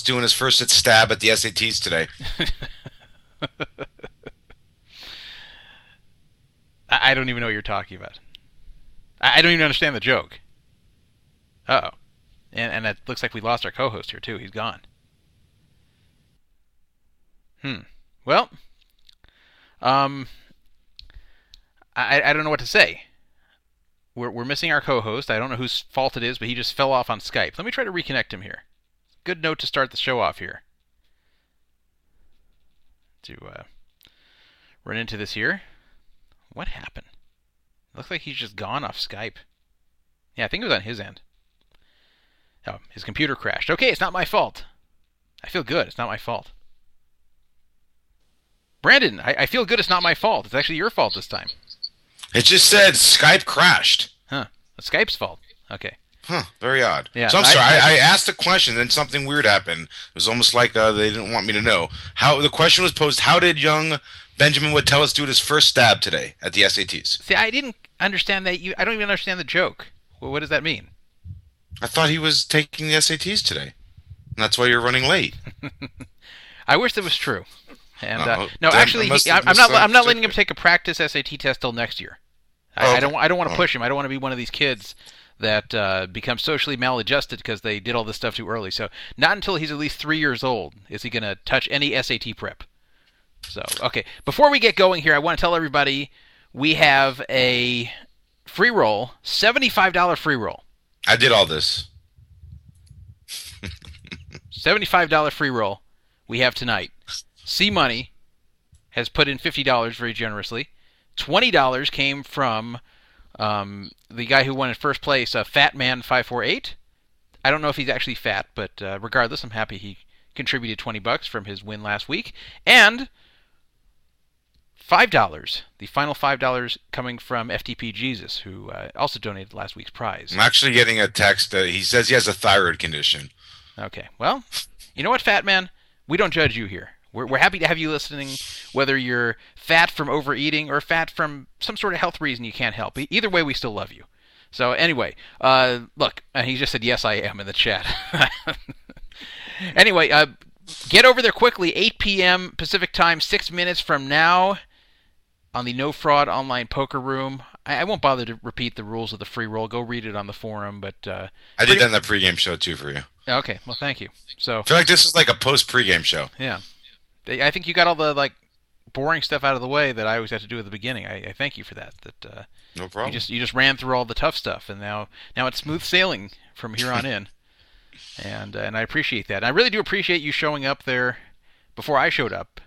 doing his first stab at the SATs today. I, don't even know what you're talking about. I, don't even understand the joke. Oh. And, and it looks like we lost our co host here, too. He's gone. Hmm. Well, um, I, I don't know what to say. We're, we're missing our co host. I don't know whose fault it is, but he just fell off on Skype. Let me try to reconnect him here. Good note to start the show off here. To uh, run into this here. What happened? Looks like he's just gone off Skype. Yeah, I think it was on his end. Oh, his computer crashed. Okay, it's not my fault. I feel good. It's not my fault. Brandon, I, I feel good. It's not my fault. It's actually your fault this time. It just said Skype crashed. Huh. It's Skype's fault. Okay. Huh, very odd. Yeah, so I'm I- sorry. I- I, asked a question, then something weird happened. It was almost like uh, they didn't want me to know. How the question was posed: How did young Benjamin Watellus do his first stab today at the SATs? See, I didn't understand that. You, I don't even understand the joke. Well, what does that mean? I thought he was taking the SATs today. And that's why you're running late. I wish that was true. And uh, Uh-oh. no, actually, he, I'm not. I'm not letting him take a practice SAT test till next year. I, Oh, I don't. I don't want to oh. push him. I don't want to be one of these kids that uh, become socially maladjusted because they did all this stuff too early. So not until he's at least three years old is he going to touch any SAT prep. So okay, before we get going here, I want to tell everybody we have a free roll, seventy-five dollar free roll. I did all this. $75 free roll we have tonight. C Money has put in $50 very generously. $20 came from um, the guy who won in first place, uh, Fat Man 548. I don't know if he's actually fat, but uh, regardless, I'm happy he contributed 20 bucks from his win last week. And $5, the final $5 coming from FTP Jesus, who uh, also donated last week's prize. I'm actually getting a text. Uh, he says he has a thyroid condition. Okay. Well, you know what, Fat Man? We don't judge you here. We're, we're happy to have you listening, whether you're fat from overeating or fat from some sort of health reason you can't help. Either way, we still love you. So anyway, uh, look, and he just said yes, I am in the chat. anyway, uh, get over there quickly. 8 p.m. Pacific time, six minutes from now, on the No Fraud Online Poker Room. I, I won't bother to repeat the rules of the free roll. Go read it on the forum. But uh, I did that in the pregame show too for you. okay, well, thank you. So I feel like this is like a post pregame show. yeah, I think you got all the like boring stuff out of the way that I always have to do at the beginning. I, I thank you for that. That uh, No you problem. just you just ran through all the tough stuff, and now now it's smooth sailing from here on in. And uh, and I appreciate that. And I really do appreciate you showing up there before I showed up.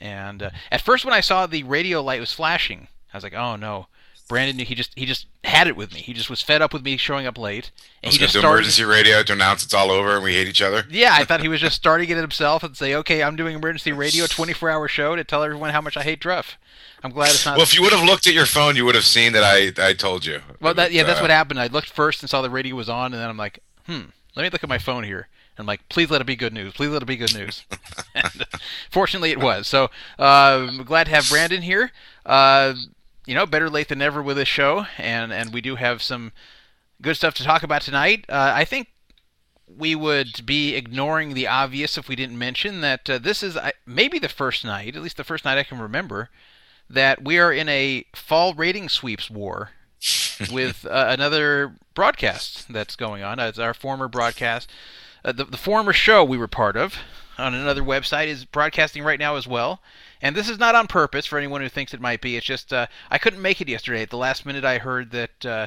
And uh, at first, when I saw the radio light was flashing, I was like, "Oh no." Brandon, knew he just he just had it with me. He just was fed up with me showing up late, and he just do started. emergency radio to announce it's all over and we hate each other. Yeah, I thought he was just starting it himself and say, "Okay, I'm doing emergency radio, 24-hour show to tell everyone how much I hate Druff." I'm glad it's not. Well, if you would have looked at your phone, you would have seen that I I told you. Well, that, yeah, that's Uh, what happened. I looked first and saw the radio was on, and then I'm like, "Hmm, let me look at my phone here." And I'm like, "Please let it be good news. Please let it be good news." and, fortunately, it was. So uh, I'm glad to have Brandon here. Uh, you know, better late than never with this show, and and we do have some good stuff to talk about tonight. Uh, I think we would be ignoring the obvious if we didn't mention that uh, this is uh, maybe the first night, at least the first night I can remember, that we are in a fall rating sweeps war with uh, another broadcast that's going on. It's our former broadcast. Uh, the, the former show we were part of on another website is broadcasting right now as well. And this is not on purpose for anyone who thinks it might be. It's just uh, I couldn't make it yesterday. At the last minute, I heard that uh,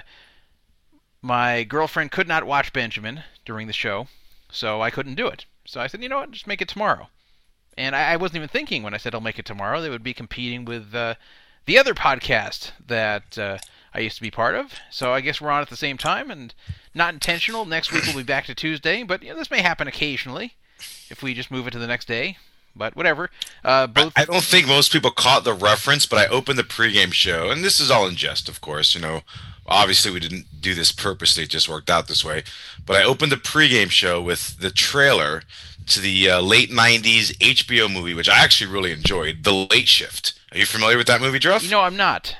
my girlfriend could not watch Benjamin during the show, so I couldn't do it. So I said, you know what, just make it tomorrow. And I, I wasn't even thinking when I said I'll make it tomorrow. They would be competing with uh, the other podcast that uh, I used to be part of. So I guess we're on at the same time and not intentional. Next week we'll be back to Tuesday, but you know, this may happen occasionally if we just move it to the next day. But whatever. Uh, both. I don't think most people caught the reference, but I opened the pregame show, and this is all in jest, of course. You know, obviously we didn't do this purposely; it just worked out this way. But I opened the pregame show with the trailer to the uh, late '90s HBO movie, which I actually really enjoyed, The Late Shift. Are you familiar with that movie, Druff? No, I'm not.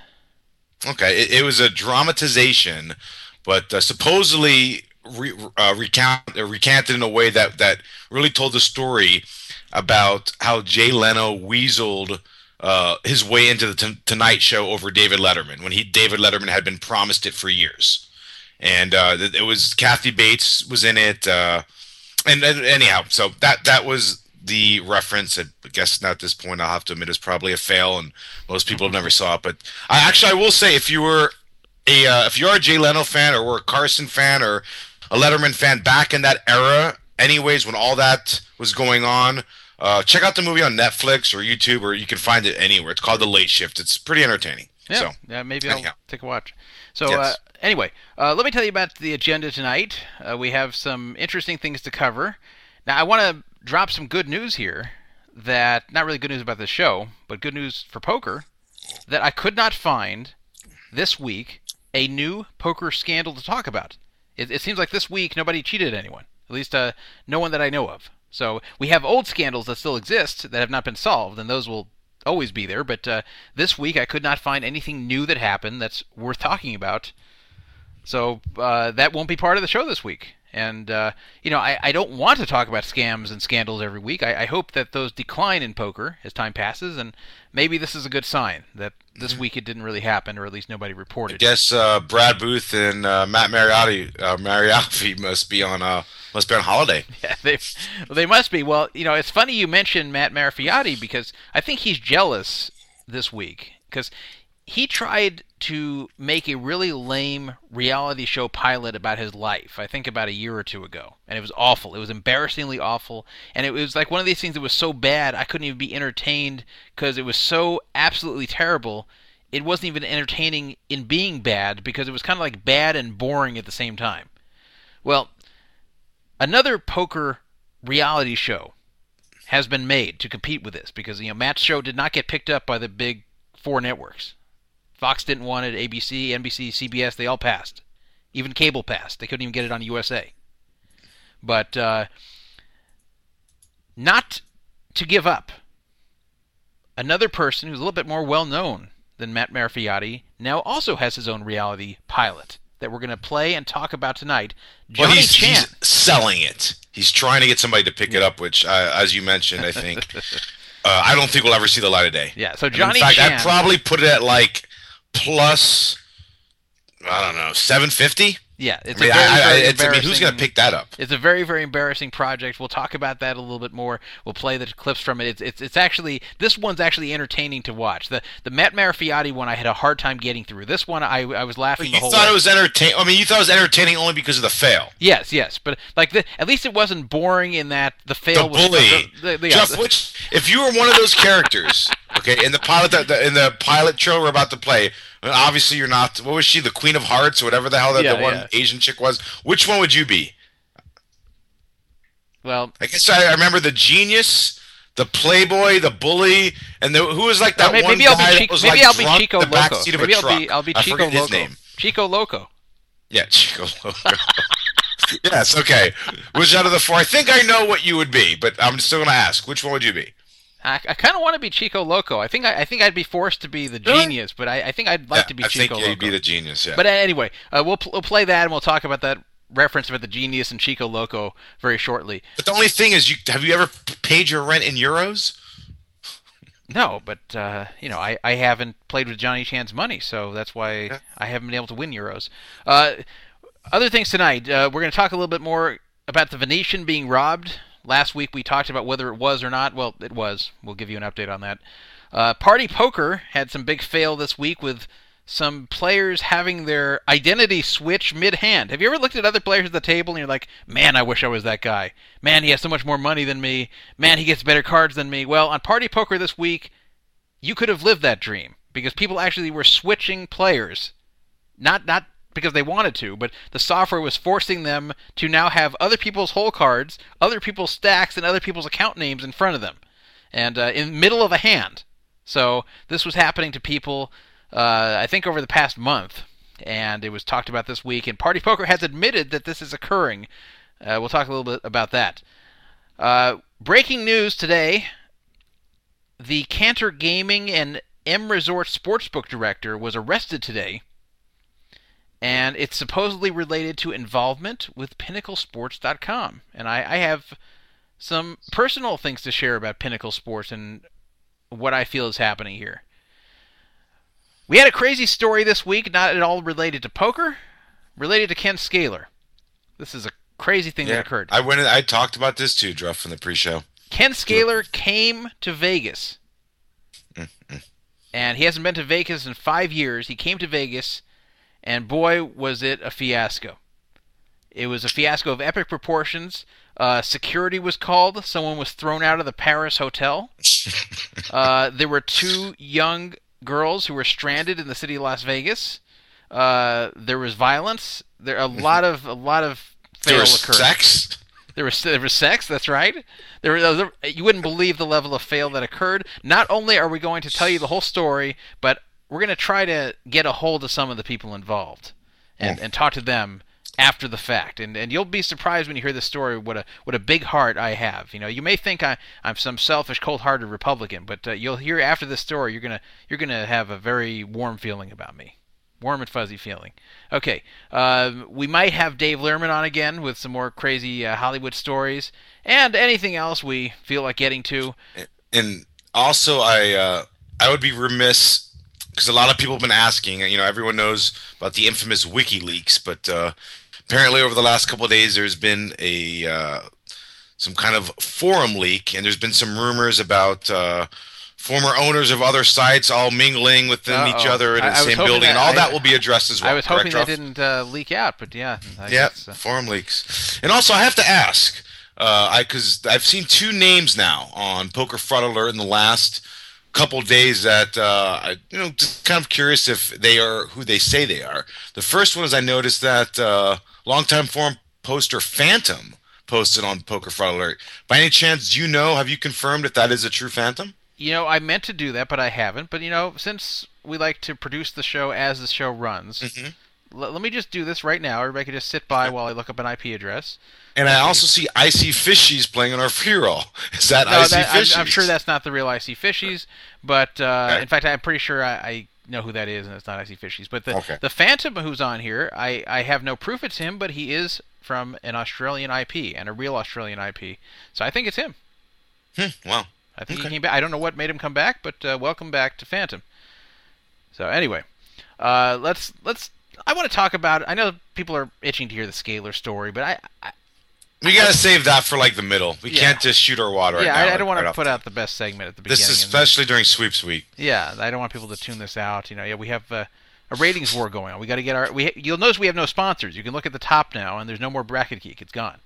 Okay, it, it was a dramatization, but uh, supposedly re, uh, recount, uh, recanted in a way that that really told the story about how Jay Leno weaseled uh, his way into the t- Tonight Show over David Letterman when he David Letterman had been promised it for years, and uh, it was Kathy Bates was in it, uh, and, and anyhow, so that that was the reference. I guess now at this point I'll have to admit it's probably a fail, and most people have never saw it. But I actually I will say if you were a uh, if you're a Jay Leno fan or were a Carson fan or a Letterman fan back in that era, anyways, when all that was going on. Uh, check out the movie on Netflix or YouTube, or you can find it anywhere. It's called The Late Shift. It's pretty entertaining. Yeah, So, yeah maybe anyhow. I'll take a watch. So Yes. uh, anyway, uh, let me tell you about the agenda tonight. Uh, we have some interesting things to cover. Now, I want to drop some good news here. That not really good news about the show, but good news for poker. That I could not find this week a new poker scandal to talk about. It, it seems like this week nobody cheated anyone. At least uh, no one that I know of. So we have old scandals that still exist that have not been solved, and those will always be there. But uh, this week I could not find anything new that happened that's worth talking about. So uh, that won't be part of the show this week. And uh, you know, I, I don't want to talk about scams and scandals every week. I, I hope that those decline in poker as time passes, and maybe this is a good sign that this week it didn't really happen, or at least nobody reported. I guess uh, Brad Booth and uh, Matt Mariotti, uh, Mariotti must be on uh, must be on holiday. Yeah, they, well, they must be. Well, you know, it's funny you mentioned Matt Mariotti because I think he's jealous this week because he tried to make a really lame reality show pilot about his life. I think about a year or two ago, and it was awful. It was embarrassingly awful, and it was like one of these things that was so bad I couldn't even be entertained because it was so absolutely terrible. It wasn't even entertaining in being bad because it was kind of like bad and boring at the same time. Well, another poker reality show has been made to compete with this because you know Matt's show did not get picked up by the big four networks. Fox didn't want it, ABC, NBC, CBS, they all passed. Even cable passed. They couldn't even get it on USA. But uh, not to give up. Another person who's a little bit more well known than Matt Marafioti now also has his own reality pilot that we're going to play and talk about tonight. Johnny well, he's, Chan. he's selling it. He's trying to get somebody to pick it up, which, uh, as you mentioned, I think uh, I don't think we'll ever see the light of day. Yeah, so And Johnny in fact, Chan. I'd probably put it at like plus. I don't know, seven fifty. Yeah, it's I mean, a very, I, very it's, I mean, who's going to pick that up? It's a very, very embarrassing project. We'll talk about that a little bit more. We'll play the clips from it. It's, it's, it's actually this one's actually entertaining to watch. The the Matt Marafioti one I had a hard time getting through. This one I, I was laughing You the whole thought way. it was entertaining. I mean, you thought it was entertaining only because of the fail. yes, yes, but like the, at least it wasn't boring in that the fail the was bully. The, the, Jeff, which if you were one of those characters, okay, in the pilot that in the pilot show we're about to play, obviously you're not. What was she, the Queen of Hearts or whatever the hell that Yeah, the one yeah. Asian chick was? Which one would you be? well, I guess I, I remember the genius, the playboy, the bully, and the, who was like that maybe, one maybe I'll guy be that Chico, was maybe like I'll be Chico in the Loco. backseat of Maybe a I'll truck. be I'll be Chico Loco. name. Chico Loco. Yeah, Chico Loco. yes, okay. Which out of the four? I think I know what you would be, but I'm still going to ask. Which one would you be? I, I kind of want to be Chico Loco. I think I, I think I'd be forced to be the Really? genius, but I, I think I'd like Yeah, to be I Chico think you'd be the genius. Yeah. But anyway, uh, we'll pl- we'll play that and we'll talk about that reference about the genius and Chico Loco very shortly. But the only thing is, you have you ever paid your rent in euros? No, but uh, you know, I, I haven't played with Johnny Chan's money, so that's why Yeah. I haven't been able to win euros. Uh, other things tonight, uh, we're going to talk a little bit more about the Venetian being robbed. Last week we talked about whether it was or not. Well, it was. We'll give you an update on that. Uh, Party Poker had some big fail this week with some players having their identity switch mid-hand. Have you ever looked at other players at the table and you're like, "Man, I wish I was that guy. Man, he has so much more money than me. Man, he gets better cards than me." Well, on Party Poker this week, you could have lived that dream because people actually were switching players. Not not because they wanted to, but the software was forcing them to now have other people's hole cards, other people's stacks, and other people's account names in front of them, and uh, in the middle of a hand. So this was happening to people, uh, I think, over the past month, and it was talked about this week. And Party Poker has admitted that this is occurring. Uh, we'll talk a little bit about that. Uh, breaking news today: the Cantor Gaming and M Resort Sportsbook director was arrested today and it's supposedly related to involvement with PinnacleSports.com. And I, I have some personal things to share about Pinnacle Sports and what I feel is happening here. We had a crazy story this week, not at all related to poker, related to Ken Scalir. This is a crazy thing that occurred. I went. I talked about this too, Druff, in the pre-show. Ken Scalir came to Vegas. Mm-hmm. And he hasn't been to Vegas in five years. He came to Vegas, and boy, was it a fiasco. It was a fiasco of epic proportions. Uh, security was called. Someone was thrown out of the Paris hotel. Uh, there were two young girls who were stranded in the city of Las Vegas. Uh, there was violence. There a lot of a lot of fail There was occurred. sex. There was there was sex. That's right. There, there you wouldn't believe the level of fail that occurred. Not only are we going to tell you the whole story, but we're going to try to get a hold of some of the people involved and, Mm. and talk to them after the fact. And and you'll be surprised when you hear this story what a what a big heart I have. You know, you may think I I'm some selfish, cold-hearted Republican, but uh, you'll hear after this story you're gonna you're gonna have a very warm feeling about me warm and fuzzy feeling. Okay, uh, we might have Dave Lehrman on again with some more crazy uh, Hollywood stories and anything else we feel like getting to. and also I uh, I would be remiss because a lot of people have been asking. You know, everyone knows about the infamous WikiLeaks, but uh, apparently over the last couple of days, there's been a uh, some kind of forum leak, and there's been some rumors about. Uh, Former owners of other sites all mingling within each Uh-oh. other in the same building, and all I- that will be addressed as well. I was correct, hoping that Ruff? didn't uh, leak out, but yeah. I Yeah, guess, uh, forum leaks. And also, I have to ask, uh, I because I've seen two names now on Poker Fraud Alert in the last couple days that uh, I, you know, just kind of curious if they are who they say they are. The first one is I noticed that uh, longtime forum poster Phantom posted on Poker Fraud Alert. By any chance, do you know? Have you confirmed if that is a true Phantom? you know, I meant to do that, but I haven't. But you know, since we like to produce the show as the show runs, Mhm. L- let me just do this right now. Everybody can just sit by while I look up an IP address. And I also see Icy Fishies playing on our free roll. Is that No, Icy that, I'm, Fishies? I'm sure that's not the real Icy Fishies, but uh, Okay. in fact, I'm pretty sure I, I know who that is, and it's not Icy Fishies. But the Okay. the Phantom who's on here, I, I have no proof it's him, but he is from an Australian IP and a real Australian IP, so I think it's him. Hmm, wow. I think Okay. he came back. I don't know what made him come back, but uh, welcome back to Phantom. So anyway, uh, let's let's. I want to talk about. I know people are itching to hear the Scalir story, but I, I We gotta save that for like the middle. We Yeah. can't just shoot our water. Right yeah, now, I, I don't want right to put out the best segment at the beginning. This is especially during sweeps week. Yeah, I don't want people to tune this out. You know, yeah, we have uh, a ratings war going on. We got to get our. We you'll notice we have no sponsors. You can look at the top now, and there's no more bracket geek. It's gone.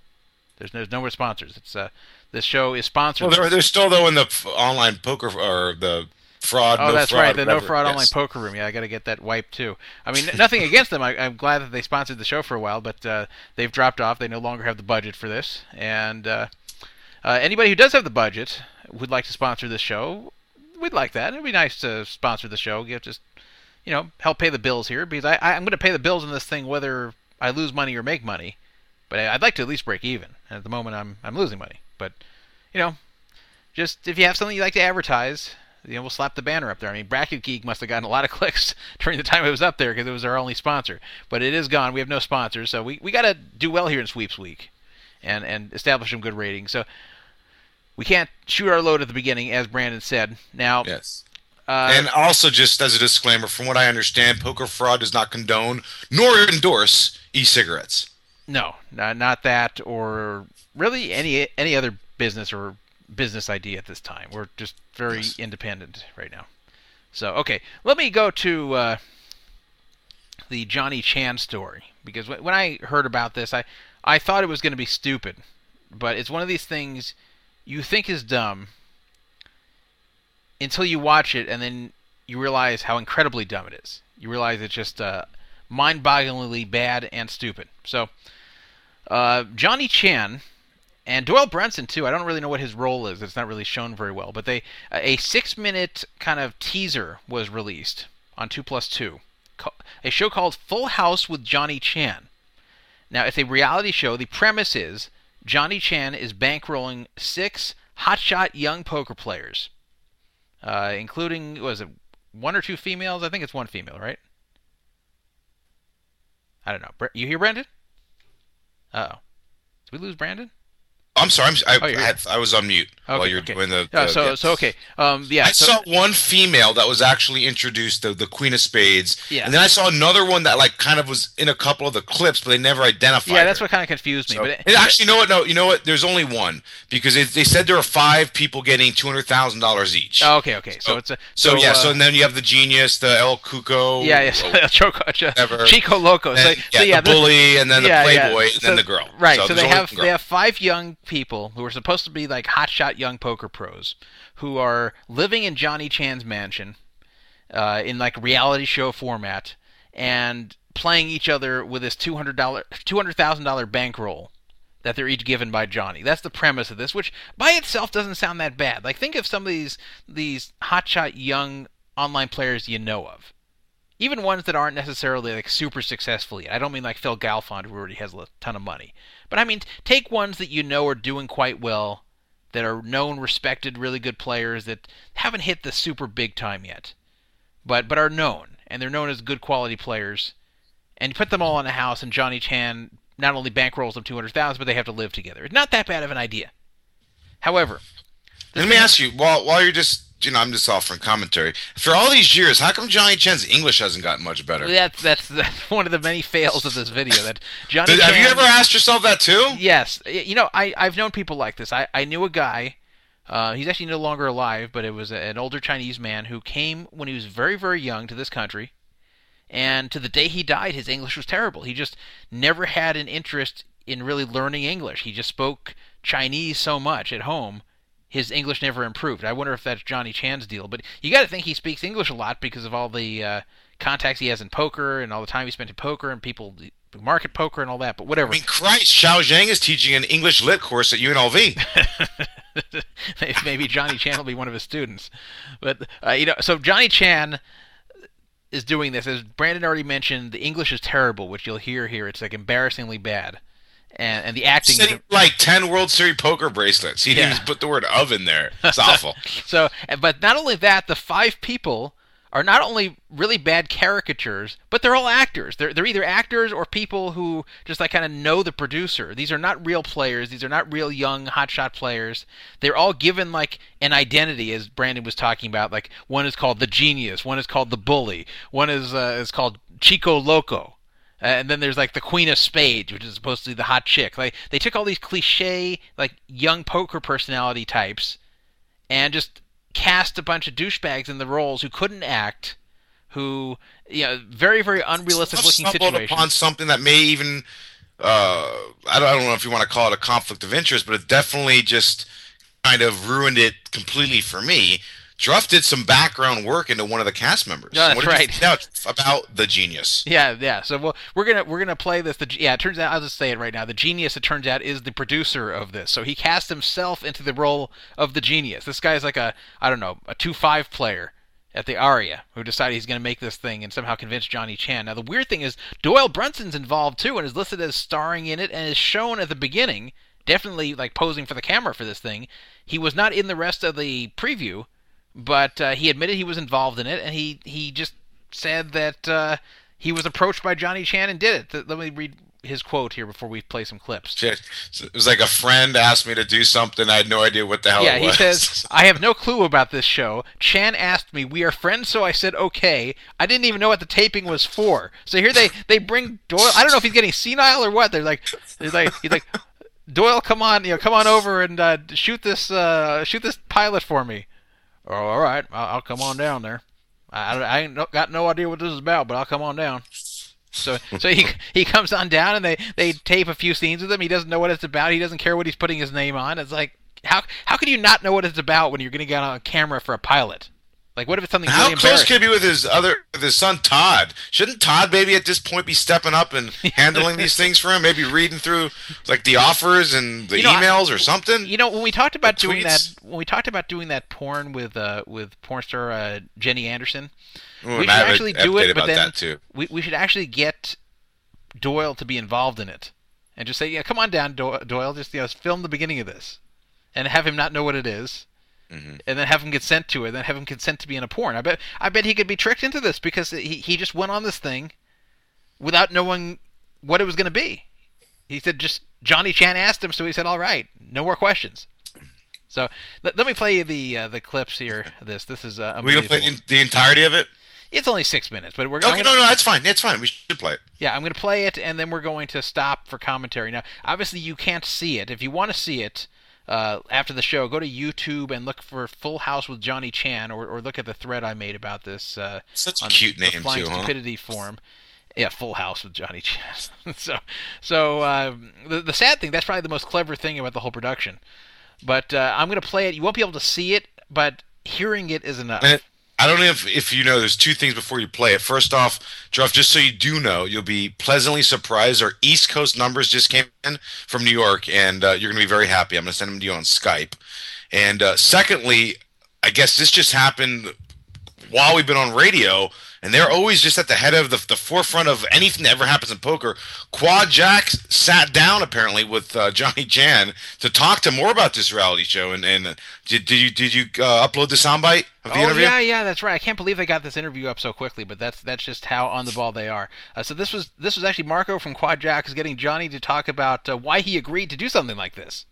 There's no, there's no more sponsors. It's uh, this show is sponsored. Well, they're, they're still though in the online poker or the fraud. Oh, no that's fraud, right. The no fraud Yes. online poker room. Yeah, I got to get that wiped too. I mean, nothing against them. I, I'm glad that they sponsored the show for a while, but uh, they've dropped off. They no longer have the budget for this. And uh, uh, anybody who does have the budget would like to sponsor this show. We'd like that. It'd be nice to sponsor the show. Give just you know help pay the bills here because I, I I'm going to pay the bills in this thing whether I lose money or make money. But I'd like to at least break even. And at the moment, I'm I'm losing money. But you know, just if you have something you'd like to advertise, You know, we'll slap the banner up there. I mean, Bracket Geek must have gotten a lot of clicks during the time it was up there because it was our only sponsor. But it is gone. We have no sponsors, so we we got to do well here in Sweeps Week, and and establish some good ratings. So we can't shoot our load at the beginning, as Brandon said. Now, Yes. uh, and also, just as a disclaimer, from what I understand, poker fraud does not condone nor endorse e-cigarettes. No, not, not that, or really any any other business or business idea at this time. We're just very Yes. independent right now. So, okay, let me go to uh, the Johnny Chan story because when, when I heard about this, I I thought it was going to be stupid, but it's one of these things you think is dumb until you watch it, and then you realize how incredibly dumb it is. You realize it's just uh, mind-bogglingly bad and stupid. So, uh, Johnny Chan and Doyle Brunson too. I don't really know what his role is. It's not really shown very well. But they a six-minute kind of teaser was released on Two Plus Two, a show called Full House with Johnny Chan. Now, it's a reality show. The premise is Johnny Chan is bankrolling six hotshot young poker players, uh, including was it one or two females? I think it's one female, right? I don't know. You hear Brandon? Oh. Did we lose Brandon? I'm sorry, I'm, I, Oh, had, I was on mute while you're okay. doing the. Yeah, the- so yeah. so okay. Um, yeah. I so, saw one female that was actually introduced, the, the Queen of Spades. Yeah. And then I saw another one that like kind of was in a couple of the clips, but they never identified. yeah, that's her. what kind of confused me. So- but it, and actually, you know what? No, you know what? There's only one because they, they said there are five people getting two hundred thousand dollars each. oh, okay, okay. So, So- it's a so, yeah, uh, so then you have the genius, the El Cuco, yeah, yes, oh, Choco. Chico Loco. So, then, so yeah, yeah, the this- bully, and then the yeah, yeah. playboy, and then the girl. Right. So, they have they have five young people who are supposed to be like hotshot young poker pros who are living in Johnny Chan's mansion uh, in like reality show format and playing each other with this two hundred dollar two hundred thousand dollar bankroll that they're each given by Johnny. That's the premise of this, which by itself doesn't sound that bad. Like think of some of these these hotshot young online players you know of even ones that aren't necessarily like super successful yet. I don't mean like Phil Galfond, who already has a ton of money, but I mean take ones that you know are doing quite well, that are known, respected, really good players that haven't hit the super big time yet, but but are known and they're known as good quality players, and you put them all in a house, and Johnny Chan not only bankrolls them two hundred thousand, but they have to live together. It's not that bad of an idea. However, Let me ask you, while while you're just you know, I'm just offering commentary. For all these years, how come Johnny Chan's English hasn't gotten much better? that's that's, that's one of the many fails of this video. That Johnny Did- have you ever asked yourself that too? Yes, you know I I've known people like this. I I knew a guy. Uh, he's actually no longer alive, but it was a- an older Chinese man who came when he was very very young to this country, and to the day he died, his English was terrible. He just never had an interest in really learning English. He just spoke Chinese so much at home. His English never improved. I wonder if that's Johnny Chan's deal. But you got to think he speaks English a lot because of all the uh, contacts he has in poker and all the time he spent in poker and people who market poker and all that. But whatever. I mean, Christ, Xiao Zhang is teaching an English lit course at UNLV. Maybe Johnny Chan will be one of his students. But uh, you know, so Johnny Chan is doing this. As Brandon already mentioned, the English is terrible, which you'll hear here. It's like embarrassingly bad, and and the acting. Said like ten World Series poker bracelets. He didn't Yeah. even put the word "of" in there. It's awful. So, but not only that, the five people are not only really bad caricatures, but they're all actors. They're they're either actors or people who just like kind of know the producer. These are not real players. These are not real young hotshot players. They're all given like an identity, as Brandon was talking about. Like one is called the genius, one is called the bully, one is uh, is called Chico Loco. And then there's like the Queen of Spades, which is supposed to be the hot chick. Like they took all these cliche, like young poker personality types, and just cast a bunch of douchebags in the roles who couldn't act, who you know, very very unrealistic I've looking stumbled situations. upon something that may even uh, I, don't, I don't know if you want to call it a conflict of interest, but it definitely just kind of ruined it completely for me. Druff did some background work into one of the cast members. Yeah, that's what did you right. out about the genius? Yeah, yeah. So well, we're gonna we're gonna play this. The yeah, it turns out I'll just say it right now. The genius, it turns out, is the producer of this. So he cast himself into the role of the genius. This guy's like a I don't know a two five player at the Aria who decided he's gonna make this thing and somehow convince Johnny Chan. Now the weird thing is Doyle Brunson's involved too and is listed as starring in it and is shown at the beginning, definitely like posing for the camera for this thing. He was not in the rest of the preview. But uh, he admitted he was involved in it, and he he just said that uh, he was approached by Johnny Chan and did it. Th- Let me read his quote here before we play some clips. It was like a friend asked me to do something. I had no idea what the hell Yeah, he says, I have no clue about this show. Chan asked me, we are friends, so I said okay. I didn't even know what the taping was for. So here they, they bring Doyle. I don't know if he's getting senile or what. They're like, they're like, he's like, Doyle, come on, you know, come on over and uh, shoot this, uh, shoot this pilot for me. Oh, all right, I'll, I'll come on down there. I, I ain't no, got no idea what this is about, but I'll come on down. So, so he he comes on down and they they tape a few scenes with him. He doesn't know what it's about. He doesn't care what he's putting his name on. It's like how how can you not know what it's about when you're going to get on camera for a pilot? Like, what if it's something How really close could he be with his other with his son Todd? Shouldn't Todd maybe at this point be stepping up and handling these things for him? Maybe reading through like the offers and the You know, I- emails or something. You know, when we talked about The doing tweets. that, when we talked about doing that porn with uh with porn star uh, Jenny Anderson, Ooh, we should I actually do it, but then that too. we we should actually get Doyle to be involved in it, and just say, yeah, come on down, Doyle, just you know, film the beginning of this, and have him not know what it is, Mhm. and then have him consent to it, and then have him consent to be in a porn. I bet I bet he could be tricked into this because he he just went on this thing without knowing what it was going to be. He said just Johnny Chan asked him, so he said, "All right, no more questions." So let, let me play you the uh, the clips here. This this is uh, We gonna play the entirety of it? It's only six minutes, but we're Okay, gonna- no, no, that's fine. That's fine. We should play it. yeah, I'm going to play it, and then we're going to stop for commentary. Now, obviously, you can't see it. If you want to see it uh, after the show, go to YouTube and look for Full House with Johnny Chan, or, or look at the thread I made about this uh, Such a cute the name Flying too, huh? Stupidity forum. Yeah, Full House with Johnny Chan. so, so uh, the the sad thing that's probably the most clever thing about the whole production. But uh, I'm going to play it. You won't be able to see it, but hearing it is enough. I don't know if, if you know, there's two things before you play it. First off, Jeff, just so you do know, you'll be pleasantly surprised. Our East Coast numbers just came in from New York, and uh, you're going to be very happy. I'm going to send them to you on Skype. And uh, secondly, I guess this just happened while we've been on radio, and they're always just at the head of the, the forefront of anything that ever happens in poker. Quad Jack sat down apparently with uh, Johnny Chan to talk to more about this reality show. And, and uh, did, did you did you uh, upload the soundbite of the oh interview? yeah, yeah, that's right. I can't believe they got this interview up so quickly, but that's that's just how on the ball they are. Uh, so this was this was actually Marco from Quad Jacks getting Johnny to talk about uh, why he agreed to do something like this.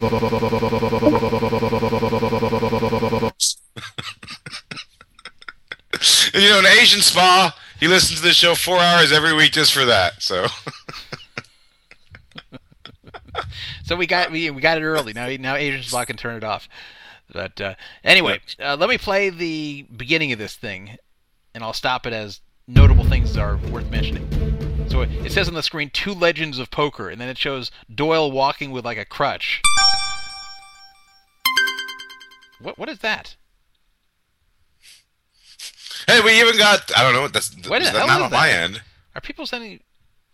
you know, an Asian spa. He listens to the show four hours every week just for that. So So we got we, we got it early. Now now Asian Spot can turn it off. But uh, anyway, uh, let me play the beginning of this thing, and I'll stop it as notable things are worth mentioning. So it, it says on the screen two legends of poker, and then it shows Doyle walking with like a crutch. What what is that? Hey, we even got I don't know. That's What that's hell not is on that? my end. Are people sending?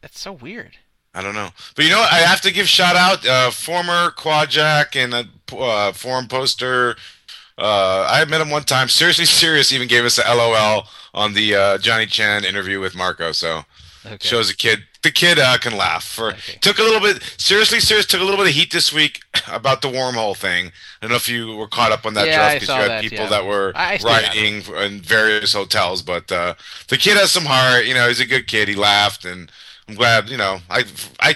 That's so weird. I don't know, but you know what? I have to give shout out uh, former Quad Jack and a uh, forum poster. Uh, I met him one time. Seriously, serious. Even gave us a LOL on the uh, Johnny Chan interview with Marco. So Okay. shows a kid. The kid uh, can laugh. For Okay. took a little bit seriously. Serious took a little bit of heat this week about the wormhole thing. I don't know if you were caught up on that, Yeah, because you had that, people yeah. that were I- I stayed out of writing in various hotels. But uh, the kid has some heart. You know, he's a good kid. He laughed, and I'm glad. You know, I I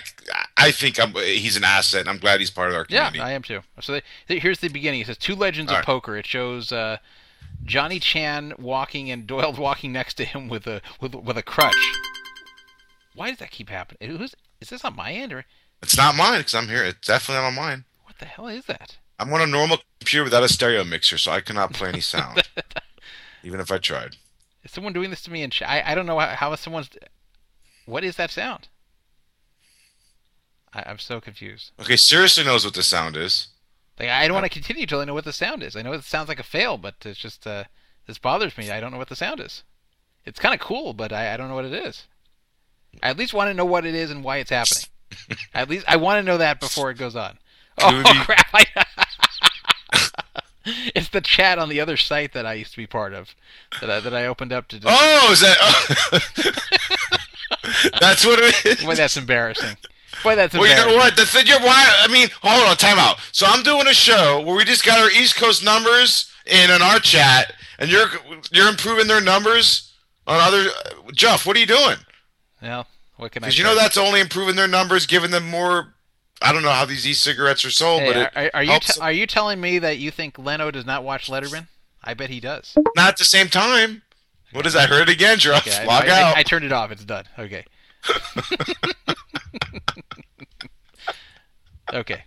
I think I'm, he's an asset. and I'm glad he's part of our community. Yeah. I am too. So they, th- here's the beginning. It says two legends All of right. poker. It shows uh, Johnny Chan walking and Doyle walking next to him with a with with a crutch. Why does that keep happening? Who's is this on my end or it's not mine because I'm here. It's definitely not on mine. what the hell is that? I'm on a normal computer without a stereo mixer, so I cannot play any sound, even if I tried. Is someone doing this to me? And ch- I I don't know how, how someone's. What is that sound? I, I'm so confused. Okay, seriously knows what the sound is. Like I don't want to continue till I know what the sound is. I know it sounds like a fail, but it's just uh, this bothers me. I don't know what the sound is. It's kind of cool, but I, I don't know what it is. I at least want to know what it is and why it's happening. at least I want to know that before it goes on. Oh be- crap! I, it's the chat on the other site that I used to be part of that I, that I opened up to. Just, Oh, is that? Oh. that's what it is. Boy, that's embarrassing. Boy, that's Well, you know what? The thing, you're why. I mean, hold on, time out. So I'm doing a show where we just got our East Coast numbers in on our chat, and you're you're improving their numbers on other. Jeff, what are you doing? Well, what can I? Because you know that's only improving their numbers, giving them more. I don't know how these e-cigarettes are sold, Hey, but it are, are you t- are you telling me that you think Leno does not watch Letterman? I bet he does. not at the same time. What is that? Heard it again, Jeff. Okay, I- Log I, out. I, I turned it off. It's done. Okay. okay.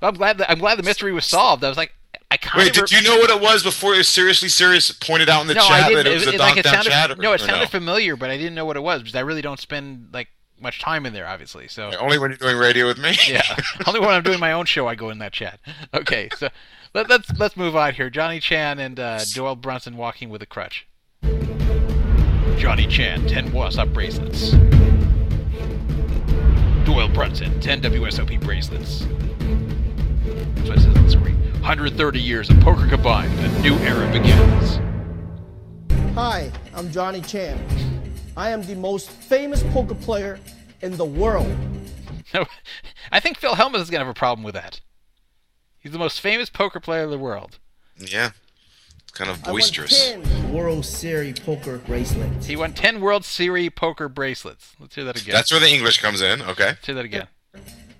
Well, I'm glad. That, I'm glad the mystery was solved. I was like, I kind Wait, did you know what it was before it was seriously serious pointed out in the no, chat that it was it, a like it sounded. chat? no, it sounded familiar, but I didn't know what it was because I really don't spend like much time in there, obviously. So Only when you're doing radio with me. yeah, only when I'm doing my own show, I go in that chat. Okay, so let, let's let's move on here. Johnny Chan and uh, Doyle Brunson walking with a crutch. Johnny Chan, 10 WSOP bracelets. Doyle Brunson, 10 WSOP bracelets. That's what it says on the screen. 130 years of poker combined, a new era begins. Hi, I'm Johnny Chan. I am the most famous poker player in the world. I think Phil Hellmuth is going to have a problem with that. He's the most famous poker player in the world. Yeah. It's kind of boisterous. I won boisterous. 10 World Series poker bracelets. He won 10 World Series poker bracelets. Let's hear that again. That's where the English comes in. Okay. Let's hear that again.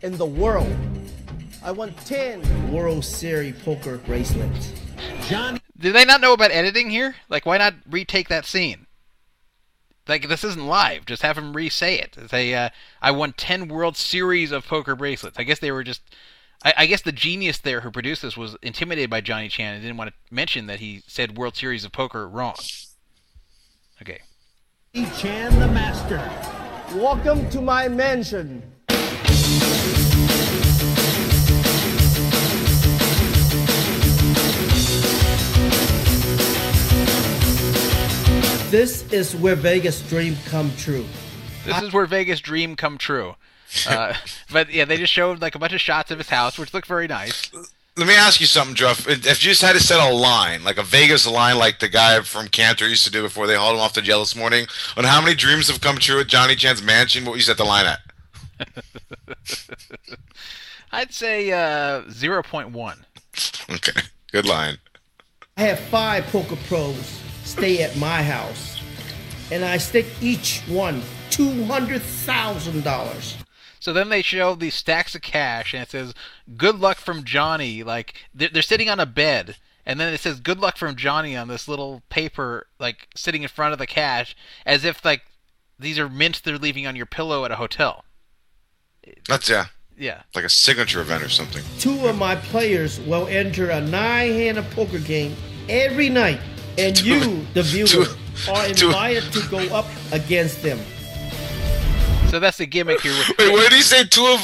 In the world. I won 10 World Series poker bracelets. John Did they not know about editing here? Like, why not retake that scene? Like, this isn't live. Just have him re-say it. Say, uh, I won 10 World Series of poker bracelets. I guess they were just... I, I guess the genius there who produced this was intimidated by Johnny Chan and didn't want to mention that he said World Series of Poker wrong. Okay. Chan the Master. Welcome to my mansion. This is where Vegas dream come true. This is where Vegas dream come true. Uh, but yeah, they just showed like a bunch of shots of his house, which looked very nice. Let me ask you something, Jeff. If you just had to set a line, like a Vegas line, like the guy from Cantor used to do before they hauled him off to jail this morning, on how many dreams have come true at Johnny Chan's mansion, what would you set the line at? I'd say uh, 0.1. Okay. Good line. I have five poker pros stay at my house, and I stick each one two hundred thousand dollars. So then they show these stacks of cash, and it says "Good luck from Johnny." Like they're, they're sitting on a bed, and then it says "Good luck from Johnny" on this little paper, like sitting in front of the cash, as if like these are mints they're leaving on your pillow at a hotel. That's, yeah, Yeah. like a signature event or something. Two of my players will enter a nine-handed poker game every night, and you, the viewer, are invited to go up against them. So that's the gimmick here. Wait, what did he say? Two of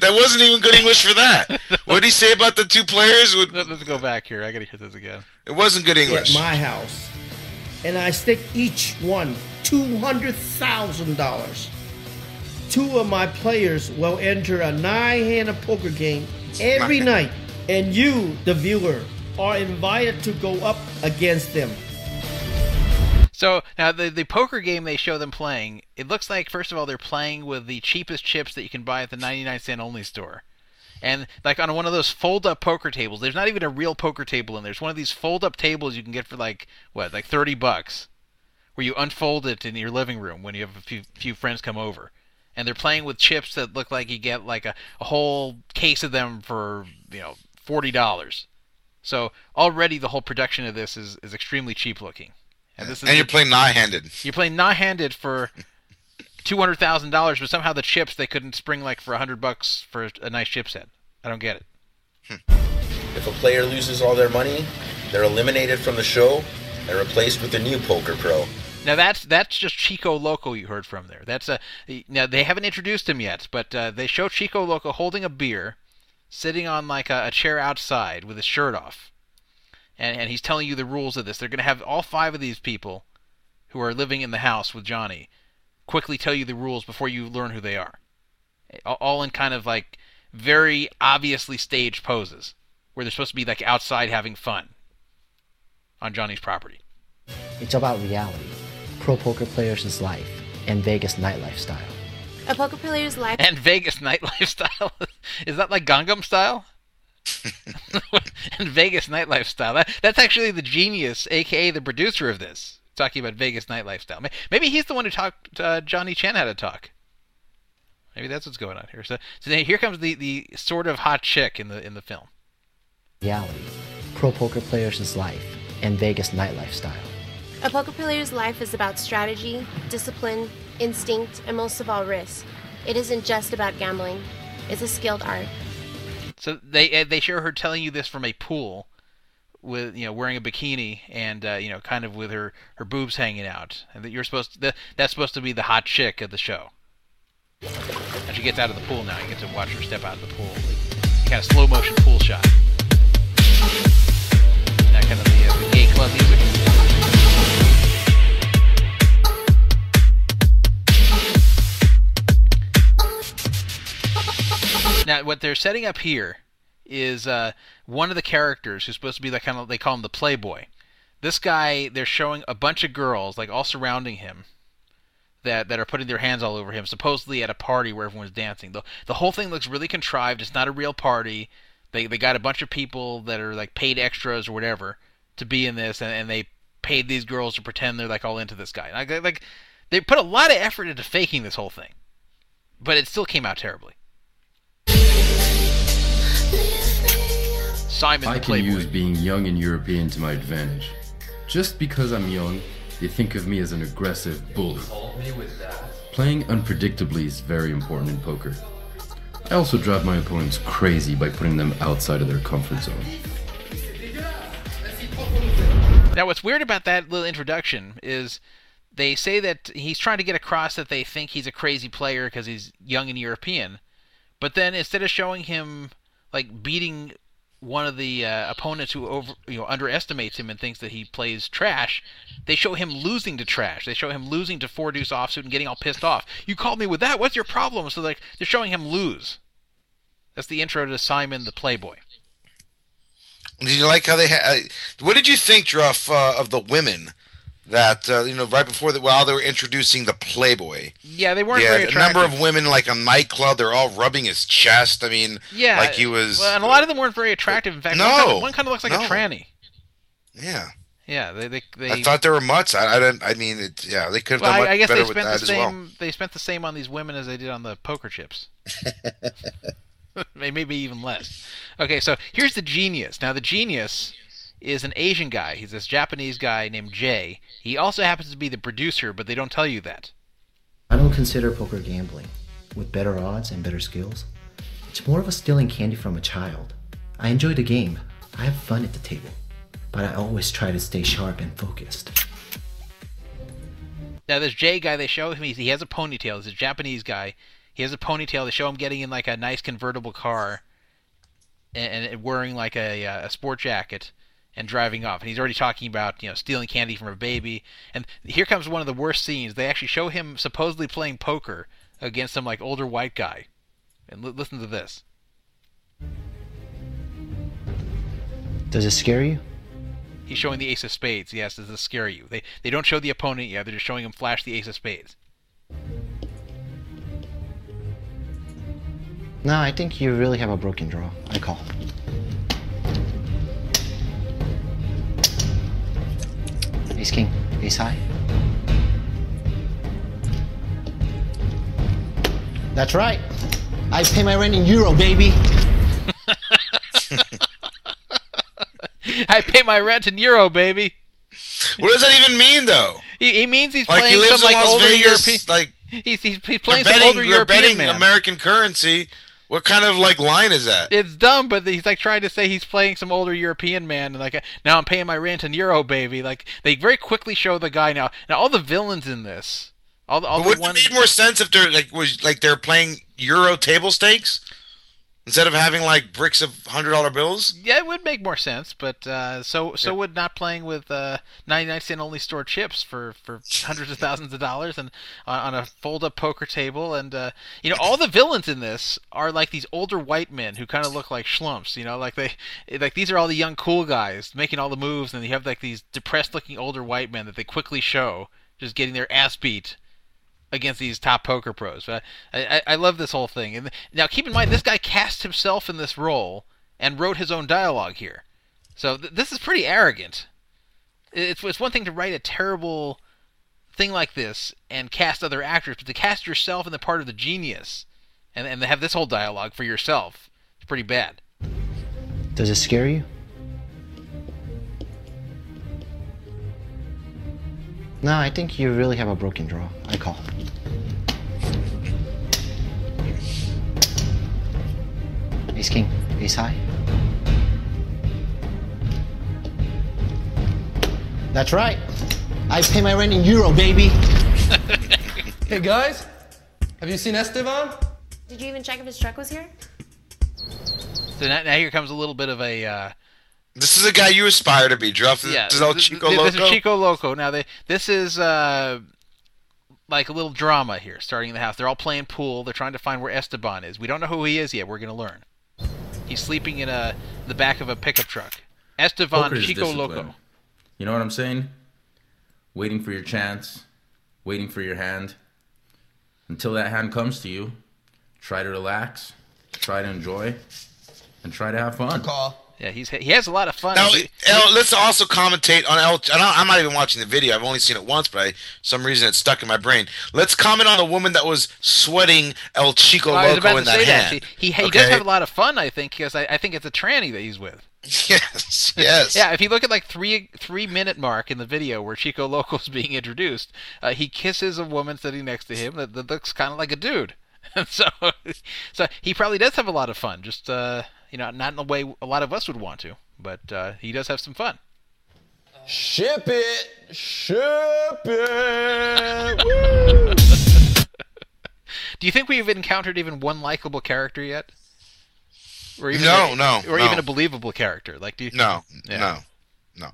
that wasn't even good English for that. What did he say about the two players? Would- Let- Let's go back here. I gotta hear this again. It wasn't good English. at English. my house, and I stick each one two hundred thousand dollars. Two of my players will enter a nine-handed poker game every night, and you, the viewer, are invited to go up against them. So now the the poker game they show them playing, it looks like first of all they're playing with the cheapest chips that you can buy at the 99 cent only store. And like on one of those fold up poker tables, there's not even a real poker table in there. It's one of these fold up tables you can get for like what, like 30 bucks where you unfold it in your living room when you have a few few friends come over. And they're playing with chips that look like you get like a, a whole case of them for, you know, $40. So already the whole production of this is, is extremely cheap looking. And this is and you're the- playing nigh-handed. you're playing nigh-handed for two hundred thousand dollars, but somehow the chips they couldn't spring like for a hundred bucks for a nice chip set. I don't get it. If a player loses all their money, they're eliminated from the show and replaced with a new poker pro. Now that's that's just Chico Loco you heard from there. That's a now they haven't introduced him yet, but uh, they show Chico Loco holding a beer, sitting on like a, a chair outside with his shirt off, and and he's telling you the rules of this. They're going to have all five of these people, who are living in the house with Johnny, quickly tell you the rules before you learn who they are. All- in kind of like very obviously staged poses, where they're supposed to be like outside having fun on Johnny's property. It's about reality, pro poker players' life, and Vegas nightlife style. A poker player's life and Vegas nightlife style. Is that like Gangnam style? and Vegas nightlife style. That, that's actually the genius, aka the producer of this, talking about Vegas nightlife style. Maybe he's the one who taught uh, Johnny Chan how to talk. Maybe that's what's going on here. So, so here comes the, the sort of hot chick in the in the film. Reality, pro poker players' life, and Vegas nightlife style. A poker player's life is about strategy, discipline, instinct, and most of all, risk. It isn't just about gambling, it's a skilled art. So they uh, they show her telling you this from a pool, with you know wearing a bikini and uh, you know kind of with her her boobs hanging out, and that you're supposed to, that, that's supposed to be the hot chick of the show. And she gets out of the pool now. You get to watch her step out of the pool, kind of slow motion pool shot. That kind of the, uh, the gay club music. Now, what they're setting up here is uh, one of the characters who's supposed to be like kind of they call him the playboy. This guy, they're showing a bunch of girls like all surrounding him that that are putting their hands all over him, supposedly at a party where everyone's dancing. the The whole thing looks really contrived. It's not a real party. They they got a bunch of people that are like paid extras or whatever to be in this, and, and they paid these girls to pretend they're like all into this guy. Like, like they put a lot of effort into faking this whole thing, but it still came out terribly. Simon I can Playboy. use being young and European to my advantage. Just because I'm young, they think of me as an aggressive bully. Playing unpredictably is very important in poker. I also drive my opponents crazy by putting them outside of their comfort zone. Now, what's weird about that little introduction is they say that he's trying to get across that they think he's a crazy player because he's young and European, but then instead of showing him like beating one of the uh, opponents who over you know underestimates him and thinks that he plays trash, they show him losing to trash. They show him losing to four deuce offsuit and getting all pissed off. You called me with that. What's your problem? So like they're showing him lose. That's the intro to Simon the Playboy. Did you like how they had? What did you think, Druff, uh, of the women that uh, you know right before that while they were introducing the Playboy? Yeah, they weren't Yeah, very a number of women like a nightclub. They're all rubbing his chest. I mean, Yeah, like he was. Well, and a lot of them weren't very attractive. In fact, No, one, kind of, one kind of looks like no. a tranny. yeah, Yeah, they they, they I thought they were mutts. I, I didn't. I mean, it, yeah, they could have well, done I, much I guess better they with spent that the as well. same. They spent the same on these women as they did on the poker chips. Maybe even less. Okay, so here's the genius. Now the genius is an Asian guy. He's this Japanese guy named Jay. He also happens to be the producer, but they don't tell you that. I don't consider poker gambling. With better odds and better skills, it's more of a stealing candy from a child. I enjoy the game. I have fun at the table. But I always try to stay sharp and focused. Now this Jay guy, they show him he has a ponytail. He's a Japanese guy. He has a ponytail. They show him getting in like a nice convertible car, and, and wearing like a, uh, a sport jacket, and driving off. And he's already talking about you know stealing candy from a baby. And here comes one of the worst scenes. They actually show him supposedly playing poker against some like older white guy. And li- listen to this. Does it scare you? He's showing the ace of spades. Yes, does this scare you? They they don't show the opponent yet. They're just showing him flash the ace of spades. No, I think you really have a broken draw. I call. Ace King, Ace High. That's right. I pay my rent in euro, baby. I pay my rent in euro, baby. What does that even mean, though? He, he means he's Like playing he lives some in like Las older Vegas, European. like He's, he's, he's they're playing some betting, older they're European betting man. American currency. What kind of like line is that? It's dumb, but he's like trying to say he's playing some older European man, and like now I'm paying my rent in euro, baby. Like they very quickly show the guy now. Now all the villains in this, all the all the wouldn't ones. it make more sense if they're like was like they're playing Euro table stakes instead of having like bricks of hundred dollar bills? Yeah, it would make more sense, but uh, so so would not playing with uh, 99 cent only store chips for, for hundreds of thousands of dollars and uh, on a fold up poker table, and uh, you know all the villains in this are like these older white men who kind of look like schlumps, you know, like they like these are all the young cool guys making all the moves, and you have like these depressed looking older white men that they quickly show just getting their ass beat against these top poker pros. But I, I, I love this whole thing. And now keep in mind, this guy cast himself in this role and wrote his own dialogue here. So th- this is pretty arrogant. It's it's one thing to write a terrible thing like this and cast other actors, but to cast yourself in the part of the genius and and have this whole dialogue for yourself, it's pretty bad. Does it scare you? No, I think you really have a broken draw. I call. Ace King, Ace High. That's right. I pay my rent in euro, baby. Hey guys, have you seen Esteban? Did you even check if his truck was here? So now, now here comes a little bit of a uh, This is a guy you aspire to be, Druff. yeah. This is El Chico th- Loco. This is Chico Loco. Now they this is uh, like a little drama here, starting in the house. They're all playing pool. They're trying to find where Esteban is. We don't know who he is yet. We're gonna learn. He's sleeping in a the back of a pickup truck. Esteban Poker is Chico discipline. Loco. You know what I'm saying? Waiting for your chance, waiting for your hand. Until that hand comes to you, try to relax, try to enjoy, and try to have fun. Yeah, he's he has a lot of fun. Now, He- El, let's also commentate on El. I don't, I'm not even watching the video. I've only seen it once, but I, some reason it's stuck in my brain. Let's comment on the woman that was sweating El Chico I Loco in that that. hand. He, he, he Okay? does have a lot of fun, I think, because I, I think it's a tranny that he's with. Yes, yes. Yeah, if you look at like three three minute mark in the video where Chico Loco's being introduced, uh, he kisses a woman sitting next to him that, that looks kind of like a dude. And so, so he probably does have a lot of fun. Just uh, you know, not in the way a lot of us would want to, but uh, he does have some fun. Ship it, ship it. Woo! Do you think we've encountered even one likable character yet? Or even No, a, no, or no. even a believable character? Like, do you, No, Yeah. no, no.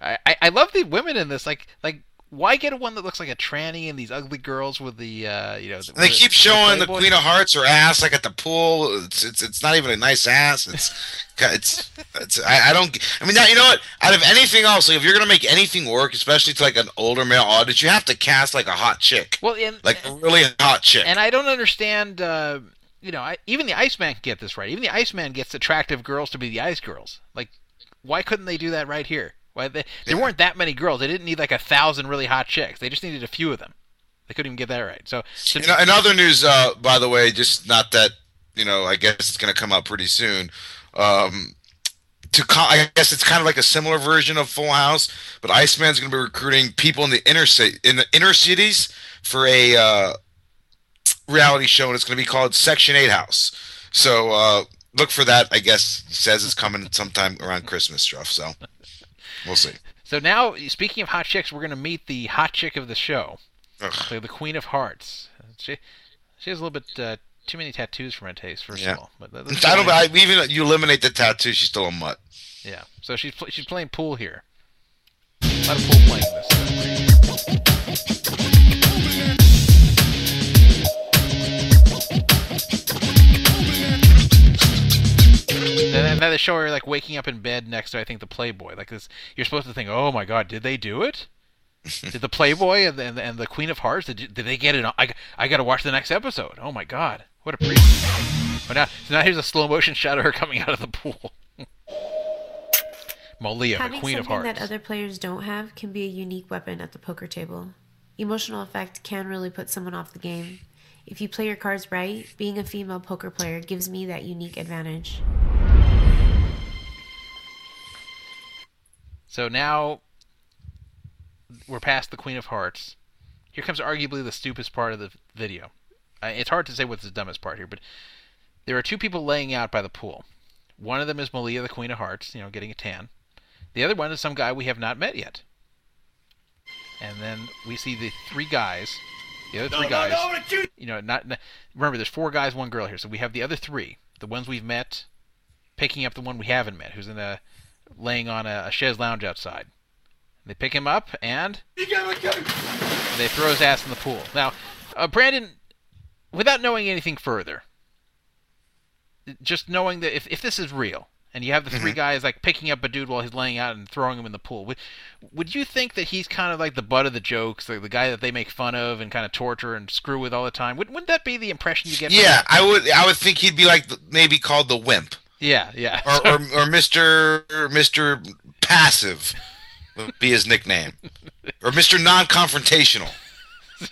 I, I- I love the women in this. Like like why get a one that looks like a tranny and these ugly girls with the uh you know the, they keep showing the Playboy? Queen of Hearts her ass like at the pool. It's it's, it's not even a nice ass. It's it's, it's I, I don't. I mean, now, you know what? Out of anything else, like if you're gonna make anything work, especially to like an older male audience, you have to cast like a hot chick, Well, and like a really hot chick. and I don't understand. Uh, you know, I, even the Iceman can get this right. Even the Iceman gets attractive girls to be the ice girls. Like, why couldn't they do that right here? Why they, there weren't that many girls. They didn't need like a thousand really hot chicks. They just needed a few of them. They couldn't even get that right. So, so In, in other news, uh, by the way, just not that you know, I guess it's going to come out pretty soon. Um, to co- I guess it's kind of like a similar version of Full House, but Iceman's going to be recruiting people in the inner city in the inner cities for a uh, reality show, and it's going to be called Section Eight House. So uh, look for that. I guess he says it's coming sometime around Christmas stuff. So we'll see. So now, speaking of hot chicks, we're going to meet the hot chick of the show, the, Queen of Hearts. She she has a little bit uh, too many tattoos for my taste, first Yeah. of all. But I don't. I, even you eliminate the tattoo, she's still a mutt. Yeah. So she's she's playing pool here. A lot of pool playing in this. And then mm-hmm. they show her like waking up in bed next to I think the Playboy. Like this, you're supposed to think, oh my God, did they do it? did the Playboy and, and, and the Queen of Hearts did, did they get it? On? I I got to watch the next episode. Oh my God, what a pre. But now, so now here's a slow motion shot of her coming out of the pool. Malia, the Having Queen of something Hearts. that other players don't have can be a unique weapon at the poker table. Emotional effect can really put someone off the game. If you play your cards right, being a female poker player gives me that unique advantage. So now we're past the Queen of Hearts. Here comes arguably the stupidest part of the video. Uh, it's hard to say what's the dumbest part here, but there are two people laying out by the pool. One of them is Malia, the Queen of Hearts, you know, getting a tan. The other one is some guy we have not met yet. And then we see the three guys. The other three guys. You know, not, not remember. There's four guys, one girl here. So we have the other three, the ones we've met, picking up the one we haven't met, who's in a laying on a, a chaise lounge outside. They pick him up and they throw his ass in the pool. Now, uh, Brandon, without knowing anything further, just knowing that if, if this is real and you have the 3 guys like picking up a dude while he's laying out and throwing him in the pool, would, would you think that he's kind of like the butt of the jokes, like the guy that they make fun of and kind of torture and screw with all the time? Would, wouldn't that be the impression you get? from Yeah, him? I would. I would think he'd be like maybe called the wimp. Yeah, yeah. or, or, or Mr. Mr. Passive would be his nickname, or Mr. Non-confrontational.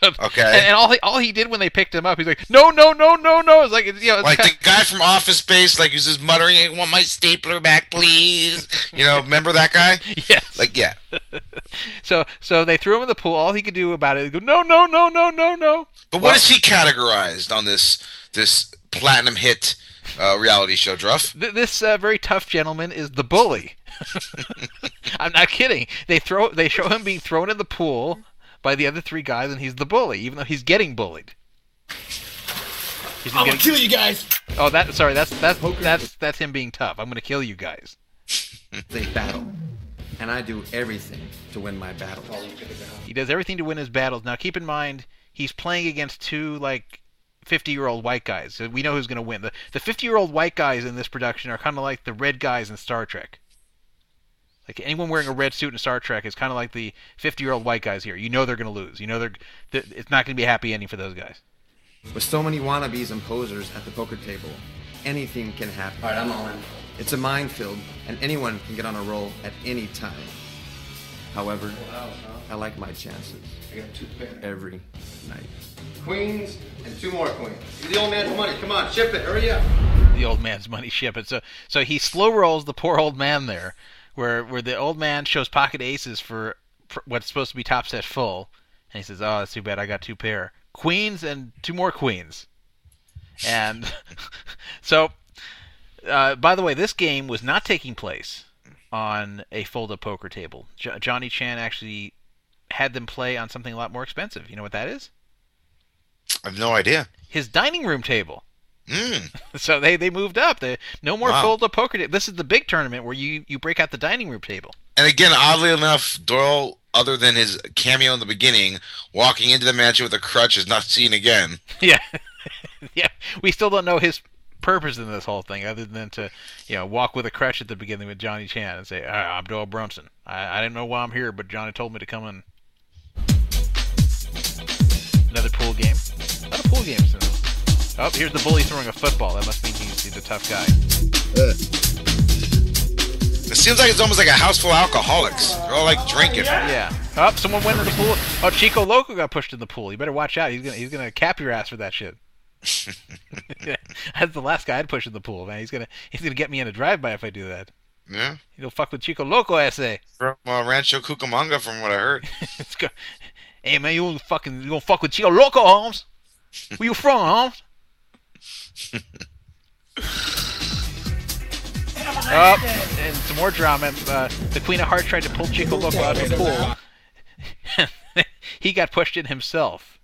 Okay. And, and all he all he did when they picked him up, he's like, no, no, no, no, no. It's like you know, it's Like kinda- the guy from Office Space, like he's just muttering, "I want my stapler back, please." You know, remember that guy? yes. Like, yeah. so so they threw him in the pool. All he could do about it go, no, no, no, no, no, no. But what is he categorized on this this platinum hit uh, reality show, Druff? Th- this uh, very tough gentleman is the bully. I'm not kidding. They throw they show him being thrown in the pool by the other three guys, and he's the bully, even though he's getting bullied. He's I'm getting- gonna kill you guys. Oh, that sorry. That's that's that's that's him being tough. I'm gonna kill you guys. They battle, and I do everything to win my battles. He does everything to win his battles. Now, keep in mind, he's playing against two like 50-year-old white guys. We know who's going to win. The the 50-year-old white guys in this production are kind of like the red guys in Star Trek. Like anyone wearing a red suit in Star Trek is kind of like the 50-year-old white guys here. You know they're going to lose. You know they're th- it's not going to be a happy ending for those guys. With so many wannabes and posers at the poker table, anything can happen. All right, I'm all in. It's a minefield, and anyone can get on a roll at any time. However, I like my chances. I got two pairs every night. Queens and two more queens. The old man's money. Come on, ship it. Hurry up. the old man's money ship it. So so he slow rolls the poor old man there, where where the old man shows pocket aces for, for what's supposed to be top set full, and he says, "Oh, that's too bad. I got two pair queens and two more queens." And so, uh, by the way, this game was not taking place on a fold-up poker table. Jo- Johnny Chan actually had them play on something a lot more expensive. You know what that is? I have no idea. His dining room table. Mm. So they, they moved up. They, no more Wow. fold up poker. ta- This is the big tournament where you, you break out the dining room table. And again, oddly enough, Doyle, other than his cameo in the beginning, walking into the mansion with a crutch is not seen again. Yeah, yeah. We still don't know his purpose in this whole thing, other than to you know walk with a crutch at the beginning with Johnny Chan and say, "Ah, "I'm Doyle Brunson. I, I didn't know why I'm here, but Johnny told me to come in." Another pool game. A lot of pool games. Oh, here's the bully throwing a football. That must mean he's, he's a tough guy. It seems like it's almost like a house full of alcoholics. They're all like drinking. Yeah. Oh, someone went in the pool. Oh, Chico Loco got pushed in the pool. You better watch out. He's gonna he's gonna cap your ass for that shit. That's the last guy I'd push in the pool, man. He's gonna he's gonna get me in a drive by if I do that. Yeah. He'll fuck with Chico Loco, I say. From uh, Rancho Cucamonga, from what I heard. Let's go. Hey man, you gonna fucking you gonna fuck with Chico Loco Holmes? Where you from, Holmes? Oh, and some more drama. Uh, the Queen of Hearts tried to pull Chico Loco out of the pool. he got pushed in himself.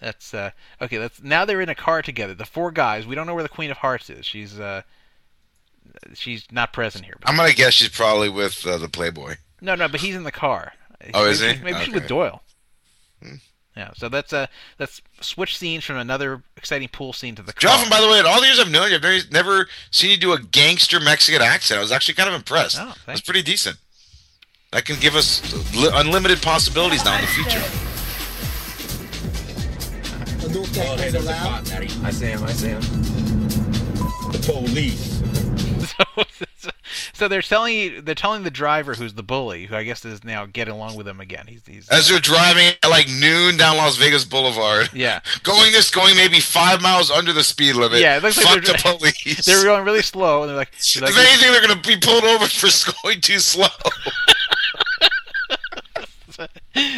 That's uh, okay. That's now they're in a car together. The four guys. We don't know where the Queen of Hearts is. She's uh, she's not present here. I'm gonna guess she's probably with uh, the Playboy. No, no, but he's in the car. Oh, is Maybe he? she's- Maybe she's with Doyle. Hmm. Yeah, so that's uh let's switch scenes from another exciting pool scene to the car. Jonathan, by the way, in all the years I've known you, I've never, never seen you do a gangster Mexican accent. I was actually kind of impressed. Oh, it pretty decent. That can give us li- unlimited possibilities now in the future. Oh, hey, there's a cop, Matty. I see him. I see him. The police. So, so they're telling they're telling the driver who's the bully, who I guess is now getting along with him again. He's he's As they're driving at like noon down Las Vegas Boulevard, yeah. going this, going maybe five miles under the speed limit. Yeah, it looks like they're- the police. They're going really slow, and they're like, they're like if anything, they're going to be pulled over for going too slow.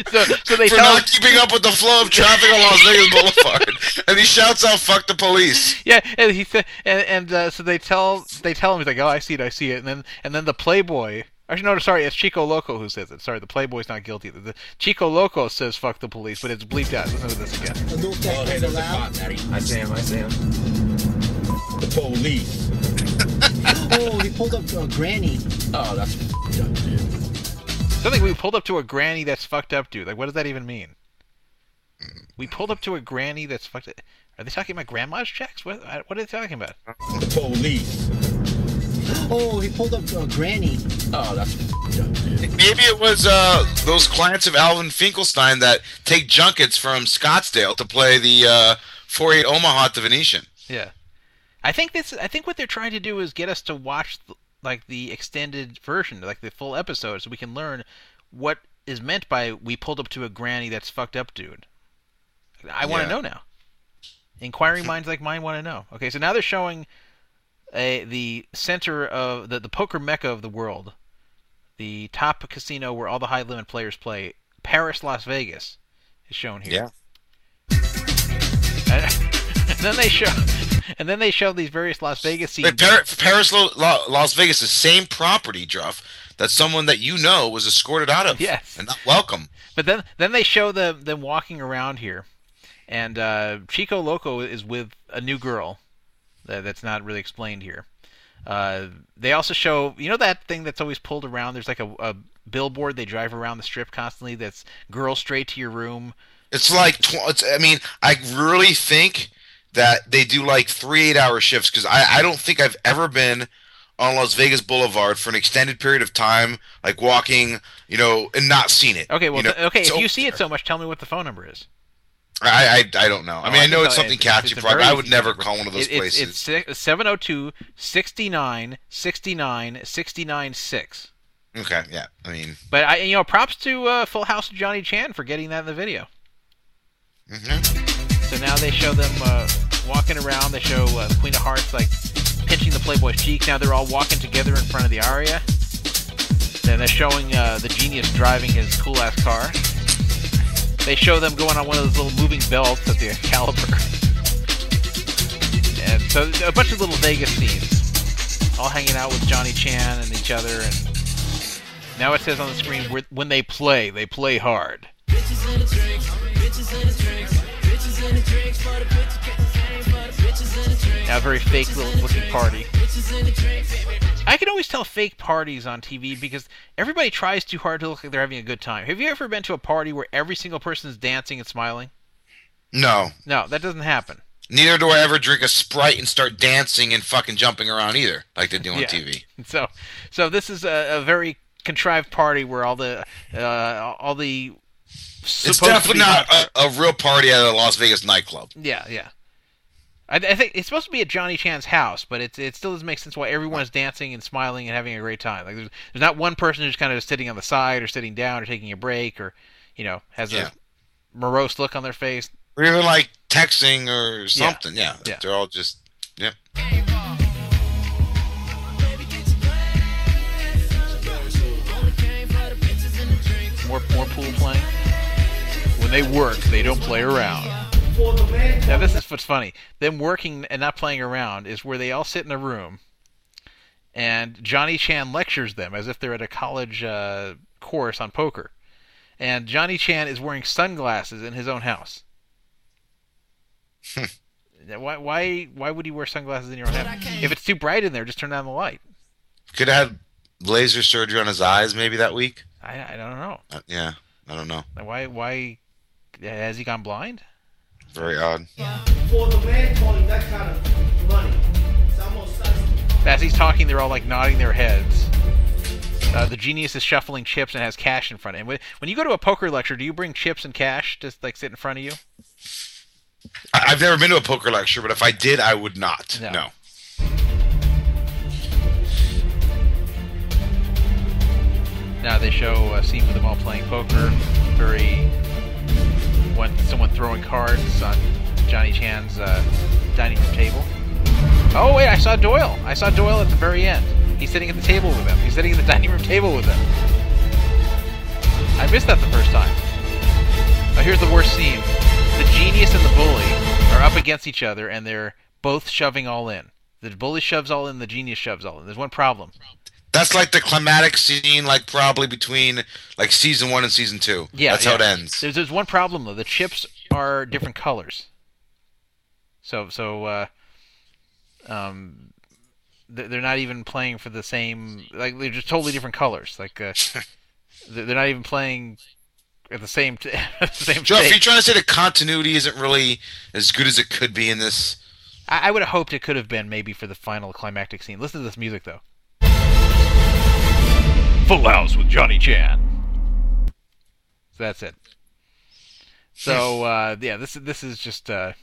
So, so they for tell not keeping up with the flow of traffic on Las Vegas Boulevard. and he shouts out, "Fuck the police." Yeah, and he said, and, and uh, so they tell they tell him he's like, oh, I see it, I see it, and then and then the Playboy. Actually, no, sorry, it's Chico Loco who says it. Sorry, the Playboy's not guilty. The, the Chico Loco says "fuck the police," but it's bleeped out. Listen to this again. Oh, hey, there's a cop, I see him. I see him. The police. oh, he pulled up uh, Granny. Oh, that's f***ed up, dude. Something we pulled up to a granny that's fucked up, dude. Like, what does that even mean? We pulled up to a granny that's fucked up. Are they talking about grandma's checks? What, what are they talking about? The police. Oh, he pulled up to a Granny. Oh, that's f***ed up, dude. Maybe it was uh, those clients of Alvin Finkelstein that take junkets from Scottsdale to play the uh, 4-8 Omaha at the Venetian. Yeah. I think this. I think what they're trying to do is get us to watch th- like the extended version, like the full episode, so we can learn what is meant by "we pulled up to a granny that's fucked up, dude." I want to Yeah. know now. Inquiring minds like mine want to know. Okay, so now they're showing a the center of the the poker mecca of the world, the top casino where all the high limit players play, Paris, Las Vegas, is shown here. Yeah. And, and then they show, and then they show these various Las Vegas scenes. Paris, Lo- Lo- Las Vegas, the same property, Druff, that someone that you know was escorted out of. Yes. And not welcome. But then then they show them them walking around here, and uh, Chico Loco is with a new girl that, that's not really explained here. Uh, they also show you know that thing that's always pulled around. There's like a, a billboard they drive around the strip constantly. That's girl straight to your room. It's like, tw- it's, I mean, I really think that they do like three eight hour shifts because I, I don't think I've ever been on Las Vegas Boulevard for an extended period of time, like walking, you know, and not seen it. Okay, well, you know? th- okay. It's If you see it so much, tell me what the phone number is. I, I I don't know. I Oh, mean, I, know it's something it's- catchy. it's Probably, I would never number. call one of those It- places. It's, it's 702 69 69 69 6. okay, yeah. I mean, But I, you know, props to uh, Full House Johnny Chan for getting that in the video. mhm. So now they show them uh, walking around. They show uh, Queen of Hearts like pinching the Playboy's cheek. Now they're all walking together in front of the Aria. Then they're showing uh, the genius driving his cool ass car. They show them going on one of those little moving belts at the caliber. And so a bunch of little Vegas scenes, all hanging out with Johnny Chan and each other. And now it says on the screen, when they play, they play hard. Now, a very fake little looking party. I can always tell fake parties on TV because everybody tries too hard to look like they're having a good time. Have you ever been to a party where every single person is dancing and smiling? no. No, that doesn't happen. Neither do I ever drink a Sprite and start dancing and fucking jumping around either, like they do on Yeah. TV. So, so this is a, a very contrived party where all the uh, all the It's definitely not a, a real party at a Las Vegas nightclub. Yeah, yeah. I, I think it's supposed to be at Johnny Chan's house, but it it still doesn't make sense why everyone's dancing and smiling and having a great time. Like there's, there's not one person who's kind of sitting on the side or sitting down or taking a break or you know has Yeah. a morose look on their face. Or even like texting or something. Yeah. Yeah. They're all just, yeah. More more pool playing. When they work, they don't play around. For the man Now this is what's funny. Them working and not playing around is where they all sit in a room, and Johnny Chan lectures them as if they're at a college uh, course on poker, and Johnny Chan is wearing sunglasses in his own house. Why why why would he wear sunglasses in your own house? If it's too bright in there, just turn down the light. Could have had laser surgery on his eyes maybe that week. I I don't know. Uh, yeah. I don't know. Why why has he gone blind? Very odd. for the man calling that kind of money. It's almost like As he's talking, they're all like nodding their heads. Uh, the genius is shuffling chips and has cash in front of him. When you go to a poker lecture, do you bring chips and cash just like sit in front of you? I've never been to a poker lecture, but if I did, I would not. No. No. Now they show a scene with them all playing poker. Very when someone throwing cards on Johnny Chan's uh, dining room table. Oh wait, I saw Doyle. I saw Doyle at the very end. He's sitting at the table with them. He's sitting at the dining room table with them. I missed that the first time. Oh, here's the worst scene. The genius and the bully are up against each other, and they're both shoving all in. The bully shoves all in. The genius shoves all in. There's one problem. That's like the climatic scene, like probably between like season one and season two. Yeah, That's how it ends. There's there's one problem though. The chips are different colors. So so uh, um, they're not even playing for the same. Like they're just totally different colors. Like uh, they're they're not even playing at the same t- at the same Joe, if you're trying to say the continuity isn't really as good as it could be in this, I, I would have hoped it could have been maybe for the final climactic scene. Listen to this music though. Full House with Johnny Chan. So that's it. So uh, yeah, this this is just uh,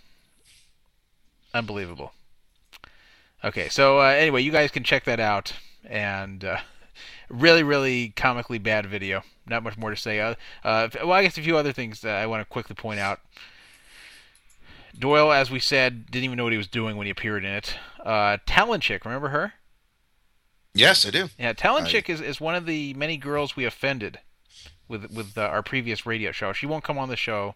unbelievable. Okay, so uh, anyway, you guys can check that out, and uh, really, really comically bad video. Not much more to say. Uh, uh, well, I guess a few other things that I want to quickly point out. Doyle, as we said, didn't even know what he was doing when he appeared in it. Uh, Talon Chick, remember her? Yes, I do. Yeah, Talon I- Chick is, is one of the many girls we offended with with uh, our previous radio show. She won't come on the show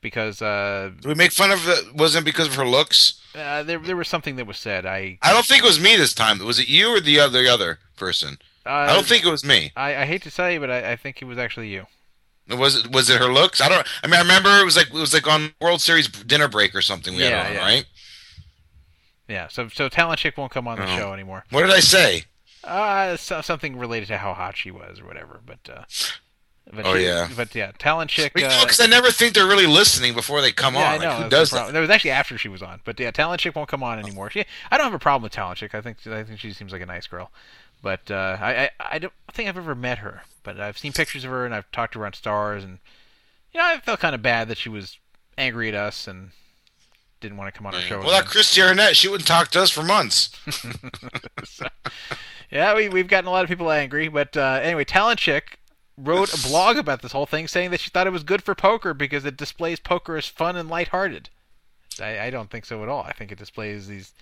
because uh, we make fun of it? Wasn't because of her looks? uh, there there was something that was said. I I don't think it was me this time. Was it you or the other other person? uh, I don't think it was me. I, I hate to tell you, but I, I think it was actually you. Was it was it her looks? I don't. I mean, I remember it was like it was like on World Series dinner break or something. We Yeah, had on, yeah. right? Yeah, so so Talon Chick won't come on the Oh. show anymore. What did I say? Uh, so, something related to how hot she was or whatever. But uh, but Oh, she- yeah. but yeah, Talon Chick. Because Uh, I never think they're really listening before they come yeah, on. I Like, know. who does that? It was actually after she was on, but yeah, Talon Chick won't come on anymore. She, I don't have a problem with Talon Chick. I think I think she seems like a nice girl, but uh, I, I I don't think I've ever met her. But I've seen pictures of her and I've talked to her on Stars, and you know I felt kind of bad that she was angry at us and didn't want to come on our show. Well, that. Kristy Arnett, she wouldn't talk to us for months. yeah, we, we've gotten a lot of people angry, but uh, anyway, Talon Chick wrote a blog about this whole thing, saying that she thought it was good for poker because it displays poker as fun and lighthearted. I, I don't think so at all. I think it displays these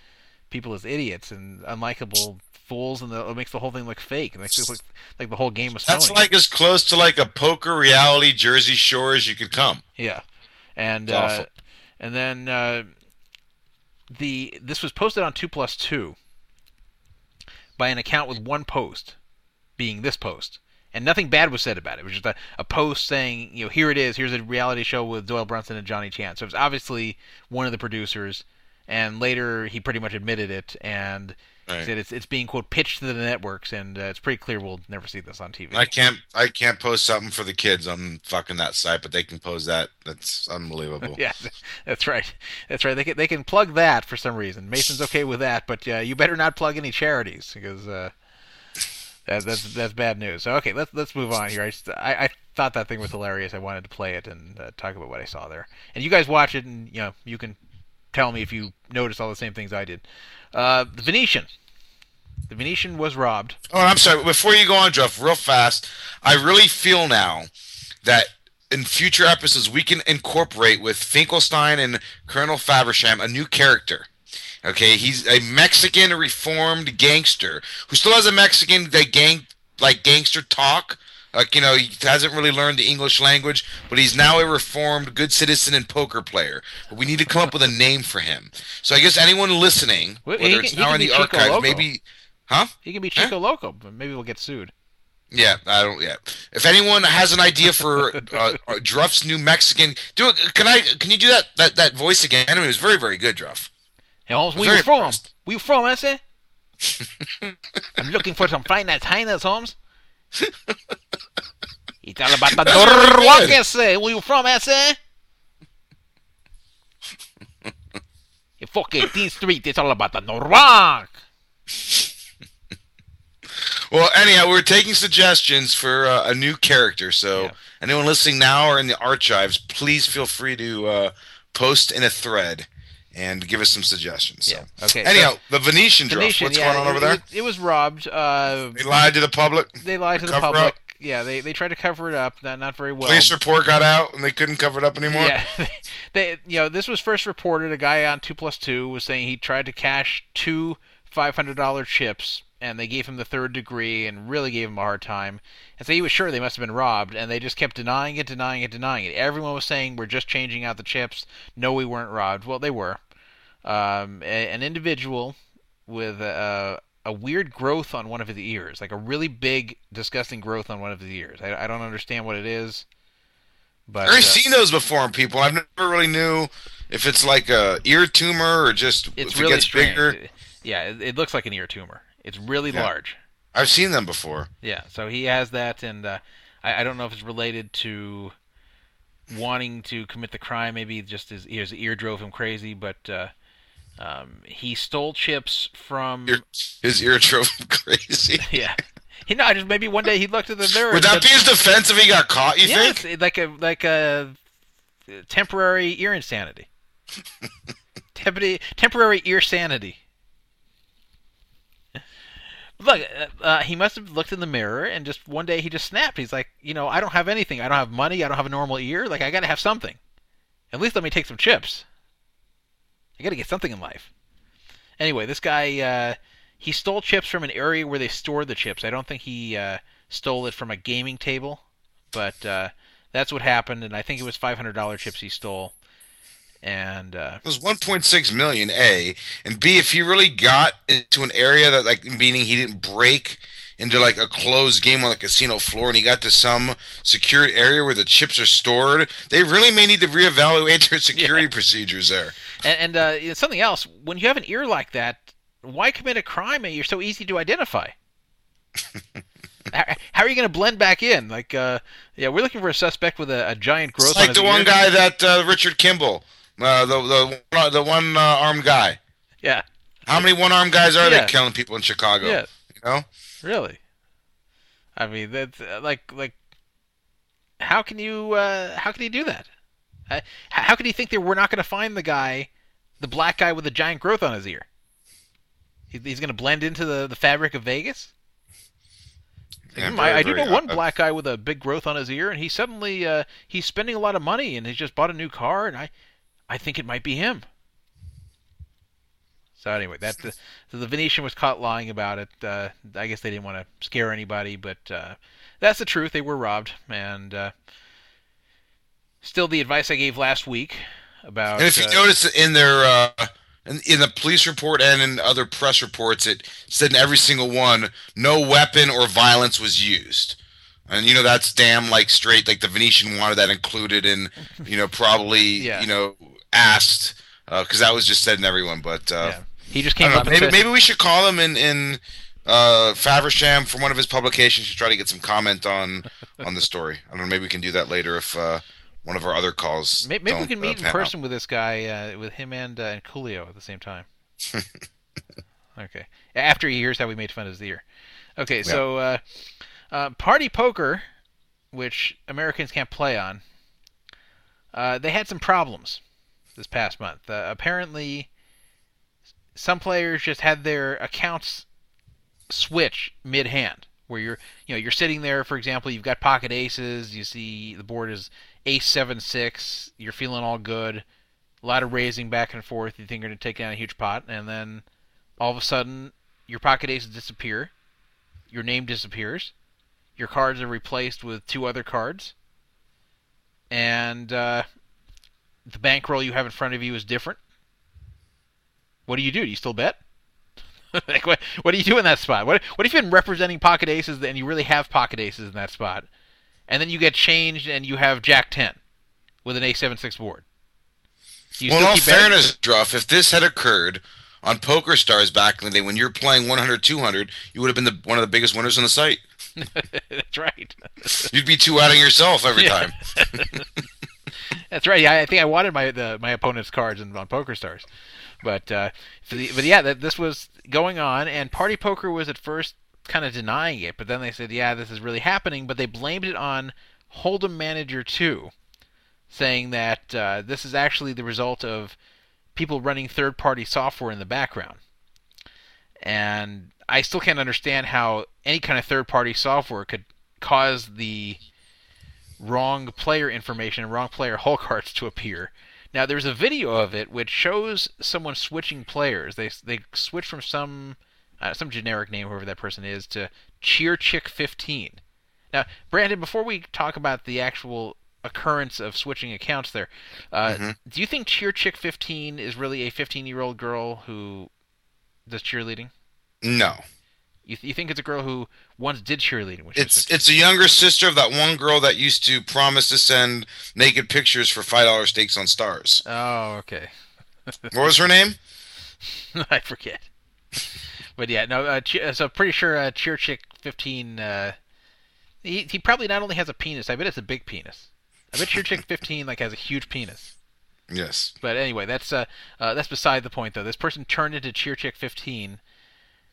people as idiots and unlikable fools, and the, it makes the whole thing look fake. It makes it look like the whole game was That's like as close to like a poker reality Jersey Shore as you could come. Yeah, and uh. And then uh, the this was posted on two plus two by an account with one post, being this post, and nothing bad was said about it. It was just a, a post saying, you know, here it is. Here's a reality show with Doyle Brunson and Johnny Chan. So it was obviously one of the producers, and later he pretty much admitted it and. Right. Said it's it's being quote pitched to the networks and uh, it's pretty clear we'll never see this on TV. I can't I can't post something for the kids on fucking that site, but they can post that. That's unbelievable. yeah, that's right. That's right. They can they can plug that for some reason. Mason's okay with that, but uh, you better not plug any charities because uh, that, that's that's bad news. So okay, let's let's move on here. I, just, I I thought that thing was hilarious. I wanted to play it and uh, talk about what I saw there. And you guys watch it, and you know you can tell me if you noticed all the same things I did. Uh, the Venetian. The Venetian was robbed. Oh, I'm sorry. Before you go on, Jeff, real fast, I really feel now that in future episodes we can incorporate with Finkelstein and Colonel Faversham a new character. Okay, he's a Mexican reformed gangster who still has a Mexican gang like gangster talk. Like you know, he hasn't really learned the English language, but he's now a reformed, good citizen and poker player. But we need to come up with a name for him. So I guess anyone listening, whether he it's can- now in the Chico archives, Loco. maybe, huh? He can be Chico Loco, but maybe we'll get sued. Yeah, I don't. Yeah, if anyone has an idea for uh, uh, Druff's new Mexican, do it. Can I? Can you do that that that voice again? I mean, it was very very good, Druff. Hey, Holmes, where you from? Where you from, I say? I'm looking for some fine highness, Holmes. It's all about the That's very Norwalk, good. I say. Where you from, I say? You fuck 18th Street, it's all about the Norwalk. Well, anyhow, we're taking suggestions for uh, a new character. So anyone listening now or in the archives, please feel free to uh, post in a thread and give us some suggestions. So. Okay. Anyhow, so- the Venetian. Venetian, What's yeah, going on over there? It, it was robbed. Uh, They lied to the public. they lied to the public. up. Yeah, they, they tried to cover it up. Not, not very well. Police report got out and they couldn't cover it up anymore. Yeah, they, you know, this was first reported. A guy on two plus two was saying he tried to cash two five hundred dollar chips, and they gave him the third degree and really gave him a hard time. And so he was sure they must have been robbed, and they just kept denying it, denying it, denying it. Everyone was saying we're just changing out the chips. No, we weren't robbed. Well, they were. Um, a, an individual with a, a weird growth on one of his ears, like a really big, disgusting growth on one of his ears. I, I don't understand what it is. But I've uh, seen those before on people. I've never really knew if it's like a ear tumor or just it's if really it gets strange. bigger. Yeah, it, it looks like an ear tumor. It's really Yeah. large. I've seen them before. Yeah, so he has that, and uh, I, I don't know if it's related to wanting to commit the crime. Maybe just his, his ear drove him crazy, but uh, um, he stole chips from. His ear drove him crazy. yeah. He no, just maybe one day he looked at the mirror. Would that said- be his defense if he got caught? You yes, think? like a like a temporary ear insanity. temporary temporary ear sanity. Look, uh, uh, he must have looked in the mirror and just one day he just snapped. He's like, you know, I don't have anything. I don't have money. I don't have a normal ear. Like, I got to have something. At least let me take some chips. I got to get something in life. Anyway, this guy, uh, he stole chips from an area where they stored the chips. I don't think he uh, stole it from a gaming table, but uh, that's what happened. And I think it was $500 chips he stole. And uh, It was 1.6 million, A. And B, if he really got into an area that, like, meaning he didn't break into, like, a closed game on the casino floor and he got to some secured area where the chips are stored, they really may need to reevaluate their security procedures there. And, and uh, something else, when you have an ear like that, why commit a crime and you're so easy to identify? how, are you going to blend back in? Like, uh, yeah, we're looking for a suspect with a, a giant growth It's on like his the one ear. guy that, uh, Richard Kimball, uh, the, the, the one uh, armed guy. Yeah. How many one armed guys are Yeah. there killing people in Chicago? Yeah. You know? Really? I mean, that's uh, like like how can you uh, how can you do that? Uh, how can you think that we're not going to find the guy, the black guy with the giant growth on his ear? He- He's going to blend into the, the fabric of Vegas. Yeah, very, I, I do know one black guy with a big growth on his ear, and he suddenly uh, he's spending a lot of money, and he's just bought a new car, and I I think it might be him. So anyway, that the, so the Venetian was caught lying about it. Uh, I guess they didn't want to scare anybody, but uh, that's the truth. They were robbed, and uh, still the advice I gave last week about. And if you uh, notice in their uh, in, in the police report and in other press reports, it said in every single one, no weapon or violence was used. And you know that's damn like straight. Like the Venetian wanted that included, and you know probably Yeah. you know asked because that was just said in everyone. But uh, he just came up know, maybe said- maybe we should call him in in uh, Faversham from one of his publications to try to get some comment on on the story. I don't know. Maybe we can do that later if uh, one of our other calls. May- Maybe, we can uh, meet in pan out. person with this guy, uh, with him and uh, and Coolio at the same time. okay. After he hears how we made fun of his ear. Okay, so uh, uh, Party Poker, which Americans can't play on, uh, they had some problems this past month. Uh, apparently, some players just had their accounts switch mid-hand where you're you know you're sitting there for example you've got pocket aces you see the board is ace 7 6 you're feeling all good a lot of raising back and forth you think you're going to take down a huge pot and then all of a sudden your pocket aces disappear your name disappears your cards are replaced with two other cards and uh, the bankroll you have in front of you is different what do you do do you still bet like what, what do you do in that spot? What what if you've been representing pocket aces and you really have pocket aces in that spot, and then you get changed and you have Jack ten with an ace seven six board? You well, in all betting? fairness, Druff, if this had occurred on Poker Stars back in the day when you're playing 100, 200, you would have been the, one of the biggest winners on the site. That's right. You'd be two outing yourself every Yeah. time. That's right. Yeah, I think I wanted my the, my opponent's cards in, on Poker Stars, but uh, but yeah, this was going on, and Party Poker was at first kind of denying it, but then they said, yeah, this is really happening, but they blamed it on Hold'em Manager 2, saying that uh, this is actually the result of people running third-party software in the background, and I still can't understand how any kind of third-party software could cause the wrong player information and wrong player hole cards to appear. Now there's a video of it which shows someone switching players. They they switch from some uh, some generic name whoever that person is to Cheer Chick 15. Now Brandon, before we talk about the actual occurrence of switching accounts there, uh, Mhm. do you think Cheer Chick 15 is really a 15 year old girl who does cheerleading? No. You, th- you think it's a girl who once did cheerleading? Was It's it's a younger sister of that one girl that used to promise to send naked pictures for five dollar stakes on stars. Oh, okay. What was her name? I forget. But yeah, no. Uh, che- so pretty sure uh, Cheer Chick 15. Uh, he he probably not only has a penis. I bet it's a big penis. I bet Cheer Chick 15 like has a huge penis. Yes. But anyway, that's uh, uh that's beside the point though. This person turned into Cheer Chick 15.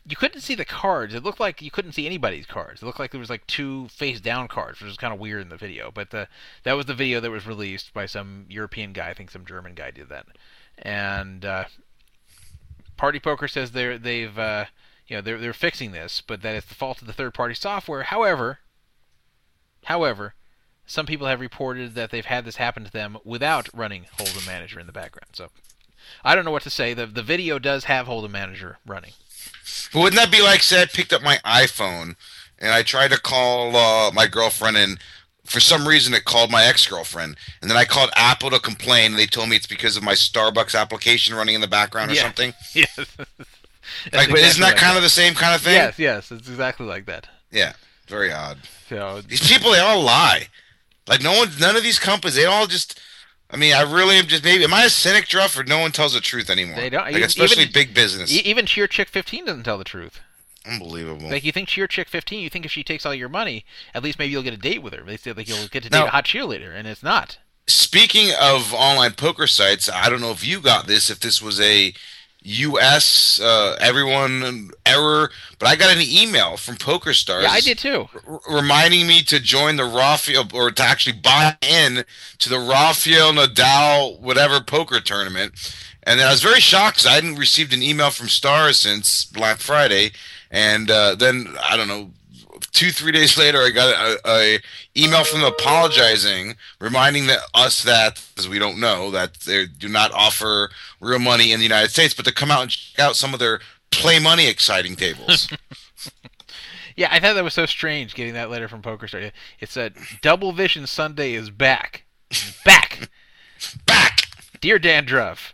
You couldn't see the cards. It looked like you couldn't see anybody's cards. It looked like there was like two face down cards, which was kind of weird in the video. But the, that was the video that was released by some European guy. I think some German guy did that. And uh, Party Poker says they're they've uh, you know they're they're fixing this, but that it's the fault of the third party software. However, however, some people have reported that they've had this happen to them without running Hold'em Manager in the background. So I don't know what to say. The the video does have Hold'em Manager running. But wouldn't that be like, say, I picked up my iPhone and I tried to call uh, my girlfriend, and for some reason it called my ex girlfriend, and then I called Apple to complain, and they told me it's because of my Starbucks application running in the background or Yeah. something. Yes. Like, but isn't that kind of the same kind of thing? Yes, yes, it's exactly like that. Yeah, very odd. So These people, they all lie. Like no one, none of these companies, they all just. I mean, I really am just maybe. Am I a cynic, Druff, or no one tells the truth anymore? They don't. Like, even- especially even- big business. Even Cheer Chick 15 doesn't tell the truth. Unbelievable. Like you think Cheer Chick 15, you think if she takes all your money, at least maybe you'll get a date with her. They say like you'll get to date a hot cheerleader, and it's not. Speaking of online poker sites, I don't know if you got this, if this was a U.S. Uh, everyone error, but I got an email from PokerStars. Yeah, I did too. r- reminding me to join the Rafael or to actually buy in to the Rafael Nadal whatever poker tournament. And then I was very shocked because I hadn't received an email from Stars since Black Friday. And uh, then I don't know, two three days later, I got a, a email from them apologizing, reminding that, us that because we don't know that they do not offer real money in the United States, but to come out and check out some of their play money exciting tables. Yeah, I thought that was so strange getting that letter from PokerStars. It said Double Vision Sunday is back, back, back. Dear Dandruff,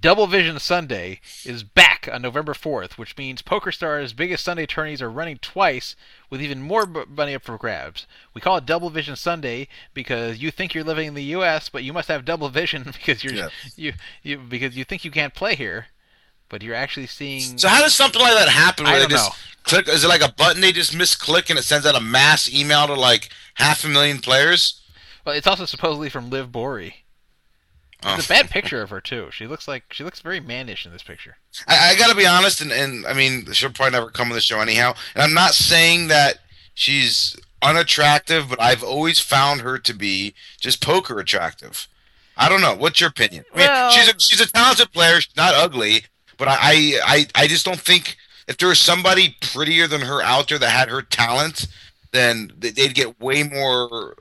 Double Vision Sunday is back on November 4th, which means PokerStars' biggest Sunday tourneys are running twice with even more b- money up for grabs. We call it Double Vision Sunday because you think you're living in the U.S., but you must have double vision because you're Yes. you you because you think you can't play here, but you're actually seeing. So how does something like that happen? Where I don't just know. click? Is it like a button they just misclick and it sends out a mass email to like half a million players? Well, it's also supposedly from Liv Boeree. It's Oh. a bad picture of her too. She looks like she looks very mannish in this picture. I, I got to be honest, and, and I mean she'll probably never come on the show anyhow. And I'm not saying that she's unattractive, but I've always found her to be just poker attractive. I don't know. What's your opinion? I mean, Well- she's a, she's a talented player. She's not ugly, but I, I I I just don't think if there was somebody prettier than her out there that had her talent, then they- they'd get way more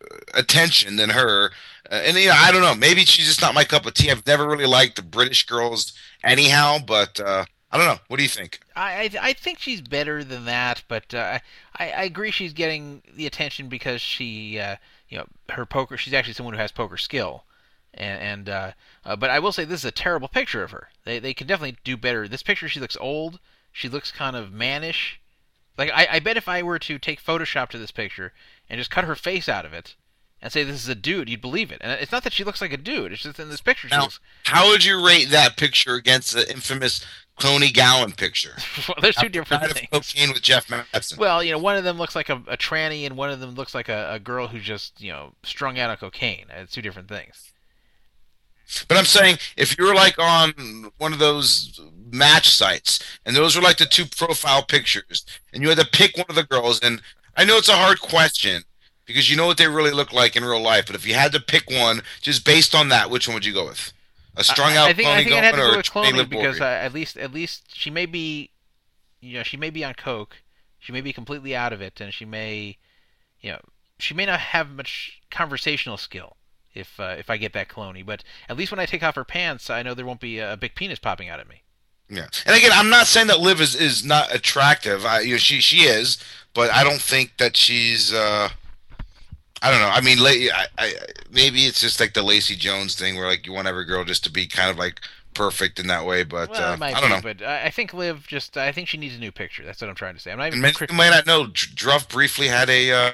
uh, attention than her. Uh, and you know, I don't know. Maybe she's just not my cup of tea. I've never really liked the British girls anyhow. But uh, I don't know. What do you think? I, I I think she's better than that, but uh, I I agree she's getting the attention because she uh, you know her poker. She's actually someone who has poker skill, and and uh, uh, but I will say this is a terrible picture of her. They they can definitely do better. This picture she looks old. She looks kind of mannish. Like I, I bet if I were to take Photoshop to this picture and just cut her face out of it and say this is a dude, you'd believe it. And it's not that she looks like a dude. It's just in this picture she Now, looks. how would you rate that picture against the infamous Clonie Gowen picture? Well, there's two different things. Cocaine with Jeff Madsen. Well, you know, one of them looks like a, a tranny, and one of them looks like a, a girl who's just, you know, strung out on cocaine. It's two different things. But I'm saying if you're like on one of those match sites and those were like the two profile pictures and you had to pick one of the girls and I know it's a hard question because you know what they really look like in real life, but if you had to pick one just based on that, which one would you go with? A strung I, out I think, I think I'd have to go with a Clonie because uh, at least, at least she may be, you know, she may be on coke, she may be completely out of it, and she may, you know, she may not have much conversational skill. If uh, if I get that Clonie, but at least when I take off her pants, I know there won't be a, a big penis popping out at me. Yeah, and again, I'm not saying that Liv is, is not attractive. I, you know, she she is, but I don't think that she's. Uh, I don't know. I mean, I, I, maybe it's just like the Lacey Jones thing, where like you want every girl just to be kind of like perfect in that way. But Well, uh, I don't be, know. but I, I think Liv just, I think she needs a new picture. That's what I'm trying to say. I'm not even. Many people might not know. Druff briefly had a uh,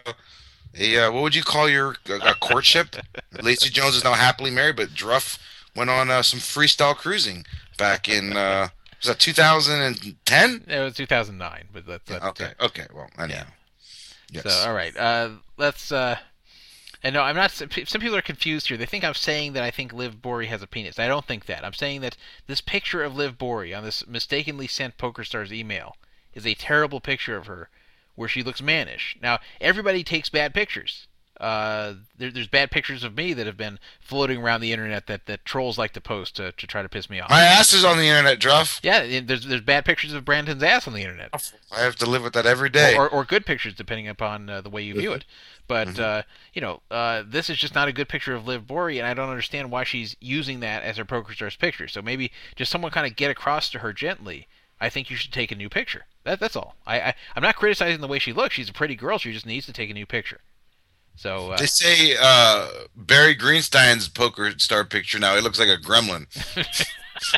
a uh, what would you call your a, courtship? Lacey Jones is now happily married, but Druff went on uh, some freestyle cruising back in uh, was that 2010? It was 2009, but that's, that's Okay, okay. Well, anyhow. Yes. So all right, uh, let's. And no, I'm not. Some people are confused here. They think I'm saying that I think Liv Boeree has a penis. I don't think that. I'm saying that this picture of Liv Boeree on this mistakenly sent PokerStars email is a terrible picture of her, where she looks mannish. Now everybody takes bad pictures uh, there, there's bad pictures of me that have been floating around the internet that, that trolls like to post to, to try to piss me off. My ass is on the internet, Druff. Yeah, there's there's bad pictures of Brandon's ass on the internet. I have to live with that every day. or, or good pictures depending upon uh, the way you view it. But Mhm. uh, you know, uh, this is just not a good picture of Liv Boeree, and I don't understand why she's using that as her poker stars picture. So maybe just someone kind of get across to her gently. I think you should take a new picture. That, that's all. I, I I'm not criticizing the way she looks. She's a pretty girl. She just needs to take a new picture. So uh, They say uh, Barry Greenstein's poker star picture now. It looks like a gremlin.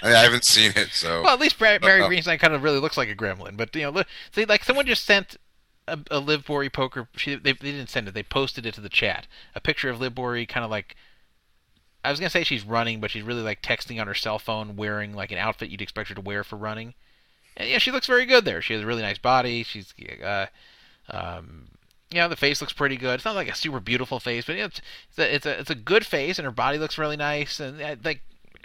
I, mean, I haven't seen it, so. Well, at least Barry, Barry Greenstein kind of really looks like a gremlin. But you know, see, like someone just sent a, a Liv Boeree poker. She, they, they didn't send it. They posted it to the chat. A picture of Liv Boeree, kind of like. I was gonna say she's running, but she's really like texting on her cell phone, wearing like an outfit you'd expect her to wear for running. And yeah, she looks very good there. She has a really nice body. She's, uh, um, you know, the face looks pretty good. It's not like a super beautiful face, but it's it's a it's a, it's a good face, and her body looks really nice, and uh, like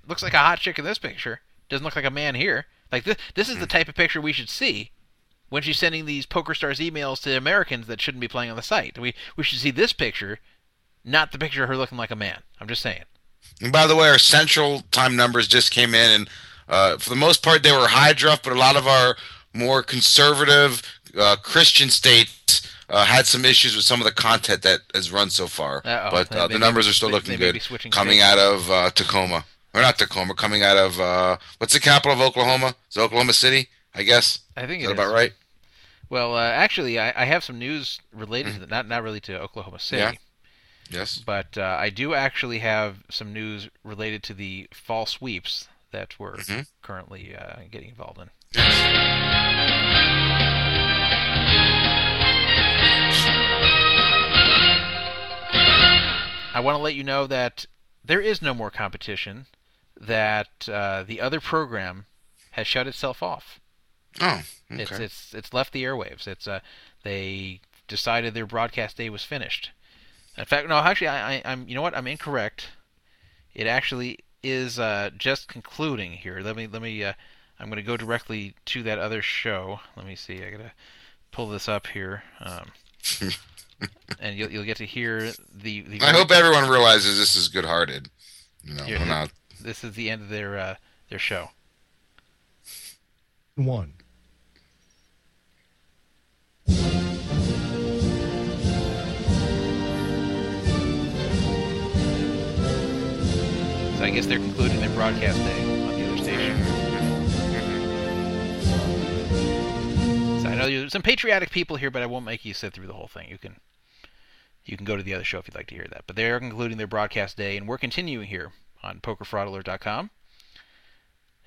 looks like a hot chick in this picture. Doesn't look like a man here. Like this, this is the type of picture we should see when she's sending these Poker Stars emails to Americans that shouldn't be playing on the site. We we should see this picture, not the picture of her looking like a man. I'm just saying. And by the way, our central time numbers just came in, and uh, for the most part, they were high druff, but a lot of our more conservative uh, Christian states uh, had some issues with some of the content that has run so far. Uh-oh. But uh, the numbers are still they- looking they good. Coming out of uh, Tacoma, or not Tacoma, coming out of uh, what's the capital of Oklahoma? Is it Oklahoma City? I guess. I think is that it about right. Well, uh, actually, I, I have some news related to that. Not not really to Oklahoma City. Yeah. Yes. But uh, I do actually have some news related to the fall sweeps that we're Mhm. currently uh, getting involved in. I want to let you know that there is no more competition. That uh, the other program has shut itself off. Oh, It's okay. it's it's left the airwaves. It's uh they decided their broadcast day was finished. In fact, no, actually, I, I I'm you know what I'm incorrect. It actually is uh, just concluding here. Let me let me. Uh, I'm going to go directly to that other show. Let me see. I gotta pull this up here, um, and you'll you'll get to hear the. the I hope everyone realizes this is good-hearted. You know, Here, we're not. This is the end of their uh, their show. One. So I guess they're concluding their broadcast day on the other station. So I know there's some patriotic people here, but I won't make you sit through the whole thing. You can you can go to the other show if you'd like to hear that. But they are concluding their broadcast day, and we're continuing here on PokerFraudAlert.com.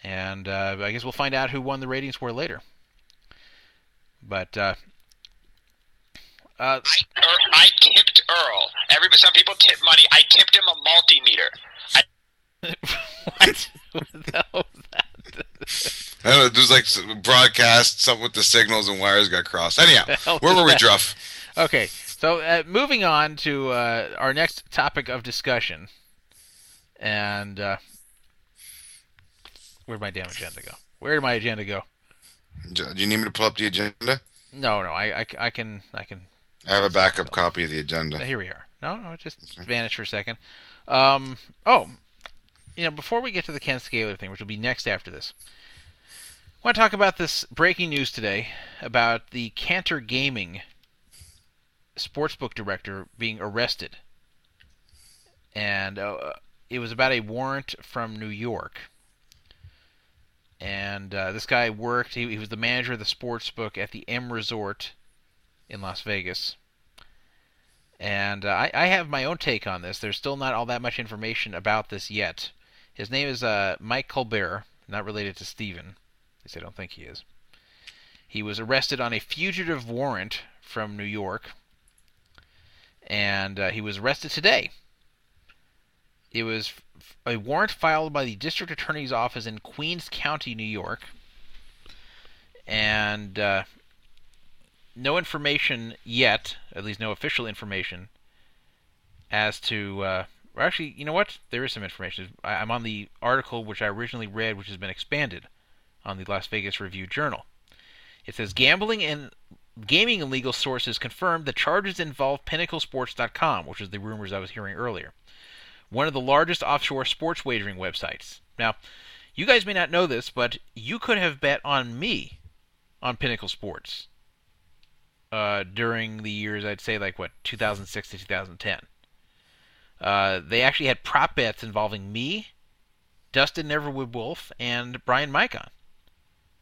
And uh, I guess we'll find out who won the ratings war later. But uh, uh, Er, I tipped Earl. Every some people tip money. I tipped him a multimeter. I, what? what was that? I don't know, there's like s- broadcast something with the signals and wires got crossed. Anyhow, where was were we. Druff? Okay, so uh, moving on to uh, our next topic of discussion, and uh, where'd my damn agenda go? Where did my agenda go? Do you need me to pull up the agenda? No, no, I, I, I can, I can. I have a backup copy of the agenda. Here we are. No, no, it just vanished for a second. Um, oh, you know, before we get to the Ken Scalir thing, which will be next after this, I want to talk about this breaking news today about the Cantor Gaming sportsbook director being arrested. And uh, it was about a warrant from New York. And uh, this guy worked, he, he was the manager of the sports book at the M Resort in Las Vegas. And uh, I, I have my own take on this. There's still not all that much information about this yet. His name is uh, Mike Colbert, not related to Stephen. At least I don't think he is. He was arrested on a fugitive warrant from New York, and uh, he was arrested today. It was a warrant filed by the District Attorney's Office in Queens County, New York, and uh, no information yet, at least no official information, as to. Uh, or actually, you know what? There is some information. I, I'm on the article which I originally read, which has been expanded on the Las Vegas Review Journal. It says gambling and gaming and legal sources confirmed the charges involve PinnacleSports.com, which is the rumors I was hearing earlier, one of the largest offshore sports wagering websites. Now, you guys may not know this, but you could have bet on me on Pinnacle Sports uh, during the years, I'd say, like, what, 2006 to 2010. Uh, they actually had prop bets involving me, Dustin Neverwin Wolf, and Brian Micon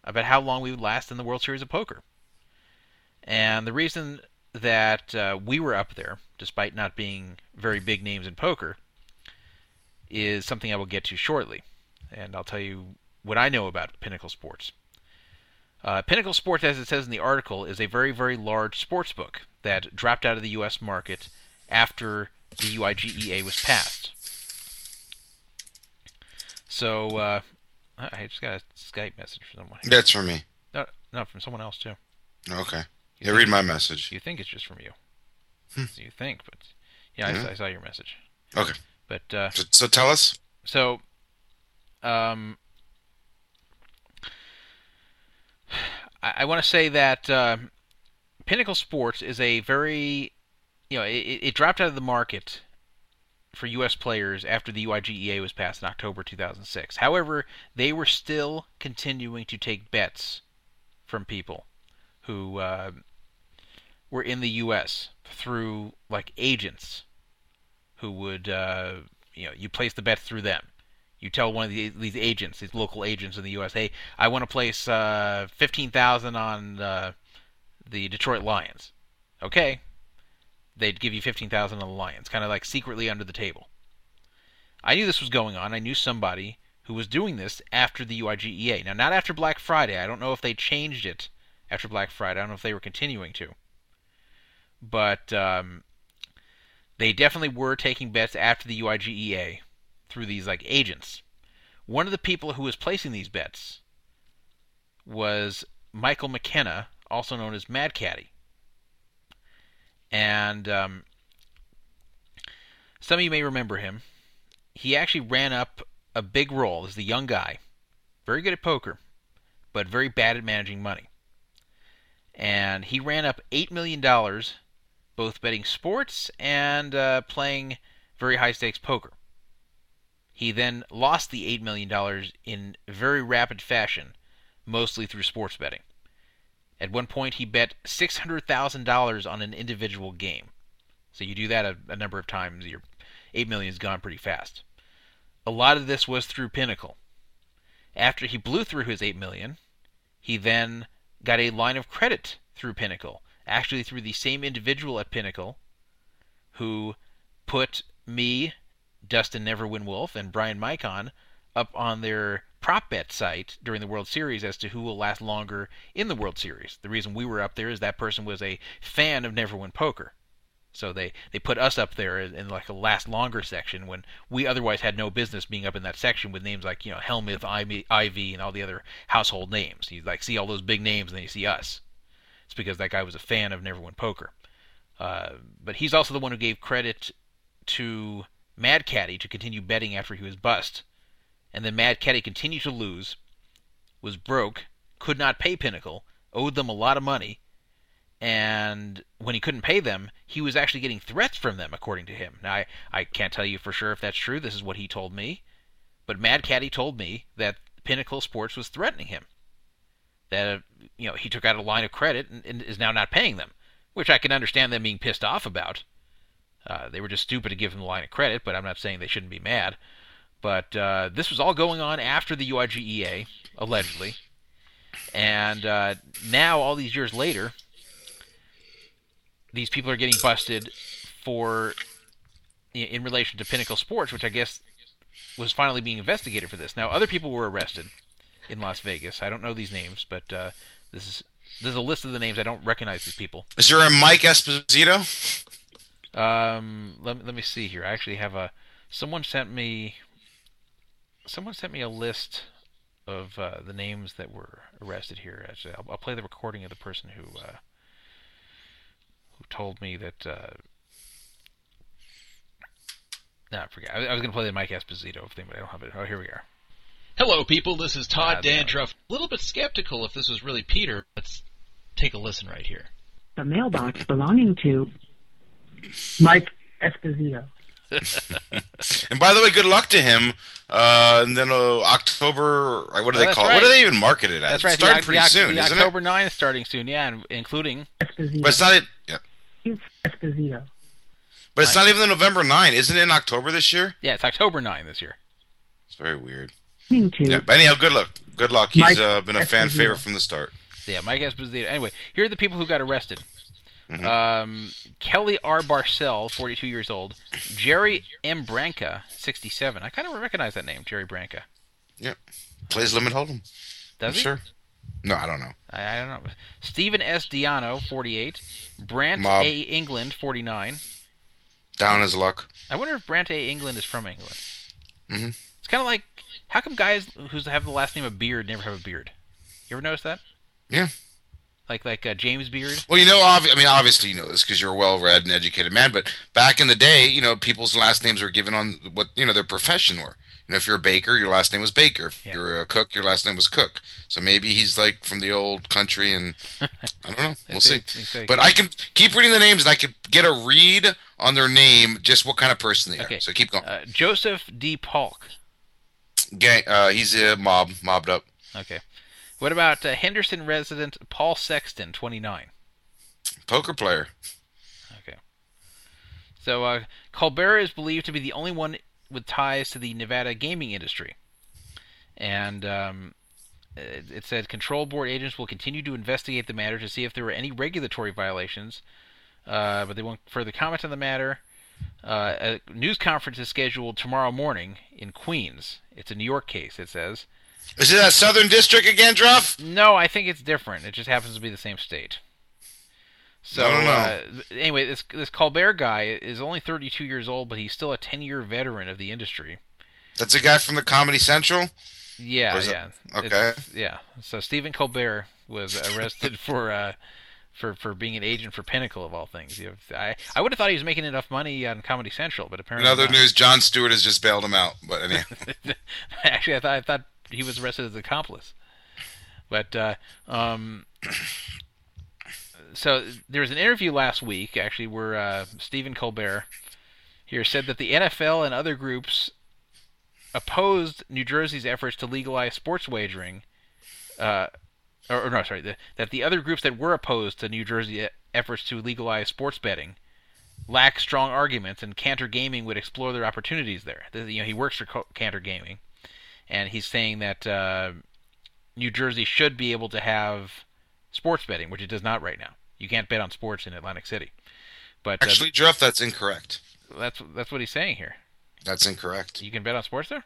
about how long we would last in the World Series of Poker. And the reason that uh, we were up there, despite not being very big names in poker, is something I will get to shortly. And I'll tell you what I know about Pinnacle Sports. Uh, Pinnacle Sports, as it says in the article, is a very, very large sports book that dropped out of the U.S. market after the UIGEA was passed. So, uh, I just got a Skype message from someone. That's from me. No, no, from someone else too. Okay. Yeah, read my message. You think it's just from you? Hmm. You think, but yeah, I, Yeah. I saw your message. Okay. But uh, So, so tell us. so, um, I, I want to say that uh, Pinnacle Sports is a very, you know, it, it dropped out of the market for U.S. players after the UIGEA was passed in October 2006. However, they were still continuing to take bets from people who uh, were in the U.S. through like agents who would, uh, you know, you place the bets through them. You tell one of the, these agents, these local agents in the U.S., hey, I want to place uh, fifteen thousand on uh, the Detroit Lions. Okay, they'd give you fifteen thousand on the Lions, kind of like secretly under the table. I knew this was going on. I knew somebody who was doing this after the UIGEA. Now, not after Black Friday. I don't know if they changed it after Black Friday. I don't know if they were continuing to. But um, they definitely were taking bets after the UIGEA through these like agents. One of the people who was placing these bets was Michael McKenna, also known as Mad Caddy. And um, some of you may remember him. He actually ran up a big roll as the young guy, very good at poker, but very bad at managing money. And he ran up $8 million, both betting sports and uh, playing very high stakes poker. He then lost the $8 million in very rapid fashion, mostly through sports betting. At one point, he bet $600,000 on an individual game. So you do that a, a number of times, your $8 million is gone pretty fast. A lot of this was through Pinnacle. After he blew through his 8 million, he then got a line of credit through Pinnacle, actually through the same individual at Pinnacle who put me, Dustin Neverwin Wolf, and Brian Micon up on their prop bet site during the World Series as to who will last longer in the World Series. The reason we were up there is that person was a fan of Neverwin Poker. So they, they put us up there in like a last longer section when we otherwise had no business being up in that section with names like, you know, Helmuth, Ivey, and all the other household names. You like see all those big names and then you see us. It's because that guy was a fan of Neverwin Poker. Uh, but he's also the one who gave credit to Mad Caddy to continue betting after he was bust. And then Mad Caddy continued to lose, was broke, could not pay Pinnacle, owed them a lot of money, and when he couldn't pay them, he was actually getting threats from them, according to him. Now, I, I can't tell you for sure if that's true. This is what he told me. But Mad Caddy told me that Pinnacle Sports was threatening him. That, you know, he took out a line of credit and, and is now not paying them, which I can understand them being pissed off about. Uh, they were just stupid to give him the line of credit, but I'm not saying they shouldn't be mad. But uh, this was all going on after the UIGEA, allegedly. And uh, now, all these years later, these people are getting busted for in relation to Pinnacle Sports, which I guess was finally being investigated for this. Now, other people were arrested in Las Vegas. I don't know these names, but uh, this is there's a list of the names. I don't recognize these people. Is there a Mike Esposito? Um, let me, let me see here. I actually have a someone sent me someone sent me a list of uh, the names that were arrested here. Actually, I'll, I'll play the recording of the person who uh, who told me that. Uh, no, I forget. I, I was going to play the Mike Esposito thing, but I don't have it. Oh, here we are. Hello, people. This is Todd Ah. Dandruff. A little bit skeptical if this was really Peter. Let's take a listen right here. The mailbox belonging to Mike Esposito. and by the way, good luck to him. Uh, and then uh, October, uh, what do Oh, they that's call it? What do they even market it as? That's right. It's starting the, pretty the, soon, the isn't October 9th starting soon, yeah, and including. it? But it's not. It, yeah. Esposito. But it's not even the November 9. Isn't it in October this year? Yeah, it's October 9 this year. It's very weird. Listening Yeah, but anyhow, good luck. Good luck. He's Mike uh, been a fan Esposito. favorite from the start. Yeah, Mike Esposito. Anyway, here are the people who got arrested. Mhm. Um, Kelly R. Barcel, 42 years old. Jerry M. Branca, 67. I kind of recognize that name, Jerry Branca. Yep. Plays Limit Hold'em. Does I'm he? Sure. No, I don't know. I, I don't know. Stephen S. Diano, 48. Brant Mob. A. England, 49. Down his luck. I wonder if Brant A. England is from England. Mm-hmm. It's kind of like, how come guys who have the last name of Beard never have a beard? You ever notice that? Yeah. Like like uh, James Beard. Well, you know, obvi- I mean, obviously you know this because you're a well-read and educated man. But back in the day, you know, people's last names were given on what you know their profession were. You know, if you're a baker, your last name was Baker. If you're a cook, your last name was Cook. So maybe he's like from the old country, and I don't know. We'll see. But I can keep reading the names, and I could get a read on their name, just what kind of person they Okay. are. So keep going. Uh, Joseph D. Polk. Gang, uh, he's a mob, mobbed up. Okay. What about uh, Henderson resident Paul Sexton, 29? Poker player. Okay. So uh, Colbert is believed to be the only one with ties to the Nevada gaming industry. And um, it, it said control board agents will continue to investigate the matter to see if there were any regulatory violations, uh, but they won't further comment on the matter. Uh, a news conference is scheduled tomorrow morning in Queens. It's a New York case, it says. Is it that Southern District again, Druff? No, I think it's different. It just happens to be the same state. So. Uh, anyway, this this Colbert guy is only 32 years old, but he's still a 10-year veteran of the industry. That's a guy from the Comedy Central. Yeah, is it- yeah, okay. It's- yeah. So Stephen Colbert was arrested for uh, for for being an agent for Pinnacle of all things. You know, I I would have thought he was making enough money on Comedy Central, but apparently. In other not. news, Jon Stewart has just bailed him out. But anyhow, Actually, I thought I thought he was arrested as an accomplice. But uh, um, so there was an interview last week, actually, where uh, Stephen Colbert here said that the NFL and other groups opposed New Jersey's efforts to legalize sports wagering. Uh, or, or no, sorry, the, that the other groups that were opposed to New Jersey efforts to legalize sports betting lack strong arguments, and Cantor Gaming would explore their opportunities there. The- You know, he works for Cantor Gaming, and he's saying that uh, New Jersey should be able to have sports betting, which it does not right now. You can't bet on sports in Atlantic City. But uh, actually, Druff, that's incorrect. that's that's what he's saying here. That's incorrect. You can bet on sports there.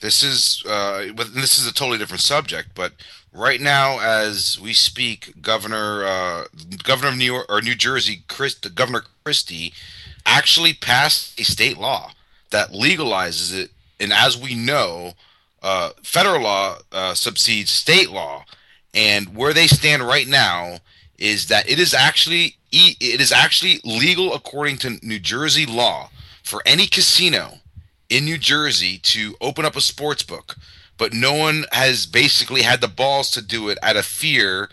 This is uh, this is a totally different subject. But right now, as we speak, Governor uh, Governor of New York or New Jersey, Governor Christie, actually passed a state law that legalizes it. And as we know, uh, federal law uh, state law, and where they stand right now is that it is actually it is actually legal according to New Jersey law for any casino in New Jersey to open up a sports book, but no one has basically had the balls to do it out of fear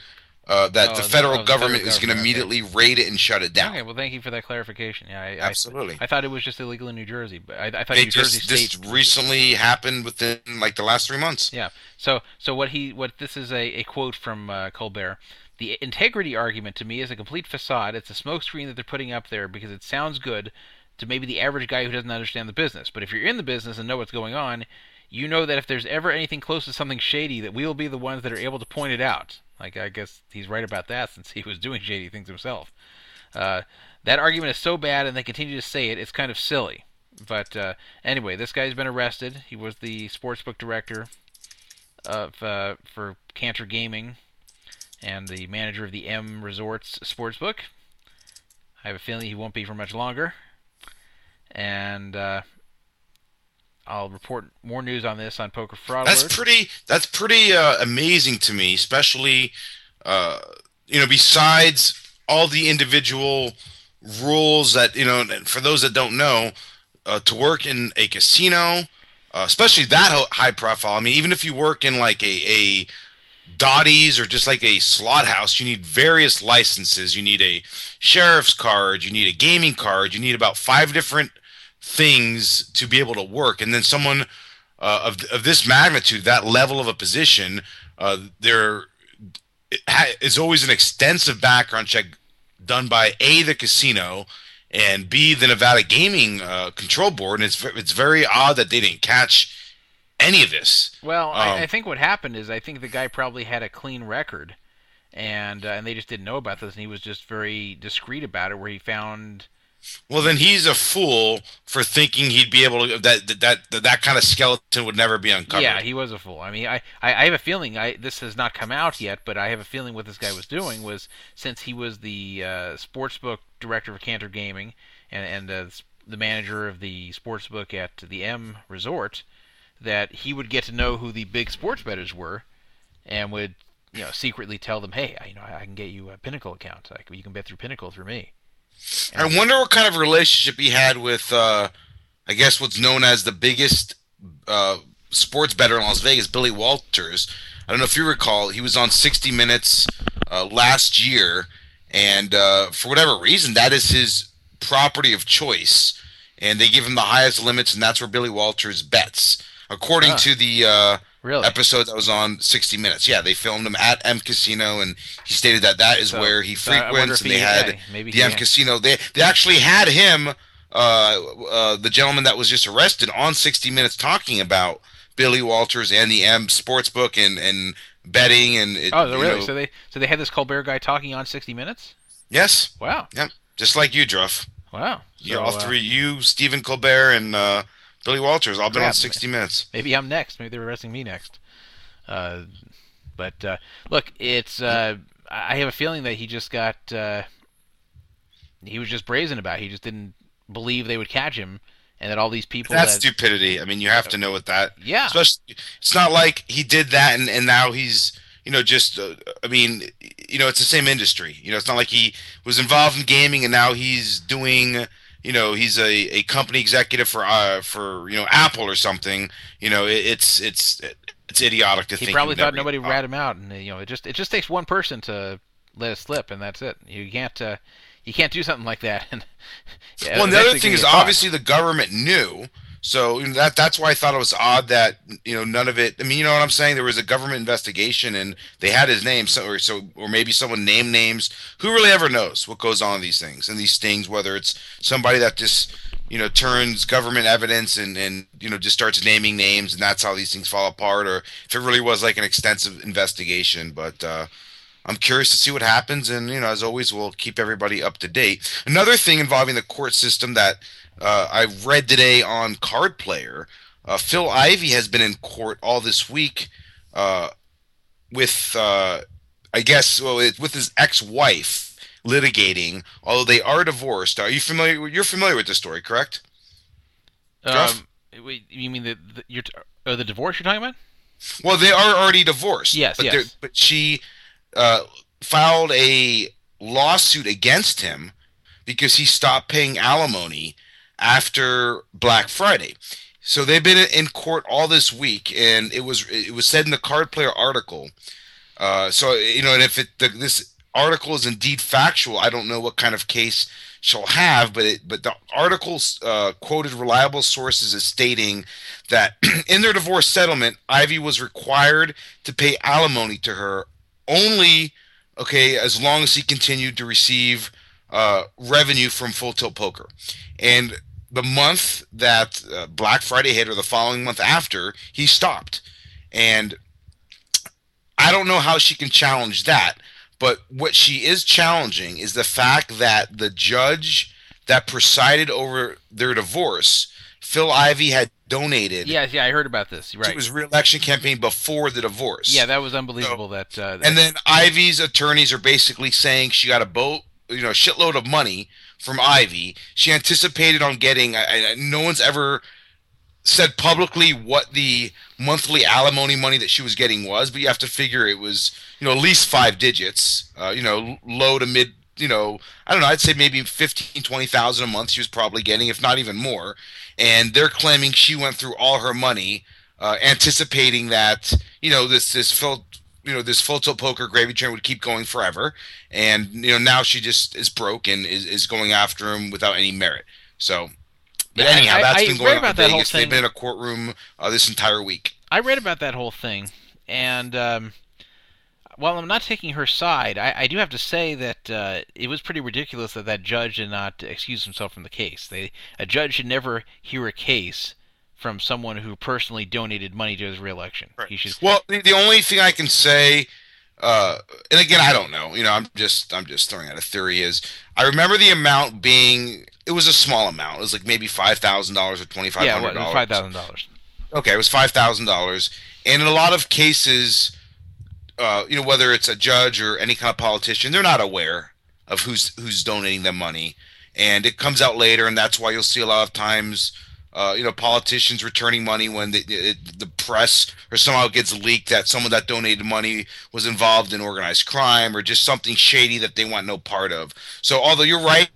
uh, that Oh, the federal oh, the government is going to government, okay. immediately raid it and shut it down. Okay, well, thank you for that clarification. Yeah, I, Absolutely. I, I thought it was just illegal in New Jersey, but I, I thought It New Jersey just State this recently happened within like the last three months. Yeah. So so what he what this is a, a quote from uh, Colbert. The integrity argument to me is a complete facade. It's a smokescreen that they're putting up there because it sounds good to maybe the average guy who doesn't understand the business. But if you're in the business and know what's going on, you know that if there's ever anything close to something shady, that we will be the ones that are able to point it out. Like I guess he's right about that since he was doing shady things himself. Uh, that argument is so bad, and they continue to say it. It's kind of silly. But uh, anyway, this guy's been arrested. He was the sportsbook director of uh, for Cantor Gaming and the manager of the M Resorts Sportsbook. I have a feeling he won't be for much longer. And uh, I'll report more news on this on Poker Fraud That's Alert. pretty. That's pretty uh, amazing to me, especially uh, you know besides all the individual rules that you know. For those that don't know, uh, to work in a casino, uh, especially that high profile. I mean, even if you work in like a, a Dotty's or just like a slot house, you need various licenses. You need a sheriff's card, you need a gaming card, you need about five different things to be able to work. And then someone uh, of of this magnitude, that level of a position, uh, there is always an extensive background check done by a the casino and b the Nevada Gaming uh, Control Board. And it's it's very odd that they didn't catch any of this. Well, Um, I, I think what happened is I think the guy probably had a clean record, and uh, and they just didn't know about this, and he was just very discreet about it, where he found. Well, then he's a fool for thinking he'd be able to that that that, that kind of skeleton would never be uncovered. Yeah, he was a fool. I mean, I, I, I have a feeling I this has not come out yet, but I have a feeling what this guy was doing was since he was the uh, sportsbook director of Cantor Gaming and and the manager of the sportsbook at the M Resort, that he would get to know who the big sports bettors were, and would you know secretly tell them, hey, I- you know, I can get you a Pinnacle account. Like you can bet through Pinnacle through me. I wonder what kind of relationship he had with, uh, I guess, what's known as the biggest uh, sports bettor in Las Vegas, Billy Walters. I don't know if you recall, he was on 60 Minutes uh, last year, and uh, for whatever reason, that is his property of choice, and they give him the highest limits, and that's where Billy Walters bets, according Ah. to the uh, Really? episode that was on 60 Minutes. Yeah, they filmed him at M Casino, and he stated that that is So- where he so frequents, and he- they had maybe the he- M Casino. They they actually had him, uh, uh, the gentleman that was just arrested, on 60 Minutes talking about Billy Walters and the M Sportsbook and and betting and it, Oh, really? know- So they so they had this Colbert guy talking on 60 Minutes. yes, Wow. yep, just like you, Druff. Wow. Yeah, So, all uh, three, you, Stephen Colbert, and uh, Billy Walters, been Yeah, on 60 Minutes. Maybe I'm next. Maybe they're arresting me next. Uh, but uh, look, it's. Uh, I have a feeling that he just got. Uh, he was just brazen about. It. He just didn't believe they would catch him, and that all these people. That's that, stupidity. I mean, you have to know what that. Yeah. Especially, it's not like he did that and, and now he's, you know, just. Uh, I mean, you know, it's the same industry. You know, it's not like he was involved in gaming and now he's doing. You know, he's a, a company executive for uh for you know Apple or something. You know, it, it's it's it's idiotic to he think. probably he'd thought nobody would rat him out, and you know, it just it just takes one person to let it slip, and that's it. You can't. Uh, you can't do something like that. And yeah, well, and the other thing is obviously the government knew. So that that's why I thought it was odd that you know none of it. I mean, you know what I'm saying? There was a government investigation and they had his name, so or so or maybe someone named names. Who really ever knows what goes on in these things and these stings? Whether it's somebody that just you know turns government evidence and and you know just starts naming names and that's how these things fall apart, or if it really was like an extensive investigation. But uh, I'm curious to see what happens, and you know, as always, we'll keep everybody up to date. Another thing involving the court system that uh, I read today on Card Player, uh, Phil Ivey has been in court all this week uh, with, uh, I guess, well, it, with his ex-wife litigating. Although they are divorced. Are you familiar? You're familiar with this story, correct? Um, wait, you mean the, the you're t- uh, the divorce you're talking about? Well, they are already divorced. Yes, but yes. But she uh, filed a lawsuit against him because he stopped paying alimony after Black Friday. So they've been in court all this week, and it was it was said in the Card Player article. Uh, so you know, and if it the, this article is indeed factual, I don't know what kind of case she'll have, but it, but the article uh, quoted reliable sources as stating that in their divorce settlement, Ivey was required to pay alimony to her only okay as long as he continued to receive uh, revenue from Full Tilt Poker, and the month that uh, Black Friday hit, or the following month after, he stopped, and I don't know how she can challenge that. But what she is challenging is the fact that the judge that presided over their divorce, Phil Ivey, had donated Yeah, yeah, I heard about this. Right. to his reelection campaign before the divorce. yeah, that was unbelievable. that, uh, that And then Ivey's attorneys are basically saying she got a boat, you know, shitload of money from Ivey. She anticipated on getting. I, I, no one's ever said publicly what the monthly alimony money that she was getting was, but you have to figure it was, you know, at least five digits. Uh, you know, low to mid. You know, I don't know. I'd say maybe 15, 20,000 a month she was probably getting, if not even more. And they're claiming she went through all her money, uh, anticipating that you know this this you know this full tilt poker gravy train would keep going forever, and you know now she just is broke and is, is going after him without any merit. So, but Yeah, anyhow, I- that's I been read going on about that whole Vegas. They've been in a courtroom uh, this entire week. I read about that whole thing, and um, while I'm not taking her side, I, I do have to say that uh, it was pretty ridiculous that that judge did not excuse himself from the case. They, a judge should never hear a case from someone who personally donated money to his reelection. He should. Well, the, the only thing I can say, uh, and again, I don't know. You know, I'm just I'm just throwing out a theory. Is I remember the amount being it was a small amount. It was like maybe five thousand dollars or twenty five yeah, hundred what, dollars. five thousand dollars. Okay, it was five thousand dollars, and in a lot of cases, uh, you know, whether it's a judge or any kind of politician, they're not aware of who's who's donating them money, and it comes out later, and that's why you'll see a lot of times, uh, you know, politicians returning money when the it, the press or somehow gets leaked that someone that donated money was involved in organized crime or just something shady that they want no part of. So, although you're right,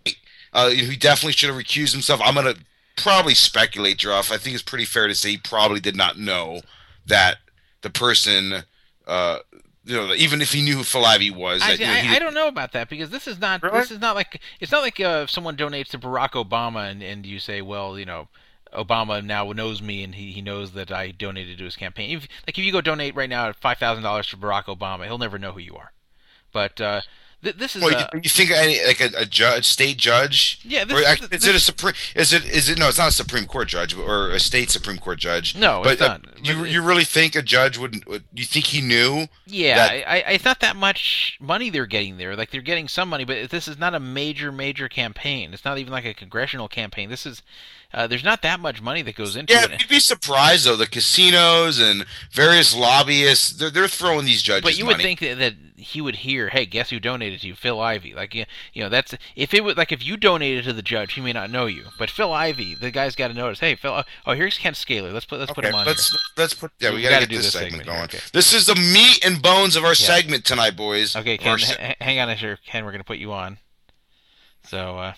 uh, he definitely should have recused himself. I'm gonna probably speculate, Jeff. I think it's pretty fair to say he probably did not know that the person, uh, you know, even if he knew who Phil Ivey was, I, that, you know, I, I don't know about that because this is not this is not like it's not like uh, if someone donates to Barack Obama and, and you say, well, you know, Obama now knows me and he, he knows that I donated to his campaign. If, like if you go donate right now five thousand dollars to Barack Obama, he'll never know who you are. But uh, th- this is Well, uh, you, think any like a, a judge, state judge? Yeah, this Or is- actually, is it a supreme? Is it is it no? It's not a Supreme Court judge or a state Supreme Court judge. No, but it's uh, you you really think a judge would? would you think he knew? Yeah, that- I, I, it's not that much money they're getting there. Like they're getting some money, but this is not a major, major campaign. It's not even like a congressional campaign. This is uh, there's not that much money that goes into Yeah, it. you'd be surprised though. The casinos and various lobbyists, they're, they're throwing these judges. But you would think that, that he would hear, "Hey, guess who donated to you? Phil Ivey." Like you, you know, that's if it would like if you donated to the judge, he may not know you. But Phil Ivey, the guy's got to notice. Hey, Phil. Oh, here's Ken Scalir. Let's put let's put him on. let's here. let's put yeah. We, We gotta, gotta get do this segment, segment going. okay. This is the meat and bones of our segment tonight, boys. Okay, Ken, h- hang on a sec, Ken. We're gonna put you on. So, uh,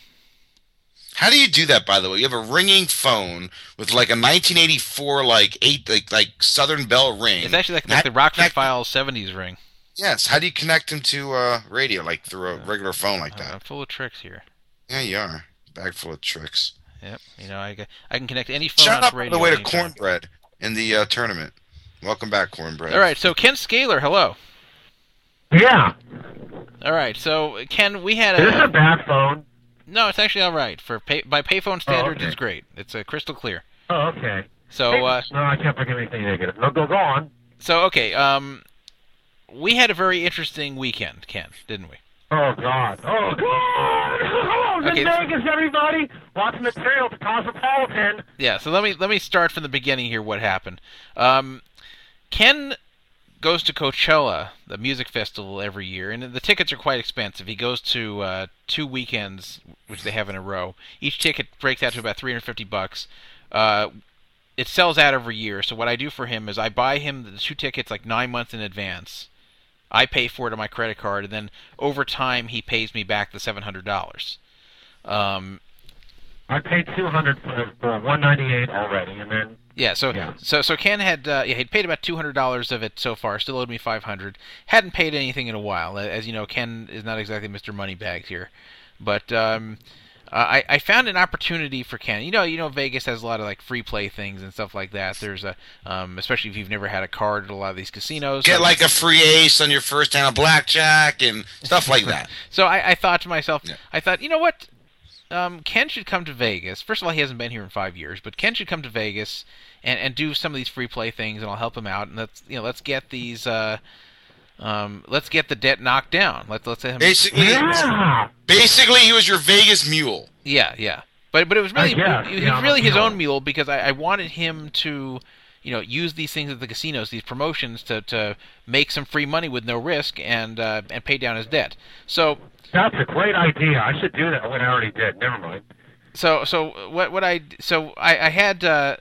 How do you do that, by the way? You have a ringing phone with like a 1984 like eight like like Southern Bell ring. it's actually like, How like do the you Rockford connect- Files '70s ring. Yes. How do you connect them to uh, radio like through a regular phone like that? I'm full of tricks here. Yeah, you are. Bag full of tricks. Yep. You know, I, I can connect any phone Shout onto out by radio. the way to anytime. Cornbread in the uh, tournament. Welcome back, Cornbread. All right, so Ken Scalir, hello. Yeah. All right, so Ken, we had Is a. this a bad phone? No, it's actually all right for pay, by payphone standards. okay. It's great. It's uh, crystal clear. Oh, okay. So, Hey, uh, no, I can't think of anything negative. No, go, go on. so okay. Um, we had a very interesting weekend, Ken, didn't we? Oh God! Oh God! Oh, Okay, Vegas, everybody watching the trail to Cosmopolitan. Yeah. So let me let me start from the beginning here. What happened? Um, Ken goes to Coachella, the music festival, every year, and the tickets are quite expensive. He goes to uh, two weekends, which they have in a row. Each ticket breaks out to about 350 bucks. Uh, it sells out every year. So what I do for him is I buy him the two tickets like nine months in advance. I pay for it on my credit card, and then over time he pays me back the seven hundred dollars. Um, I paid two hundred for, for one ninety eight already, and then Yeah, so Yeah. so so Ken had uh, yeah he'd paid about two hundred dollars of it so far. Still owed me five hundred. Hadn't paid anything in a while. As you know, Ken is not exactly Mr. Moneybags here, but um, uh, I I found an opportunity for Ken. You know you know Vegas has a lot of like free play things and stuff like that. There's a um, especially if you've never had a card at a lot of these casinos. Get So- like a free ace on your first hand of blackjack and stuff like that. So I, I thought to myself, I thought, you know what? Um, Ken should come to Vegas. First of all, he hasn't been here in five years, but Ken should come to Vegas and, and do some of these free play things, and I'll help him out. And let's you know let's get these uh, um, let's get the debt knocked down. Let's let's him Basically, yeah. basically, he was your Vegas mule. Yeah, yeah. But but it was really I guess, it, was yeah, I'm really his own mule because I, I wanted him to you know use these things at the casinos, these promotions to, to make some free money with no risk and uh, and pay down his debt. So that's a great idea. I should do that when I already did. Never mind. so so what what I so I, I had uh,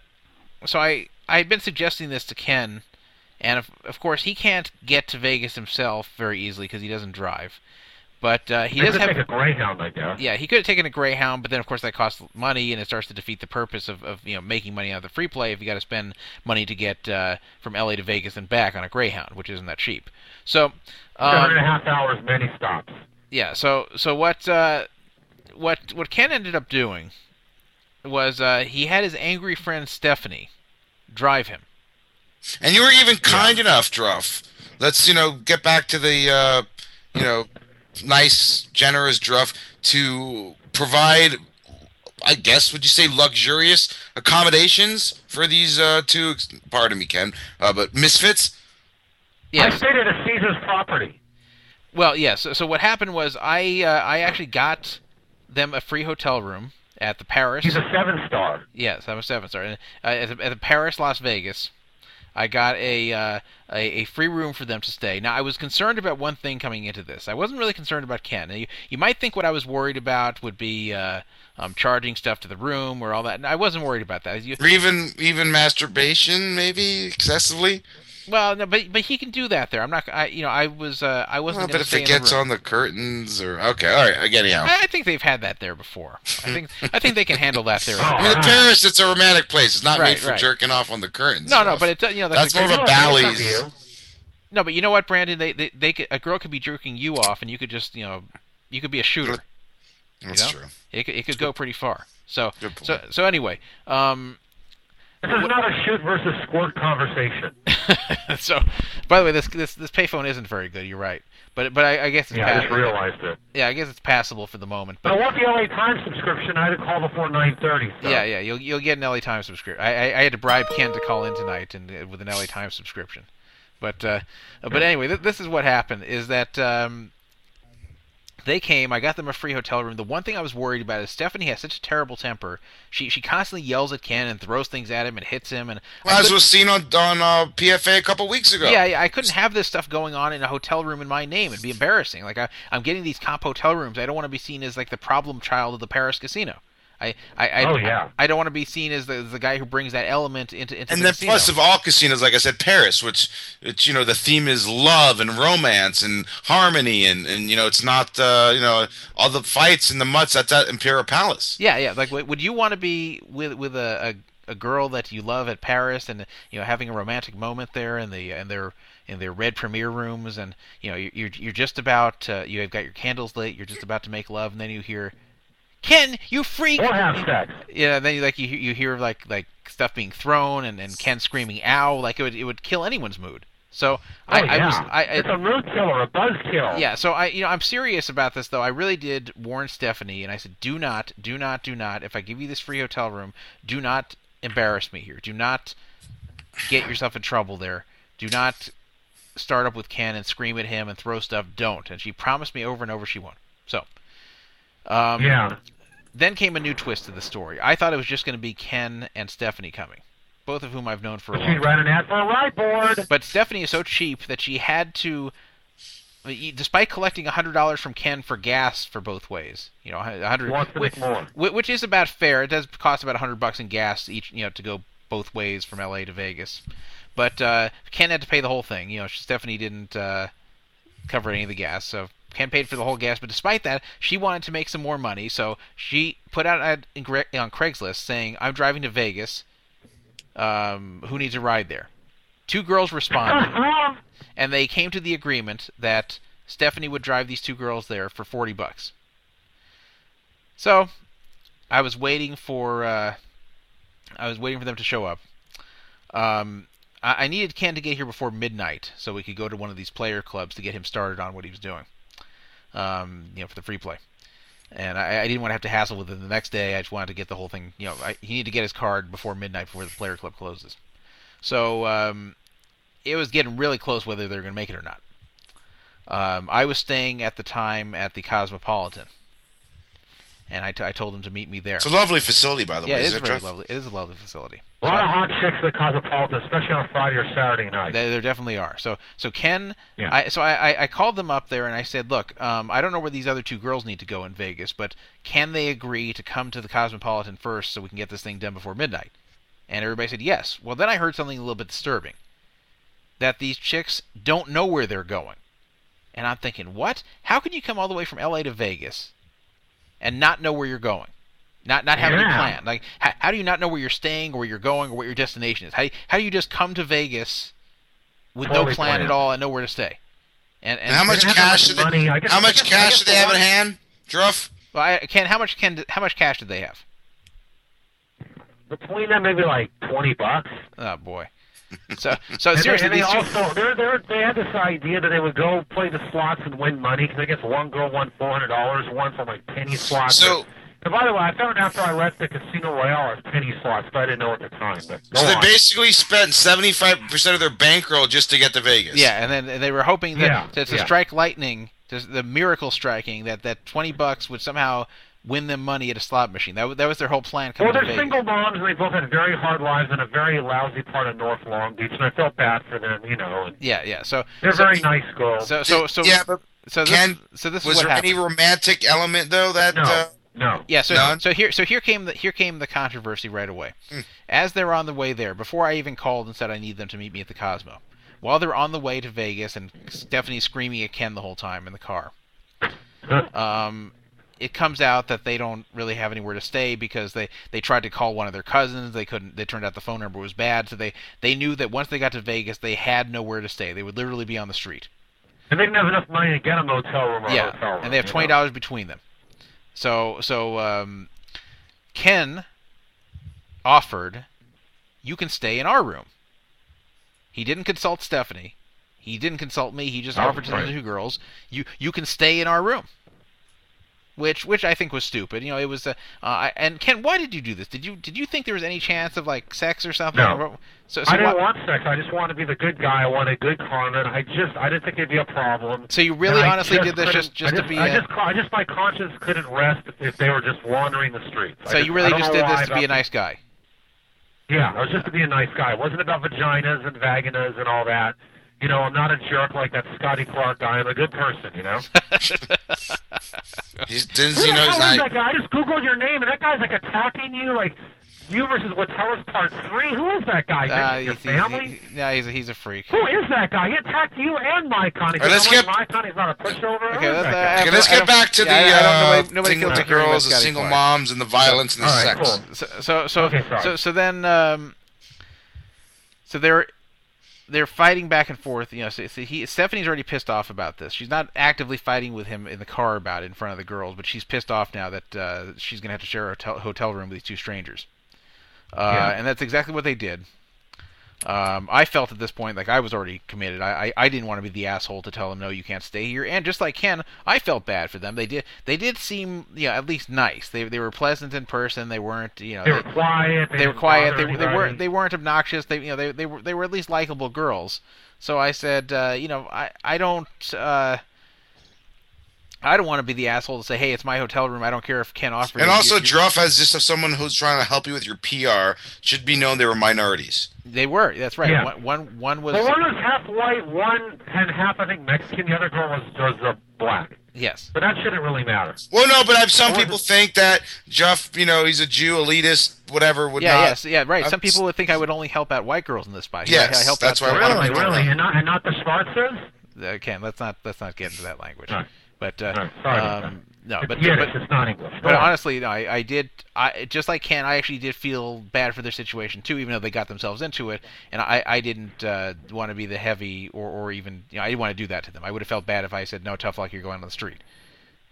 so I I had been suggesting this to Ken, and of, of course he can't get to Vegas himself very easily because he doesn't drive. But uh, he They does have take a Greyhound, I guess. yeah, he could have taken a Greyhound, but then of course that costs money, and it starts to defeat the purpose of, of you know making money out of the free play if you got to spend money to get uh, from LA to Vegas and back on a Greyhound, which isn't that cheap. So, Seven um, half hours, many stops. yeah. So so what uh, what what Ken ended up doing was uh, he had his angry friend Stephanie drive him. And you were even kind enough, Druff. Let's you know get back to the uh, you know nice, generous Druff to provide. I guess would you say luxurious accommodations for these uh, two? Pardon me, Ken, uh, but misfits. I stayed at a Caesar's property. Well, yes. so, so what happened was I uh, I actually got them a free hotel room at the Paris. He's a seven star. Yes, I'm a seven star. Uh, at, the, at the Paris, Las Vegas, I got a, uh, a a free room for them to stay. Now, I was concerned about one thing coming into this. I wasn't really concerned about Ken. You, you might think what I was worried about would be uh, um, charging stuff to the room or all that. And I wasn't worried about that. You, Or even even masturbation, maybe excessively. Well, no, but but he can do that there. I'm not. I you know I was uh, I wasn't. Well, gonna but if it in the gets on the curtains, or okay, all right, I get it. Yeah. I I think they've had that there before. I think I think they can handle that there. I mean, in Paris, it's a romantic place. It's not Right, made for right. jerking off on the curtains. No, no, but it's you know That's like more of a Bally's. No, but you know what, Brandon? They, they, they could, a girl could be jerking you off, and you could just, you know, you could be a shooter. That's you know? true. It could, it could go pretty far. So, Good so, so anyway, um, This is not a shoot versus squirt conversation. so, by the way, this this this payphone isn't very good. You're right, but but I, I guess it's Yeah, I just realized it. Yeah, I guess it's passable for the moment. But I want the LA Times subscription. I had to call before 9:30. So. Yeah, yeah, you'll you'll get an LA Times subscription. I, I I had to bribe Ken to call in tonight and uh, with an LA Times subscription. But uh, but anyway, th- this is what happened: is that um, they came. I got them a free hotel room. The one thing I was worried about is Stephanie has such a terrible temper. She she constantly yells at Ken and throws things at him and hits him. And I Well, as was seen on on uh, PFA a couple weeks ago. yeah, yeah, I couldn't have this stuff going on in a hotel room in my name. It'd be embarrassing. Like I, I'm getting these comp hotel rooms. I don't want to be seen as like the problem child of the Paris casino. I, I, I, Oh, yeah. I, don't want to be seen as the, as the guy who brings that element into into the And the then casino. plus of all casinos, like I said, Paris, which it's you know the theme is love and romance and harmony, and and you know it's not uh, you know all the fights and the mutts. That's at Imperial Palace. Yeah, yeah. Like, would you want to be with with a, a a girl that you love at Paris, and you know having a romantic moment there in the in their in their red premiere rooms, and you know you're you're, you're just about uh, you've got your candles lit, you're just about to make love, and then you hear, Ken, you freak! Or have sex. Yeah, then you like you you hear like like stuff being thrown, and and Ken screaming "ow!" Like it would it would kill anyone's mood. So I, Oh, I was yeah. I, I It's a mood killer, a buzz kill. yeah, so I you know I'm serious about this though. I really did warn Stephanie and I said do not, do not, do not if I give you this free hotel room, do not embarrass me here. Do not get yourself in trouble there. Do not start up with Ken and scream at him and throw stuff. Don't. And she promised me over and over she won't. So um Yeah. Then came a new twist to the story. I thought it was just going to be Ken and Stephanie coming, both of whom I've known for a long time. an ad for a ride board. But Stephanie is so cheap that she had to, despite collecting hundred dollars from Ken for gas for both ways, you know, a hundred, Wants to make more. which is about fair. It does cost about hundred bucks in gas each, you know, to go both ways from L.A. to Vegas. But uh, Ken had to pay the whole thing. You know, Stephanie didn't uh, cover any of the gas, so Ken paid for the whole gas. But despite that, she wanted to make some more money, so she put out an ad on Craigslist saying, "I'm driving to Vegas. Um, who needs a ride there?" Two girls responded, and they came to the agreement that Stephanie would drive these two girls there for forty bucks. So, I was waiting for uh, I was waiting for them to show up. Um, I, I needed Ken to get here before midnight so we could go to one of these player clubs to get him started on what he was doing. Um, you know, for the free play. And I, I didn't want to have to hassle with him the next day. I just wanted to get the whole thing. You know, I, he needed to get his card before midnight before the player club closes. So um, it was getting really close whether they were going to make it or not. Um, I was staying at the time at the Cosmopolitan, and I, t- I told him to meet me there. It's a lovely facility, by the yeah, way. it is very lovely. It is a lovely facility. A lot of hot chicks at the Cosmopolitan, especially on Friday or Saturday night. There, there definitely are. So, so Ken, Yeah. I, so I, I, I called them up there and I said, look, um, I don't know where these other two girls need to go in Vegas, but can they agree to come to the Cosmopolitan first so we can get this thing done before midnight? And everybody said yes. Well, then I heard something a little bit disturbing. That these chicks don't know where they're going. And I'm thinking, what? How can you come all the way from LA to Vegas and not know where you're going? Not not have any Yeah. plan. Like, how, how do you not know where you're staying or where you're going or what your destination is? How how do you just come to Vegas with no Totally plan planned. at all and know where to stay? And, and And how much They didn't have cash? much Did they, guess- how much guess- cash guess did they have in hand, Druff? Well, I, Ken, how much can how much cash did they have? Between them, maybe like twenty bucks. Oh boy. So so and seriously, they, and they these two, also they're, they're, they had this idea that they would go play the slots and win money because I guess one girl won four hundred dollars, one from like penny slots. So- and by the way, I found out after I left the Casino Royale as penny slots, but I didn't know at the time. But So they on. basically spent seventy five percent of their bankroll just to get to Vegas. yeah, and then they were hoping that Yeah, to, to yeah. strike lightning, to, the miracle striking, that that twenty bucks would somehow win them money at a slot machine. That wa- that was their whole plan coming Well, they're Vegas. single moms, and they both had very hard lives in a very lousy part of North Long Beach, and I felt bad for them, you know. And Yeah, yeah. So they're so, very nice girls. So so so yeah, but so this, Ken, so this is was what there happened. any romantic element though that? no, Uh, no. Yeah, so None? so here so here came the here came the controversy right away. Hmm. As they're on the way there, before I even called and said I need them to meet me at the Cosmo, while they're on the way to Vegas and Stephanie screaming at Ken the whole time in the car, um, it comes out that they don't really have anywhere to stay because they they tried to call one of their cousins. They couldn't. They turned out the phone number was bad, so they they knew that once they got to Vegas, they had nowhere to stay. They would literally be on the street. And they didn't have enough money to get a motel room or a yeah, hotel room. and they have twenty dollars between them. So so um, Ken offered, you can stay in our room. He didn't consult Stephanie. He didn't consult me. He just Oh, offered to right. the two girls, you you can stay in our room. Which which I think was stupid. You know, it was. Uh, uh, I- and Ken, why did you do this? Did you did you think there was any chance of like sex or something? No. So, so I didn't why- want sex. I just wanted to be the good guy. I wanted a good karma. I just, I didn't think it'd be a problem. So you really And honestly did this just- just I to be I just, I just, my conscience couldn't rest if, if they were just wandering the streets. So just, you really just did this to be a nice guy. Yeah, I was just to be a nice guy. It wasn't about vaginas and vaginas and all that. You know, I'm not a jerk like that Scotty Clark guy. I'm a good person, you know? He's, didn't Who he the know hell is that guy? I just googled your name, and that guy's like attacking you, like you versus Witteles Part Three. Who is that guy? Uh, your he's, he's, family? he- yeah, he's a, he's a freak. Who is that guy? He attacked you and my Connie. All right, let's get- Mike Connie's not a pushover. Okay, Who is let's, that uh, guy? Okay, let's I get don't- back to yeah, I- the I don't- uh, nobody- nobody single feels like hearing girls, the Scotty single Clark. moms, and the violence and the All right, sex. cool. So so so Okay, sorry. so, so then um, so they're they're fighting back and forth. You know, so, so he Stephanie's already pissed off about this. She's not actively fighting with him in the car about it in front of the girls, but she's pissed off now that uh, she's gonna have to share a hotel, hotel room with these two strangers. Uh, Yeah. And that's exactly what they did. Um, I felt at this point like I was already committed. I, I, I didn't want to be the asshole to tell them no, you can't stay here. And just like Ken, I felt bad for them. They did they did seem you know at least nice. They they were pleasant in person. They weren't you know They were quiet. they, They, were quiet. They, they weren't they weren't obnoxious. They you know they they were they were at least likable girls. So I said uh, you know I I don't. Uh, I don't want to be the asshole to say, "Hey, it's my hotel room. I don't care if Ken offers." And also, You- you- Druff, as just someone who's trying to help you with your PR, should be known they were minorities. they were. That's right. Yeah. One, one one was Well, one was half white, one and half I think Mexican. The other girl was was uh, black. yes. But that shouldn't really matter. Well, no, but I've, some I wasn't- people think that Druff, you know, he's a Jew, elitist, whatever, would Yeah, not. yes, yeah, right. Some I'm- people would think I would only help out white girls in this spot. Yes, I, I helped that's out why I the- wanted Really, really, and not and not the Schwarzes. Ken, let's not let's not get into that language. All right. But uh, All right, sorry um, no, but Yiddish, but, it's not English. But honestly, no, I, I did. I just like Ken, I actually did feel bad for their situation too, even though they got themselves into it, and I I didn't uh, want to be the heavy or or even you know I didn't want to do that to them. I would have felt bad if I said no, tough luck, you're going on the street.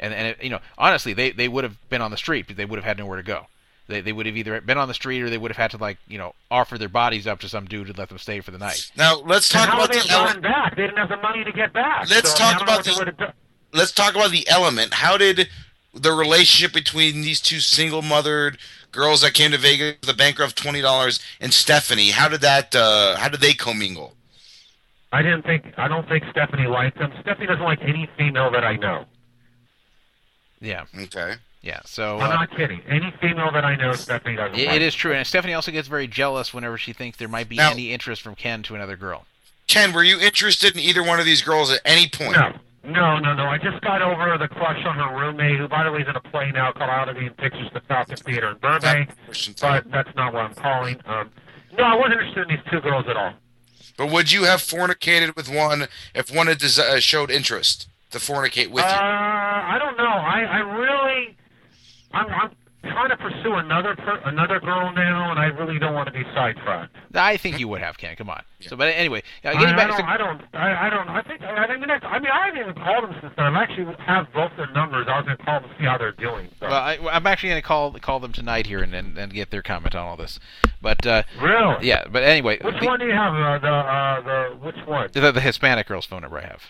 And and it, you know honestly, they they would have been on the street, but they would have had nowhere to go. They, they would have either been on the street or they would have had to like you know offer their bodies up to some dude to let them stay for the night. Now let's And talk how about would they the have ele- gotten back? They didn't have the money to get back. Let's So, talk I don't know about what they the- would've done. Let's talk about the element. How did the relationship between these two single-mothered girls that came to Vegas the a banker of twenty dollars and Stephanie? How did that? Uh, how did they commingle? I didn't think. I don't think Stephanie liked them. Stephanie doesn't like any female that I know. Yeah, Okay. yeah. So I'm uh, not kidding. Any female that I know, Stephanie doesn't It, like. it is true, and Stephanie also gets very jealous whenever she thinks there might be Now- any interest from Ken to another girl. Ken, were you interested in either one of these girls at any point? No, no, no, no. I just got over the crush on her roommate, who, by the way, is in a play now called Out of the Pictures, the Falcon Theater in Burbank. But that's not what I'm calling. Um, no, I wasn't interested in these two girls at all. But would you have fornicated with one if one had desi- uh, showed interest? to fornicate with Uh. I don't know. I, I really, I'm, I'm trying to pursue another per, another girl now, and I really don't want to be sidetracked. I think you would have, Ken. Come on. So, but anyway, uh, I, getting I back don't, to I don't, I, I don't, I think, I the next, I mean, I haven't even called them since then. I actually have both their numbers. I was going to call them to see how they're doing. So. Well, I, I'm actually going to call call them tonight here and, and, and get their comment on all this. But uh, Really? yeah. But anyway, which the, one do you have? Uh, the, uh, the, which one? the the Hispanic girl's phone number I have.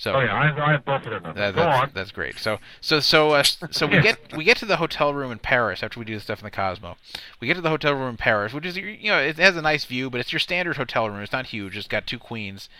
So oh yeah, I, I have both of numbers. That, Go that's, on. that's great. So so so uh, so we get we get to the hotel room in Paris after we do the stuff in the Cosmo. We get to the hotel room in Paris, which is you know it has a nice view, but it's your standard hotel room. It's not huge. It's got two queens,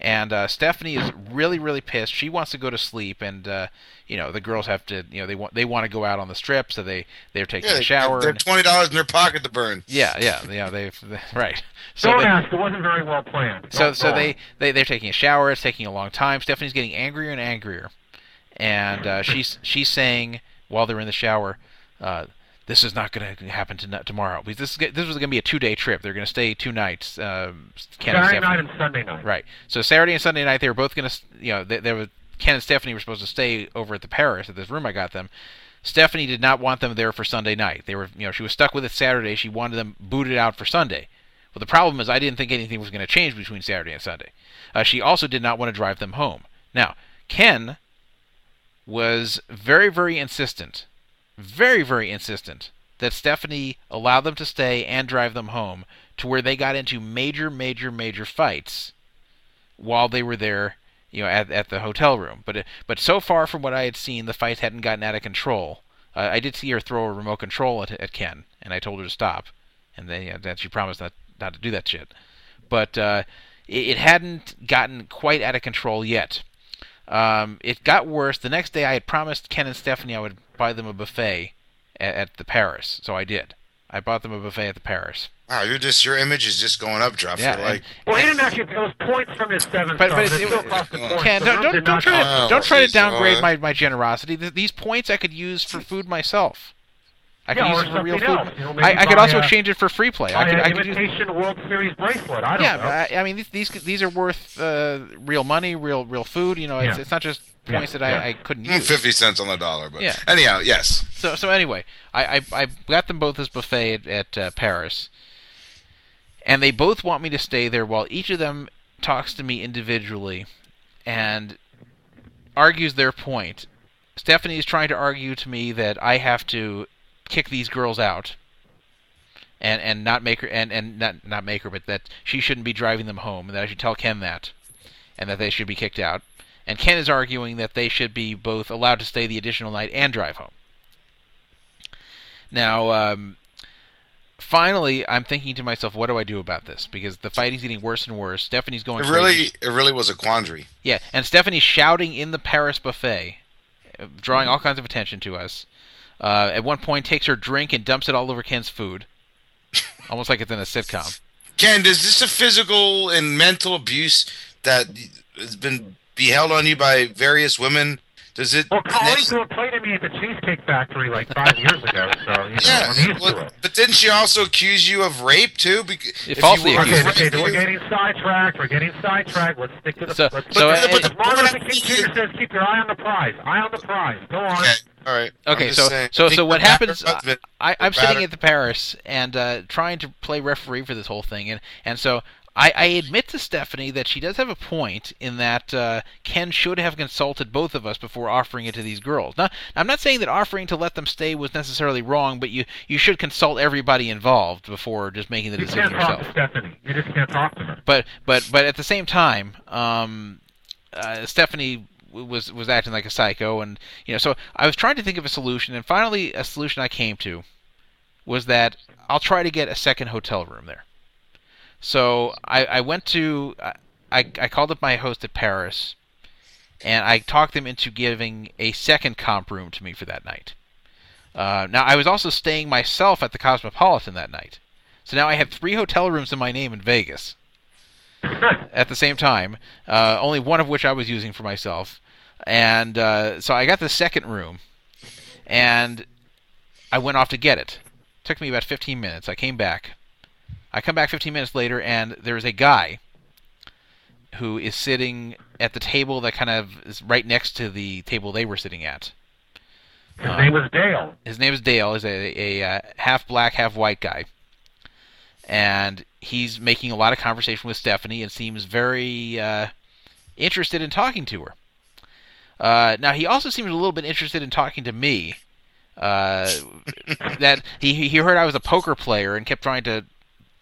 and uh, Stephanie is really really pissed. She wants to go to sleep, and uh, you know the girls have to you know they want they want to go out on the strip, so they they're taking Yeah, a shower. They're twenty dollars in their pocket to burn. yeah, yeah, yeah. They've they, right. So Don't they, ask. It wasn't very well planned. so Don't so go they they they're taking a shower. It's taking a long time. Stephanie's getting angrier and angrier, and uh, she's she's saying while they're in the shower, uh, "This is not going to happen to, tomorrow because this is, this was going to be a two day trip. They're going to stay two nights. Um, Ken and Saturday night and Sunday night. Right. So Saturday and Sunday night they were both going to you know they, they were Ken and Stephanie were supposed to stay over at the Paris at this room I got them. Stephanie did not want them there for Sunday night. They were you know she was stuck with it Saturday. She wanted them booted out for Sunday. Well, the problem is I didn't think anything was going to change between Saturday and Sunday. Uh, she also did not want to drive them home. Now, Ken was very, very insistent, very, very insistent that Stephanie allow them to stay and drive them home to where they got into major, major, major fights while they were there, you know, at, at the hotel room. But but so far from what I had seen, the fights hadn't gotten out of control. Uh, I did see her throw a remote control at, at Ken, and I told her to stop, and then yeah, that she promised not not to do that shit. But uh, it, it hadn't gotten quite out of control yet. Um, it got worse. The next day, I had promised Ken and Stephanie I would buy them a buffet at, at the Paris, so I did. I bought them a buffet at the Paris. Wow, you're just your image is just going up, Jeff. Yeah, like Well, he didn't actually. It was points from his seven. But, but it's, it still cost the points. Ken, The don't, don't, don't try cost- to don't try to downgrade my, my generosity. Th- These points I could use for food myself. I could Yeah, use or it for real something food. else. You know, I, I could also a- exchange it for free play. I could, an I could use, World Series bracelet. I don't yeah, know. but I, I mean these, these these are worth uh, real money, real real food. You know, it's, Yeah. it's not just Yeah, points that yeah. I, I couldn't Mm, use. fifty cents on the dollar. But Yeah. anyhow, yes. So so anyway, I I, I got them both this buffet at, at uh, Paris, and they both want me to stay there while each of them talks to me individually, and argues their point. Stephanie is trying to argue to me that I have to kick these girls out. And, and not make her and, and not not make her, but that she shouldn't be driving them home, and that I should tell Ken that, and that they should be kicked out. And Ken is arguing that they should be both allowed to stay the additional night and drive home. Now, um, finally, I'm thinking to myself, what do I do about this? Because the fighting's getting worse and worse. Stephanie's going It crazy. really, it really was a quandary. Yeah, and Stephanie's shouting in the Paris buffet, uh, drawing all kinds of attention to us. Uh, at one point, takes her drink and dumps it all over Ken's food, almost like it's in a sitcom. Ken, is this a physical and mental abuse that has been beheld on you by various women? Does it? Well, colleagues who played at me at the Cheesecake Factory like five years ago, so you know, Yeah, I'm well, to it. but didn't she also accuse you of rape too? Because if falsely you were Okay, okay, we're getting sidetracked. We're getting sidetracked. Let's stick to the. So- let's so, stick to uh, the, but Martin Luther King Jr. says, "Keep your eye on the prize. Eye on the prize. Go on." Okay. All right. Okay, so saying, so so what happens? I, I'm sitting at the Paris and uh, trying to play referee for this whole thing, and and so I, I admit to Stephanie that she does have a point in that uh, Ken should have consulted both of us before offering it to these girls. Now, I'm not saying that offering to let them stay was necessarily wrong, but you you should consult everybody involved before just making the You decision can't talk yourself. to Stephanie. You just can't talk to her. But but but at the same time, um, uh, Stephanie was was acting like a psycho, and you know, so I was trying to think of a solution, and finally, a solution I came to was that I'll try to get a second hotel room there. So I, I went to I, I called up my host at Paris, and I talked them into giving a second comp room to me for that night. Uh, now I was also staying myself at the Cosmopolitan that night, so now I had three hotel rooms in my name in Vegas at the same time, uh, only one of which I was using for myself. And uh, so I got the second room, and I went off to get it. took me about 15 minutes. I came back. I come back 15 minutes later, and there's a guy who is sitting at the table that kind of is right next to the table they were sitting at. His Um, name was Dale. His name is Dale. He's a, a uh, half black, half white guy, and he's making a lot of conversation with Stephanie and seems very uh, interested in talking to her. Uh, now he also seems a little bit interested in talking to me. Uh, that he he heard I was a poker player and kept trying to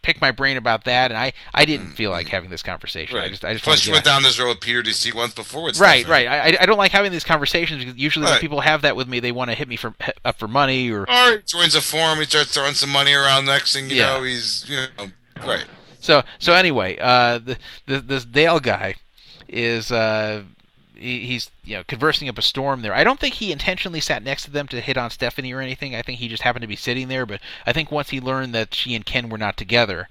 pick my brain about that, and I, I didn't feel like having this conversation. I just I just Plus, you went down this road with Peter DC once before. With Right, right. I, I don't like having these conversations because usually when people have that with me, they want to hit me for up for money or All right, joins a forum. He starts throwing some money around. Next thing you Yeah. know, he's you know right. So so anyway, uh, the, the this Dale guy is uh, he's you know conversing up a storm there. I don't think he intentionally sat next to them to hit on Stephanie or anything. I think he just happened to be sitting there. But I think once he learned that she and Ken were not together,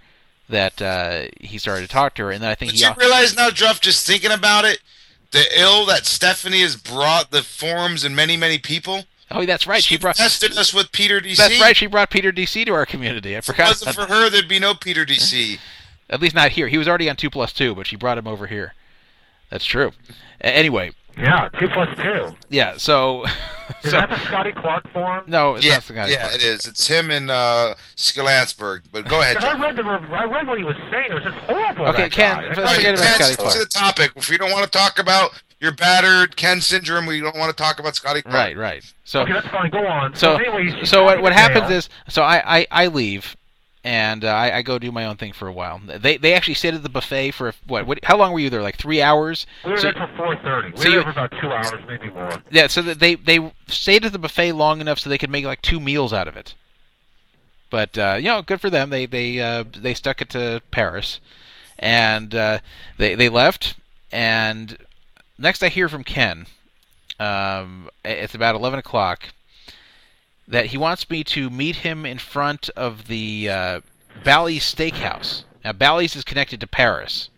that uh, he started to talk to her, and then I think But he you realize now, Druff, just thinking about it, the ill that Stephanie has brought the forums and many many people. oh that's right. She, brought tested us with Peter DC. that's right. She brought Peter DC to our community. I If it forgot. wasn't for her, there'd be no Peter DC. At least not here. He was already on two plus two, but she brought him over here. That's true. A- anyway. Yeah, two plus two. Yeah. So. Is so that the Scotty Clark forum? no, it's yeah, not the guy. yeah, it is. It's him and uh, Skalansberg. But go ahead. 'Cause I read the I read what he was saying. It was just horrible. Okay, Ken, guy. That let's guy- forget about Scotty Clark. to the topic. If you don't want to talk about your battered Ken syndrome, we don't want to talk about Scotty Clark. Right, right. So okay, that's fine. Go on. so anyway, he's so what what happens is so I I, I leave and uh, I, I go do my own thing for a while. They they actually sit at the buffet for what, what how long were you there? Like three hours. we were So- there till four thirty. We so were there for about two hours, maybe more. yeah, so they they stayed at the buffet long enough so they could make like two meals out of it. But uh, you know, good for them. They they uh, they stuck it to Paris, and uh, they they left. And next, I hear from Ken. Um, it's about eleven o'clock. That he wants me to meet him in front of the uh, Bally's Steakhouse. Now, Bally's is connected to Paris,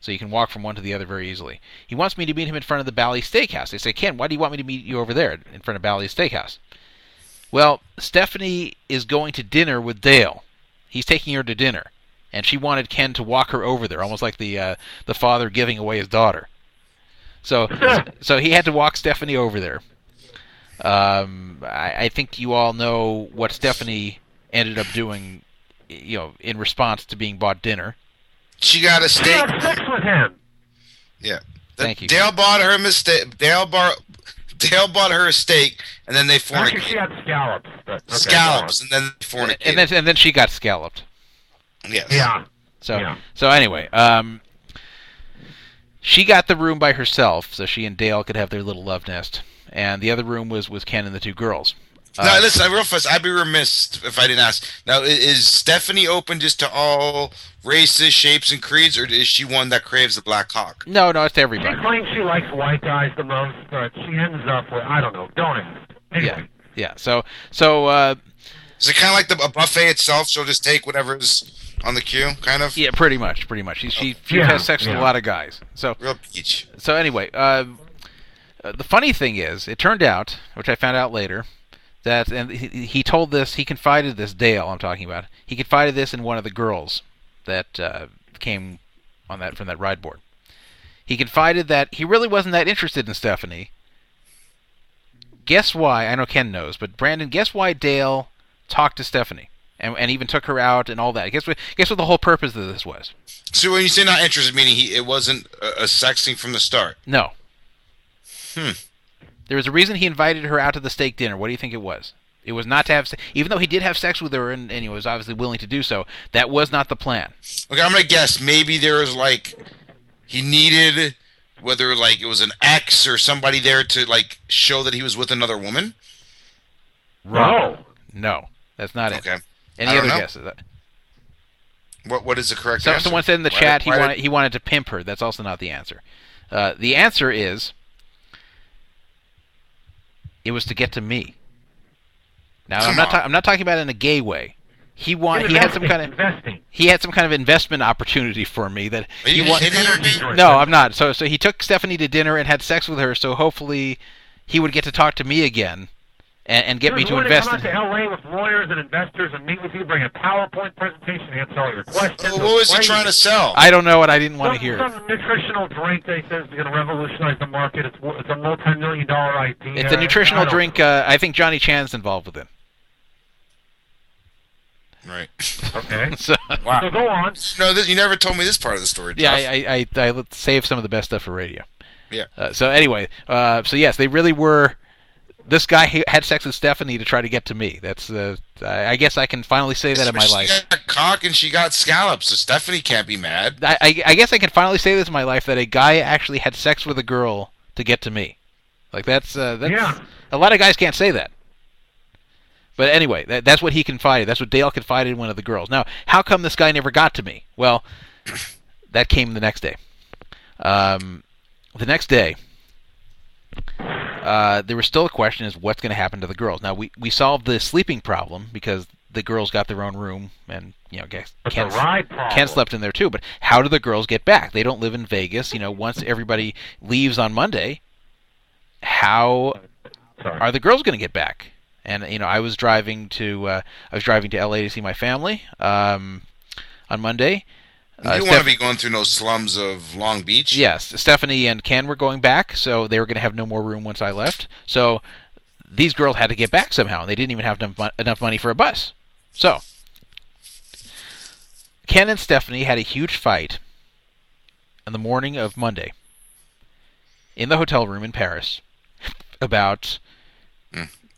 so you can walk from one to the other very easily. He wants me to meet him in front of the Bally's Steakhouse. I say, Ken, why do you want me to meet you over there in front of Bally's Steakhouse? Well, Stephanie is going to dinner with Dale. He's taking her to dinner, and she wanted Ken to walk her over there, almost like the uh, the father giving away his daughter. So, so he had to walk Stephanie over there. Um, I, I think you all know what Stephanie ended up doing, you know, in response to being bought dinner. She got a steak. She steak. had sex with him. Yeah. Thank you. Dale bought her a mistake. Dale bought Dale bought her a steak, and then they Actually, she had scallops. But, okay, Scallops, and then they fornicated. And then and then she got scalloped. yes. Yeah. So Yeah. so anyway, um, she got the room by herself, so she and Dale could have their little love nest, and the other room was was Ken and the two girls. Now, Uh, listen, real fast. I'd be remiss if I didn't ask. Now, is Stephanie open just to all races, shapes, and creeds, or is she one that craves the Black Hawk? no, no, it's She everybody. She claims she likes white guys the most, but she ends up with I don't know. Don't ask. Anyway. Yeah, yeah. So so uh, Is it kind of like the a buffet itself? She'll just take whatever's on the queue, kind of. yeah, pretty much, pretty much. She she, she Yeah, has sex with a lot of guys. So Real peach. so anyway, uh, uh, the funny thing is, it turned out, which I found out later, that and he, he told this, he confided this Dale I'm talking about. He confided this in one of the girls that uh, came on that from that ride board. He confided that he really wasn't that interested in Stephanie. Guess why? I know Ken knows, but Brandon, guess why Dale talked to Stephanie and, and even took her out and all that? Guess what? Guess what the whole purpose of this was? So when you say not interested, meaning he it wasn't a, a sex thing from the start. No. Hmm. There was a reason he invited her out to the steak dinner. What do you think it was? It was not to have, se- even though he did have sex with her and, and he was obviously willing to do so. That was not the plan. Okay, I'm gonna guess maybe there was like he needed whether like it was an ex or somebody there to like show that he was with another woman. Wrong. No, that's not it. Okay. Any I don't other know. guesses? What what is the correct So, answer? someone said in the Why chat did- he why did- wanted he wanted to pimp her. That's also not the answer. Uh, the answer is it was to get to me. Now I'm not ta- I'm not talking about it in a gay way. He want he had some kind of investing. he had some kind of investment opportunity for me that Are he you wa- kidding? No, I'm not. So so he took Stephanie to dinner and had sex with her. So hopefully he would get to talk to me again and, and get me Dude, to we're invest Come in. out to LA with lawyers and investors and meet with you, bring a PowerPoint presentation, answer all your questions. What was he trying to sell? I don't know what I didn't want to Some- hear. Some nutritional drink they says is going to revolutionize the market. It's it's a multi-million dollar idea. It's a nutritional I drink. Uh, I think Johnny Chan's involved with it. Right. Okay. so, Wow. So go on. No, this, you never told me this part of the story. Yeah, I, I, I, I saved some of the best stuff for radio. Yeah. Uh, so anyway, uh, so yes, they really were. This guy had sex with Stephanie to try to get to me. That's uh, I I guess I can finally say that in my she life. got cock and she got scallops, so Stephanie can't be mad. I, I, I guess I can finally say this in my life that a guy actually had sex with a girl to get to me. Like that's uh, that's Yeah. a lot of guys can't say that. But anyway, that, that's what he confided. That's what Dale confided in one of the girls. Now, how come this guy never got to me? Well, that came the next day. Um, the next day, uh, there was still a question as what's going to happen to the girls. Now, we, we solved the sleeping problem because the girls got their own room, and you know, guess But the Ken. Ken slept in there too. But how do the girls get back? They don't live in Vegas. You know, once everybody leaves on Monday, how are the girls going to get back? And you know, I was driving to uh, I was driving to LA to see my family um, on Monday. You Uh, don't Steph- want to be going through no slums of Long Beach. Yes, Stephanie and Ken were going back, so they were going to have no more room once I left. So these girls had to get back somehow, and they didn't even have enough, money for a bus. So Ken and Stephanie had a huge fight on the morning of Monday in the hotel room in Paris about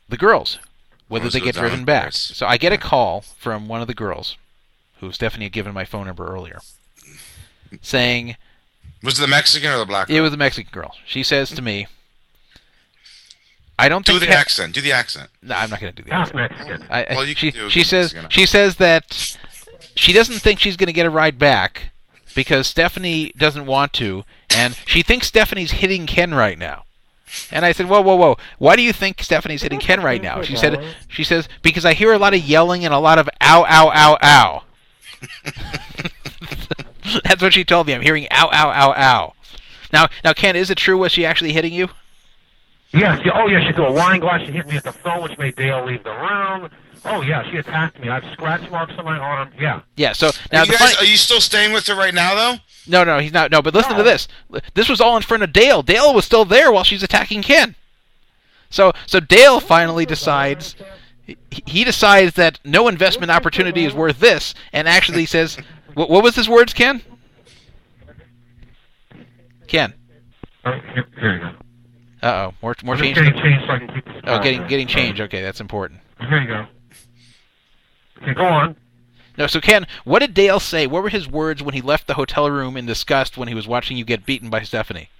the girls, whether they get driven back. So I get a call from one of the girls, who Stephanie had given my phone number earlier, saying Was it the Mexican or the black? it was the Mexican girl. She says to me, "I don't Do think the Ken- accent. Do the accent. No, I'm not going to do the accent. Mexican. I, I- Well, you she can do she says Mexican. she says that she doesn't think she's going to get a ride back because Stephanie doesn't want to, and she thinks Stephanie's hitting Ken right now. And I said, "Whoa, whoa, whoa! Why do you think Stephanie's hitting Ken right now?" She said, "She says because I hear a lot of yelling and a lot of ow, ow, ow, ow." That's what she told me. I'm hearing ow, ow, ow, ow. Now, now, Ken, is it true? Was she actually hitting you? Yes. Yeah, oh, yeah. She threw a wine glass. She hit me at the phone, which made Dale leave the room. Oh, yeah. She attacked me. I have scratch marks on my arm. Yeah. Yeah. So now Are you, guys, funny- are you still staying with her right now, though? No, no, he's not. No, but listen to this. This was all in front of Dale. Dale was still there while she's attacking Ken. So, so Dale finally decides. He- decides that no investment opportunity is worth this, and actually says, "What, what was his words, Ken?" Ken. Oh, here, here you go. Uh oh, more more change. getting change so I can keep this Oh, getting getting change. Okay, that's important. Here you go. Okay, go on. No, so Ken, what did Dale say? What were his words when he left the hotel room in disgust when he was watching you get beaten by Stephanie?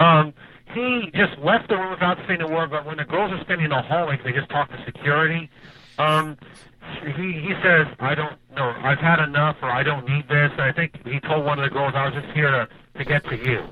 Um, he just left the room without saying a word. But when the girls are standing in the hallway, they just talk to security. Um, he he says, "I don't know. I've had enough, or I don't need this." And I think he told one of the girls, "I was just here to to get to you."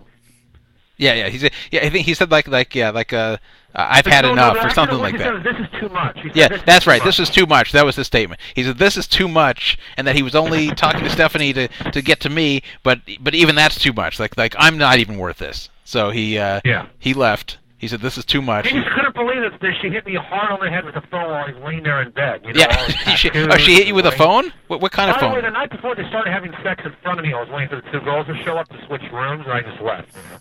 Yeah, yeah. He said, yeah. I think he said like, like, yeah, like, uh, I've had no, no, enough but or something like that. said this is too much. Said, Yeah, that's right. much." This is too much. That was his statement. He said this is too much, and that he was only talking to Stephanie to, to get to me. But but even that's too much. Like like I'm not even worth this. So he uh, Yeah. he left. He said this is too much. He just couldn't believe it. That she hit me hard on the head with the phone while he's laying there in bed. You know, Yeah. she, oh, she hit you with a phone? What what kind of By the way, phone? the night before they started having sex in front of me, I was waiting for the two girls to show up to switch rooms, and I just left. you know.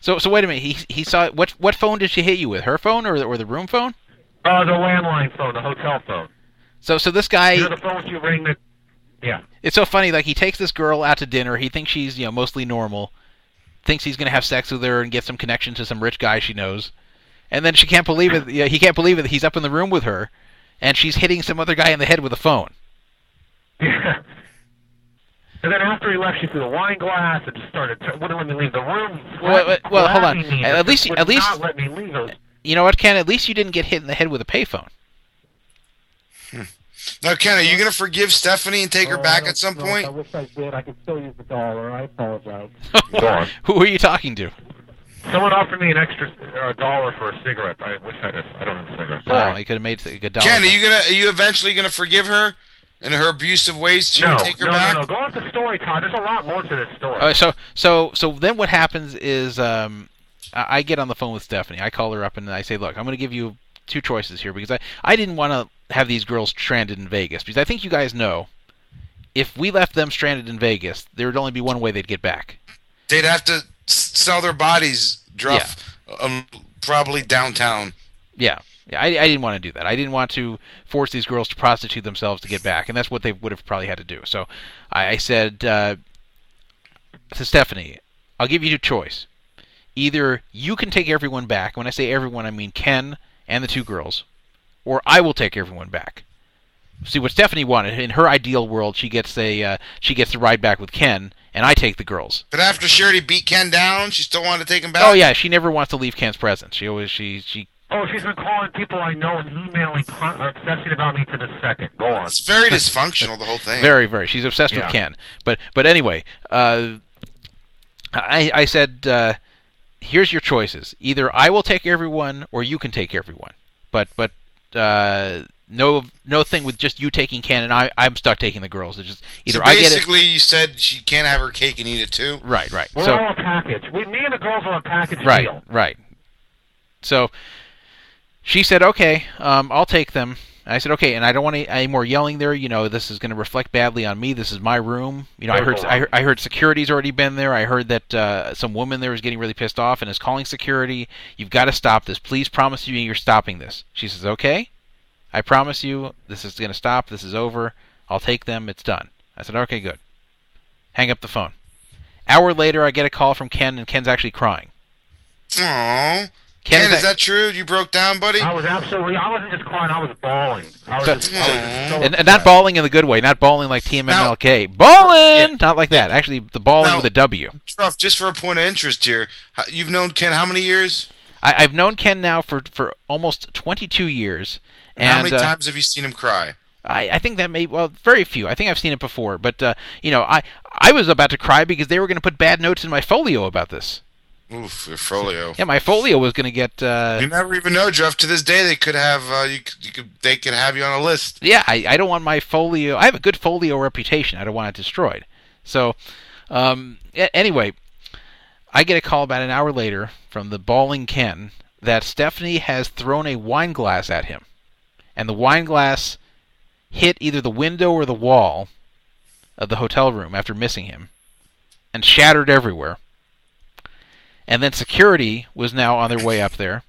So so wait a minute. He he saw what what phone did she hit you with? Her phone or the, or the room phone? Uh, the landline phone, the hotel phone. So so this guy. you know the phones you ring that. Yeah. It's so funny. Like he takes this girl out to dinner. He thinks she's you know mostly normal. Thinks he's gonna have sex with her and get some connection to some rich guy she knows. And then she can't believe it. Yeah, he can't believe it. that He's up in the room with her, and she's hitting some other guy in the head with a phone. Yeah. And then after he left, she threw the wine glass and just started. T- wouldn't let me leave the room. Well, well, well, hold on. grabbing me, At least- at least- not let me leave. It was- You know what, Ken? At least you didn't get hit in the head with a payphone. Hmm. Now, Ken, are you going to forgive Stephanie and take her Oh, back at some know. point? I wish I did. I could still use the dollar. I apologize. Who are you talking to? Someone offered me an extra uh, dollar for a cigarette. I wish I did. I don't have a cigarette. Oh, he could have made a good dollar. Ken, are you gonna are you eventually gonna forgive her and her abusive ways to no, take her no, back? no, no. Go on to the story, Todd. There's a lot more to this story. Uh, so so so then what happens is um, I I get on the phone with Stephanie. I call her up and I say, "Look, I'm going to give you two choices here because I I didn't want to have these girls stranded in Vegas because I think you guys know if we left them stranded in Vegas, there would only be one way they'd get back. They'd have to sell their bodies, Druff, um, probably downtown. Yeah. Yeah, I, I didn't want to do that. I didn't want to force these girls to prostitute themselves to get back, and that's what they would have probably had to do. So I, I said uh, to Stephanie, I'll give you a choice. Either you can take everyone back. When I say everyone, I mean Ken and the two girls, or I will take everyone back. See what Stephanie wanted in her ideal world, she gets a uh, she gets to ride back with Ken, and I take the girls. But after Charity beat Ken down, she still wanted to take him back. Oh yeah, she never wants to leave Ken's presence. She always she she Oh, she's been calling people I know and emailing con- uh, obsessing about me to the second. Go on. It's very dysfunctional, the whole thing. Very, very. She's obsessed Yeah. with Ken. But but anyway, uh, I I said, uh, here's your choices. Either I will take everyone, or you can take everyone. But but uh, no no thing with just you taking Ken and I I'm stuck taking the girls. It's just either so I get it. basically, you said she can't have her cake and eat it too. Right, right. We're So all a package. We, me and the girls are a package right, deal. right. So she said, "Okay, um, I'll take them." And I said, "Okay," and I don't want any, any more yelling there. You know, this is going to reflect badly on me. This is my room. You know, I heard, I heard I heard security's already been there. I heard that uh, some woman there was getting really pissed off and is calling security. You've got to stop this. Please promise you you're stopping this. She says, "Okay, I promise you this is going to stop. This is over. I'll take them. It's done." I said, "Okay, good." Hang up the phone. Hour later, I get a call from Ken, and Ken's actually crying. Aww. Ken, Ken, is is that true? You broke down, buddy? I was absolutely. I wasn't just crying. I was bawling. I was So- just, I was just so and, and not bawling in the good way, not bawling like TMMLK. Bawling, not like that. Actually, the bawling Now- with a W. Druff, just for a point of interest here, you've known Ken how many years? I, I've known Ken now for for almost 22 years, and how many uh, times have you seen him cry? I, I think that may well very few. I think I've seen it before, but uh, you know, I I was about to cry because they were going to put bad notes in my folio about this. Oof, your folio. Yeah, my folio was going to get. Uh, You never even know, Jeff. To this day, they could have uh, you, could- you could they could have you on a list. yeah, I, I don't want my folio. I have a good folio reputation. I don't want it destroyed. So, um, anyway, I get a call about an hour later from the bawling Ken that Stephanie has thrown a wine glass at him, and the wine glass hit either the window or the wall of the hotel room after missing him, and shattered everywhere. And then security was now on their way up there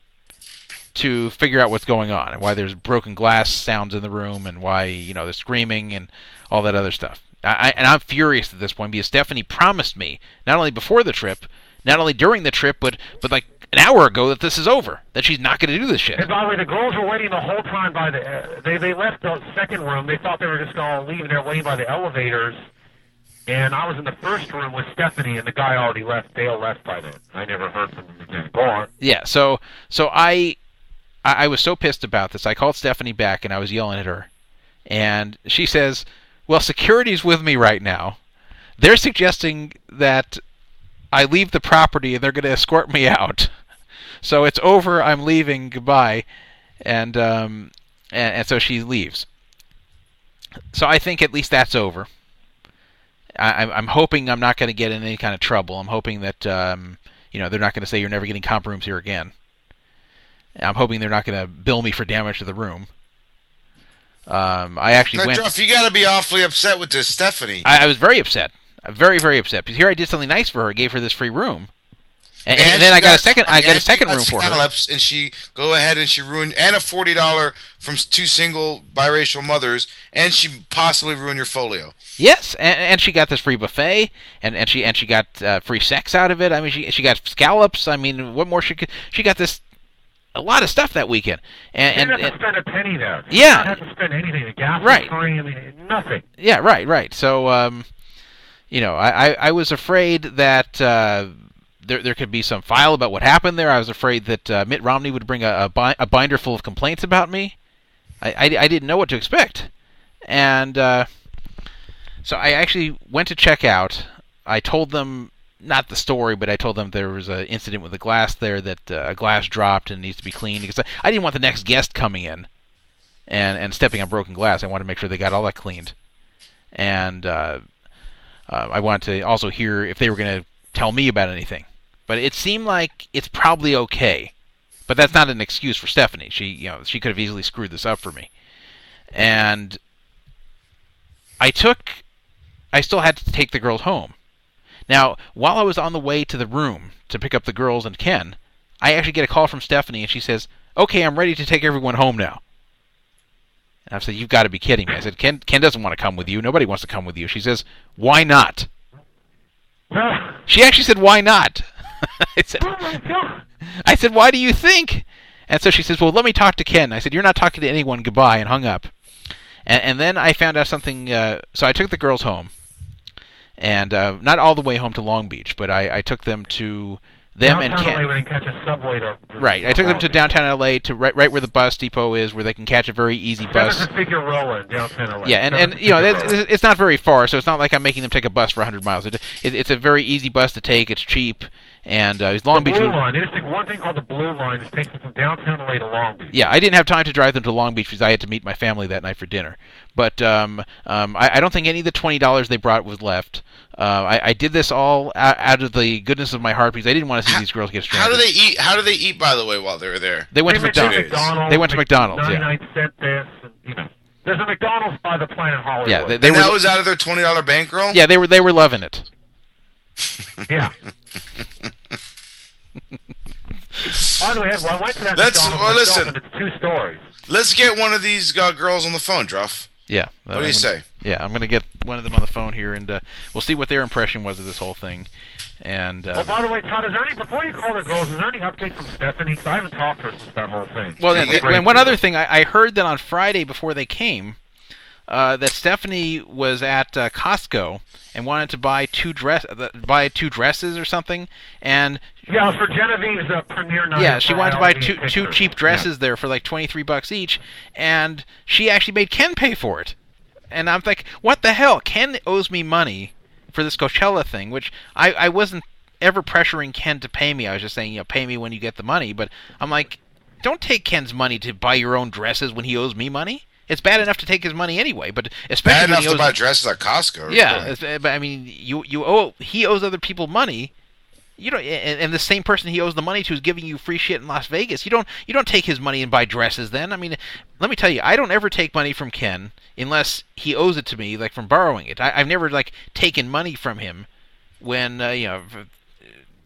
to figure out what's going on and why there's broken glass sounds in the room and why you know they're screaming and all that other stuff. I, and I'm furious at this point because Stephanie promised me not only before the trip, not only during the trip, but but like an hour ago that this is over, that she's not going to do this shit. And by the way, the girls were waiting the whole time by the. Uh, they they left the second room. They thought they were just going to leave, they're waiting by the elevators. And I was in the first room with Stephanie, and the guy already left. Dale left by then. I never heard from him again. Go on. Yeah, so so I I I was so pissed about this. I called Stephanie back and I was yelling at her. And she says, "Well, security's with me right now. They're suggesting that I leave the property and they're going to escort me out. So it's over. I'm leaving. Goodbye." And um and, and so she leaves. So I think at least that's over. I, I'm- hoping I'm not going to get in any kind of trouble. I'm hoping that um, you know they're not going to say you're never getting comp rooms here again. I'm hoping they're not going to bill me for damage to the room. Um, I actually went. Jeff, you got to be awfully upset with this, Stephanie. I, I was very upset. Very very upset because here I did something nice for her, gave her this free room, and, and, And then I got a second. I got a second room for her. scallops, and she go ahead and she ruined and a forty dollar from two single biracial mothers, and she possibly ruined your folio. Yes, and, and she got this free buffet, and, and she and she got uh, free sex out of it. I mean, she she got scallops. I mean, what more she could? She got this a lot of stuff that weekend, and She and, didn't have and to spend a penny there. She Yeah. didn't have to spend anything. The gas was Right. free. I mean, nothing. Yeah, right, right. So, um, you know, I, I, I was afraid that uh, there there could be some file about what happened there. I was afraid that uh, Mitt Romney would bring a, a, bi- a binder full of complaints about me. I, I, I didn't know what to expect, and uh, so I actually went to check out. I told them not the story, but I told them there was an incident with a glass there that uh, a glass dropped and needs to be cleaned because I, I didn't want the next guest coming in and and stepping on broken glass. I wanted to make sure they got all that cleaned, and uh, uh, I wanted to also hear if they were going to tell me about anything. But it seemed like it's probably okay. But that's not an excuse for Stephanie. She, you know, she could have easily screwed this up for me. And I took, I still had to take the girls home. Now, while I was on the way to the room to pick up the girls and Ken, I actually get a call from Stephanie, and she says, "Okay, I'm ready to take everyone home now." And I said, "You've got to be kidding me." I said, "Ken, Ken doesn't want to come with you. Nobody wants to come with you." She says, "Why not?" She actually said, "Why not?" I said, I said, "Why do you think?" And so she says, "Well, let me talk to Ken." I said, "You're not talking to anyone. Goodbye," and hung up. And, and then I found out something. Uh, so I took the girls home, and uh, not all the way home to Long Beach, but I, I took them to them and Ken. LA, catch a subway to. Right, I took them to downtown LA to right, right where the bus depot is, where they can catch a very easy bus. Figure rolling downtown LA. Yeah, and, and you know it's, it's not very far, so it's not like I'm making them take a bus for 100 miles. It, it, it's a very easy bus to take. It's cheap, and uh, it's Long the Beach. Blue Line. They just take one thing called the Blue Line. It takes them from downtown LA to Long Beach. Yeah, I didn't have time to drive them to Long Beach because I had to meet my family that night for dinner. But um, um, I, I don't think any of the twenty dollars they brought was left. Uh, I, I did this all out, out of the goodness of my heart because I didn't want to see these girls get stranded. How do they eat? How do they eat? By the way, while they were there, They went to to McDonald's. McDonald's. They went to McDonald's. Yeah. 99 cent this, and, you know. There's a McDonald's by the Planet Hollywood. Yeah, they, they and were. that was out of their twenty dollar bankroll. yeah, they were. They were loving it. Yeah. By the way, well, I went to that Let's- well, listen. it's two stories. Let's get one of these uh, girls on the phone, Druff. Yeah. What do you say? Yeah, I'm gonna get one of them on the phone here, and uh, we'll see what their impression was of this whole thing. And uh, Oh, by the way, Todd, is there any before you call the girls? Is there any update from Stephanie? 'Cause I haven't talked to her since that whole thing. Well, She's and, and one other thing, I, I heard that on Friday before they came, uh, that Stephanie was at uh, Costco and wanted to buy two dress, uh, buy two dresses or something, and Yeah, for Genevieve's uh, premiere night. yeah, she wanted to buy two two cheap dresses there for like twenty three bucks each, and she actually made Ken pay for it. And I'm like, what the hell? Ken owes me money for this Coachella thing, which I I wasn't ever pressuring Ken to pay me. I was just saying, you know, pay me when you get the money. But I'm like, don't take Ken's money to buy your own dresses when he owes me money. It's bad enough to take his money anyway, but especially Bad enough to buy dresses at Costco. yeah, but I mean, you you owe he owes other people money. You know, and, and the same person he owes the money to is giving you free shit in Las Vegas. You don't you don't take his money and buy dresses. Then I mean, let me tell you, I don't ever take money from Ken unless he owes it to me, like from borrowing it. I, I've never like taken money from him when uh, you know,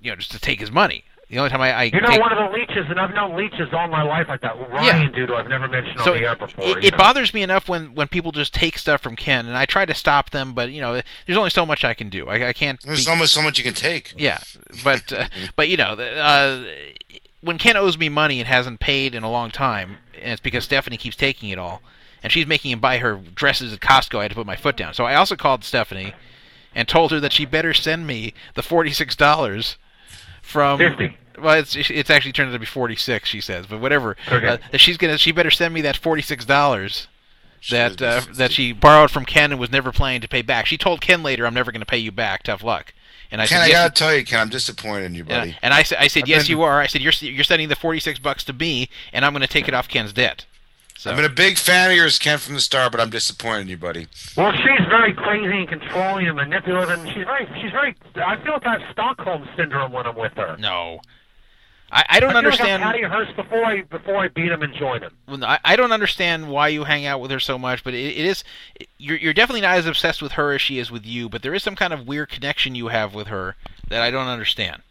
you know, just to take his money. The only time I, I You know, take, one of the leeches, and I've known leeches all my life like that. Ryan, dude, who I've never mentioned so on the air before. it, it bothers me enough when when people just take stuff from Ken, and I try to stop them, but you know, there's only so much I can do. I, I can't. There's be- so much, so much you can take. Yeah, but uh, but you know, uh, when Ken owes me money and hasn't paid in a long time, and it's because Stephanie keeps taking it all, and she's making him buy her dresses at Costco. I had to put my foot down. So I also called Stephanie and told her that she better send me the forty six dollars from. 50. Well, it's it's actually turned out to be forty six. She says, but whatever. Okay. Uh, she's gonna she better send me that forty six dollars that uh, that she borrowed from Ken and was never planning to pay back. She told Ken later, "I'm never going to pay you back. Tough luck." And I Ken, said, I "Yes, gotta tell you, Ken, I'm disappointed in you, yeah. buddy. And I said, I said, I've yes, been- you are. I said, you're you're sending the forty six bucks to me, and I'm going to take it off Ken's debt. So I've been a big fan of yours, Ken, from the start, but I'm disappointed in you, buddy. Well, she's very crazy and controlling and manipulative, and she's very, she's very. I feel like I have Stockholm syndrome when I'm with her. no, I, I don't I feel understand. Like I'm Patty Hearst before I before I beat him and join him. Well, I, I don't understand why you hang out with her so much, but it, it is you're you're definitely not as obsessed with her as she is with you. But there is some kind of weird connection you have with her that I don't understand.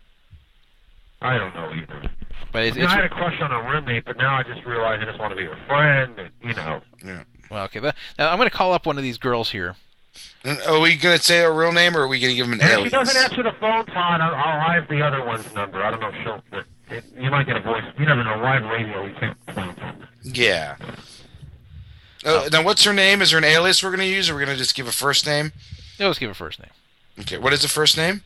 I don't know either. But it's, I, mean, it's I had a crush on a roommate, but now I just realize I just want to be her friend. And, you know. Yeah. well, okay. But now I'm going to call up one of these girls here. And Are we gonna say a real name, or are we gonna give him an And if she alias? doesn't answer the phone, Todd, I'll, I'll have the other one's number. I don't know if she'll. It, you might get a voice. You never know. Live radio, we can't plan on. Yeah. Uh, now, what's her name? Is there an alias we're gonna use, or we're gonna just give a first name? Yeah, let's give a first name. Okay. What is the first name?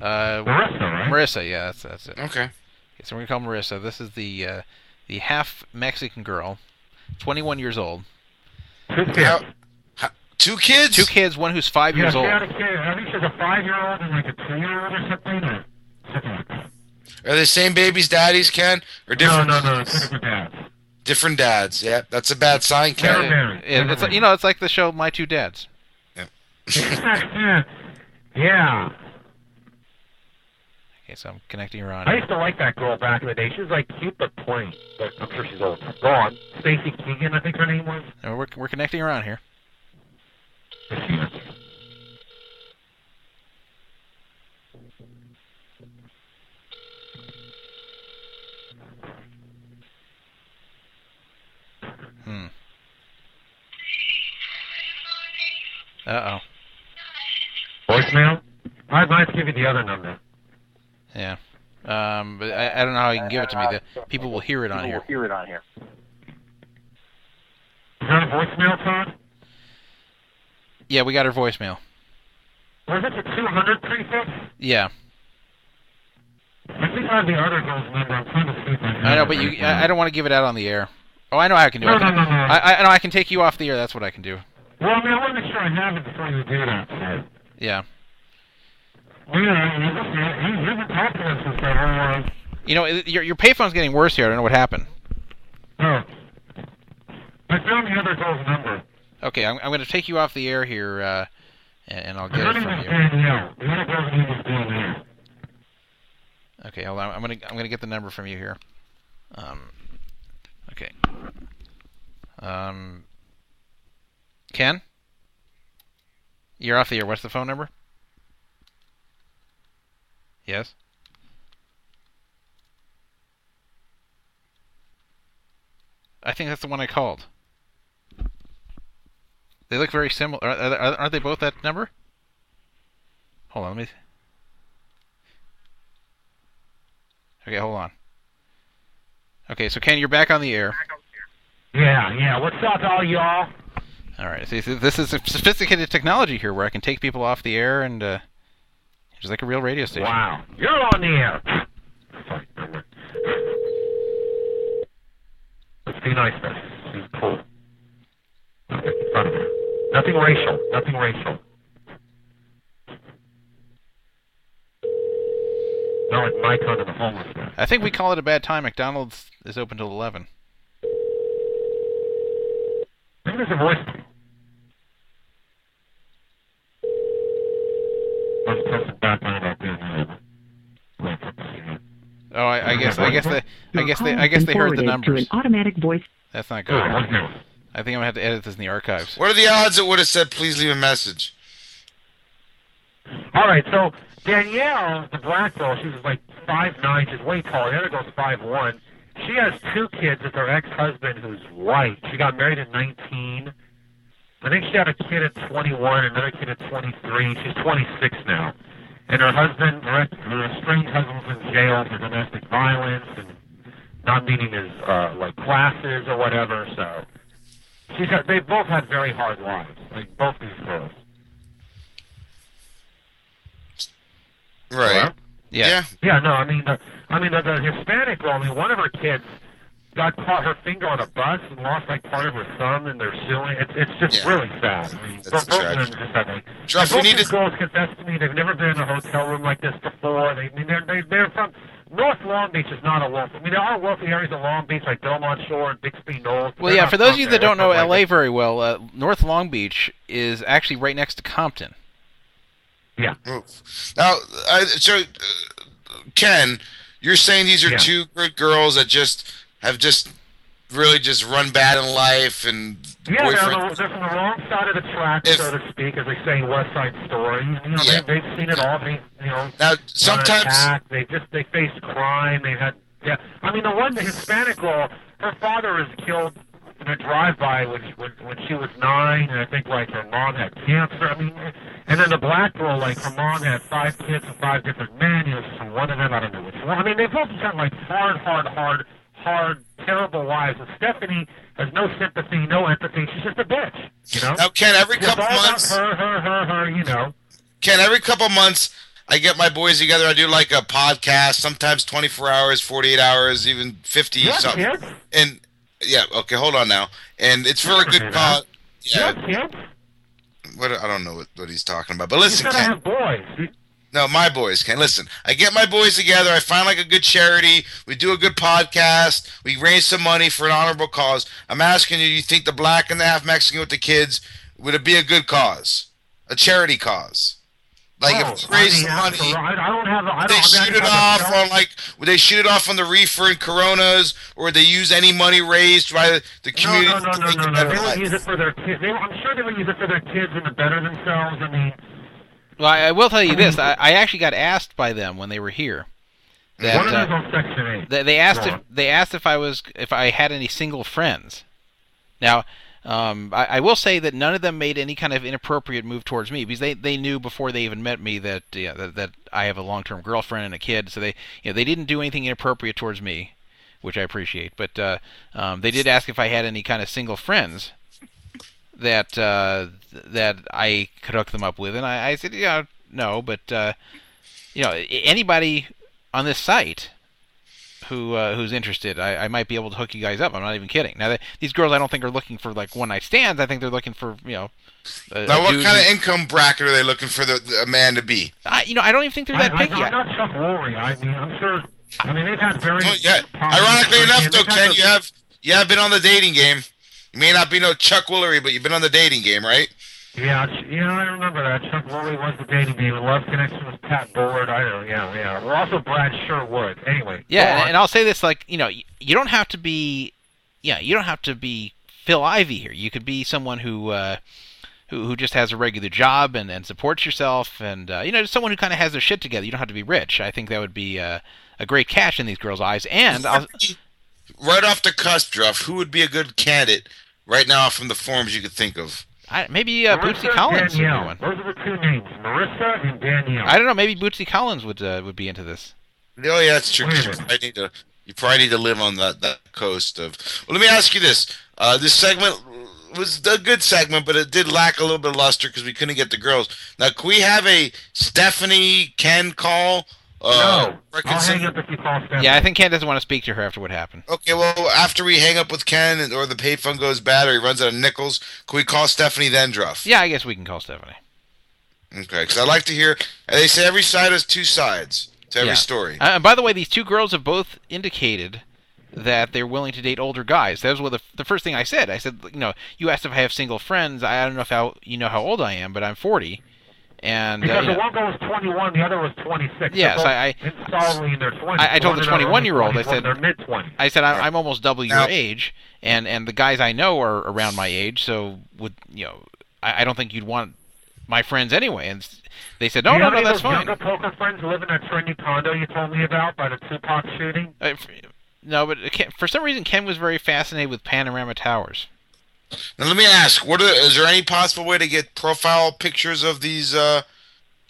Uh, Marissa, right? Marissa, yeah, that's that's it. Okay. So we're gonna call Marissa. This is the uh, the half Mexican girl, 21 years old. Two kids. How- how- two kids. Two kids, one who's five yeah, years she old. had a kid. I think she's a five-year-old and like a two-year-old or something, or something like that. Are they the same babies, daddies, Ken, or No, different? no, no. Two different dads. Different dads. Yeah, that's a bad sign, Never Ken. married. It- Never it's like, you know, it's like the show My Two Dads. yeah. Okay, Okay, so I'm connecting her on. I used to like that girl back in the day. She was like cute but plain. But I'm sure she's old. Gone. Stacy Keegan, I think her name was. No, we're we're connecting her on here. Hmm. Uh oh. Voicemail? I'd like to give you the other number. Yeah. Um, but I, I don't know how you can give it to me. The people will hear it on here. Will hear it on here. Is that a voicemail, Todd? Yeah, we got her voicemail. Or is it the 200 prefix? Yeah. I think I have the other girl's number. I'm trying to see if I have I know, but you. I, I don't want to give it out on the air. Oh, I know how I can do it. No, I no, no, no. I, I know I can take you off the air. That's what I can do. Well, I mean, I want to make sure I have it before you do that. So. Yeah. You, listen, you, you haven't talked to us since that whole, You know, your your payphone's getting worse here. I don't know what happened. Oh. I found the other girl's number. Okay, I'm I'm going to take you off the air here, uh, and, and I'll get it from you. Danielle. The other girl's name is Danielle. Okay, hold on. I'm gonna I'm gonna get the number from you here. Um, okay. Um, Ken, you're off the air. What's the phone number? Yes. I think that's the one I called. They look very similar. Are- are- Aren't they both that number? Hold on, let me. Okay, hold on. Okay, so Ken, you're back on the air. Yeah, yeah. What's up, all y'all? All right. See, see, this is a sophisticated technology here, where I can take people off the air and uh, just like a real radio station. Wow. You're on the air. Let's be nice, man. Cool. Okay, in front of her. Nothing racial. Nothing racial. Not like my kind of the homeless guy. I think we call it a bad time. McDonald's is open till eleven. Maybe there's a voice. Let's press it back on about being Oh, I, I guess I guess they I guess they I guess they heard the numbers. automatic voice. That's not Good, good. let's do it. I think I'm gonna have to edit this in the archives. What are the odds it would have said, please leave a message? All right, so Danielle, the black girl, she's like five nine. She's way taller. The other girl's five one. She has two kids with her ex-husband, who's white. She got married at 19. I think she had a kid at 21, another kid at 23. She's 26 now. And her husband, her, ex- her estranged husband's in jail for domestic violence and not meeting his uh, like classes or whatever. So she's had, they both had very hard lives, like both these girls. Right. Yeah. Yeah, no, I mean, the, I mean, the, the Hispanic girl. I mean, one of her kids got caught her finger on a bus and lost like part of her thumb, and they're suing. It's it's just really sad. I mean, both both of them just have like. Jeff, both we need these to- girls confessed to me they've never been in a hotel room like this before. They, I mean, they're they, they're from North Long Beach is not a wealthy. I mean, there are wealthy areas of Long Beach like Belmont Shore and Bixby Knolls. Well, yeah. For those of you that don't know from, like, LA very well, uh, North Long Beach is actually right next to Compton. Yeah. Now, uh, so uh, Ken, you're saying these are Yeah. two good girls that just have just really just run bad in life and Yeah, they're, on the, they're from the wrong side of the track, so to speak, as they say in West Side Story. You know, Yeah. they, they've seen it all. They, you know, Now, sometimes- attack, they just they face crime. They had, yeah. I mean, the one, the Hispanic girl, her father was killed in a drive-by when when, when she was nine, and I think like her mom had cancer. I mean, and then the black girl, like her mom had five kids with five different men. You know, one of them, I don't know which one. I mean, they've both just had like hard, hard, hard, hard, terrible lives. And Stephanie has no sympathy, no empathy. She's just a bitch. You know. Now, Ken, every It's couple months, her, her, her, her. You know. Ken, every couple months, I get my boys together. I do like a podcast, sometimes 24 hours, 48 hours, even 50 Yeah, something. kids. And yeah, okay, hold on now. And it's for a good cause. Yeah, Yeah, kids. what I don't know what, what he's talking about, but You listen, I Ken. have boys. No, my boys can listen. I get my boys together. I find like a good charity. We do a good podcast. We raise some money for an honorable cause. I'm asking you: do You think the black and the half Mexican with the kids would it be a good cause, a charity cause? Like Oh, if raise I mean, some money. I, don't have. I don't. they I mean, shoot it off on like would they shoot it off on the reefer and Coronas, or would they use any money raised by the, community No, no, no, no, no, no. They would use it for their kids. They, I'm sure they would use it for their kids and to better themselves. I mean, Well, I, I will tell you this. I, I actually got asked by them when they were here. That, one of them's uh, on Section Eight. they, they asked if they asked if I was if I had any single friends. Now, um, I, I will say that none of them made any kind of inappropriate move towards me because they, they knew before they even met me that yeah, that, that I have a long term girlfriend and a kid. So they you know they didn't do anything inappropriate towards me, which I appreciate. But uh, um, they did ask if I had any kind of single friends that uh, that I could hook them up with, and I, I said yeah no, but uh, you know anybody on this site who uh, who's interested, I, I might be able to hook you guys up. I'm not even kidding. Now, they, these girls, I don't think are looking for like one night stands. I think they're looking for you know. A, Now, a what kind of income bracket are they looking for the, the a man to be? I, you know, I don't even think they're I, that I, picky. I'm not Chuck Woolery. I mean, I'm sure. I mean, they've had very. Oh, yeah. Ironically enough, though, They've Ken, you have you have been on the dating game. You may not be no Chuck Woolery, but you've been on the dating game, right? Yeah, Ch- yeah, I remember that. Chuck Woolery was the dating game. Love Connection was Pat Bullard. I don't know, yeah, yeah. We're also Brad Sherwood. Anyway. Yeah, and, and I'll say this: like you know, you don't have to be, yeah, you don't have to be Phil Ivey here. You could be someone who. Uh, who, who just has a regular job and, and supports yourself and uh, you know just someone who kind of has their shit together you don't have to be rich i think that would be uh, a great catch in these girls eyes and I'll, Right off the cusp, Druff, who would be a good candidate right now from the forms you could think of? I, maybe uh, Marissa Bootsy Collins would be one. Those are the two names, Marissa and Danielle. I don't know. Maybe Bootsy Collins would uh, would be into this. Oh yeah, that's true. Wait a You probably need to you probably need to live on that, that coast of. Well, let me ask you this: uh, this segment was a good segment, but it did lack a little bit of luster because we couldn't get the girls. Now, can we have a Stephanie Ken call? Uh, no, I'll hang up if you call Stephanie. Yeah, I think Ken doesn't want to speak to her after what happened. Okay, well, after we hang up with Ken or the payphone goes bad or he runs out of nickels, can we call Stephanie then, Druff? Yeah, I guess we can call Stephanie. Okay, because I like to hear. They say every side has two sides to every Yeah. story. Uh, and by the way, these two girls have both indicated that they're willing to date older guys. That was what the, the first thing I said. I said, you know, you asked if I have single friends. I don't know if how, you know how old I am, but I'm 40. And uh, Because you the know, one girl was 21, the other was 26. Yes, They're I- solidly in their 20s. I, I told the One of them are 21 year old, I said, they're mid 20s. I said I'm, I'm almost double your Now- age, and and the guys I know are around my age, so would you know? I, I don't think you'd want my friends anyway. And they said, no, no, have no, any that's of those fine. younger poker friends who live in that trendy condo you told me about by the Tupac shooting? Uh, no, but for some reason Ken was very fascinated with Panorama Towers. Now let me ask: What are, is there any possible way to get profile pictures of these uh,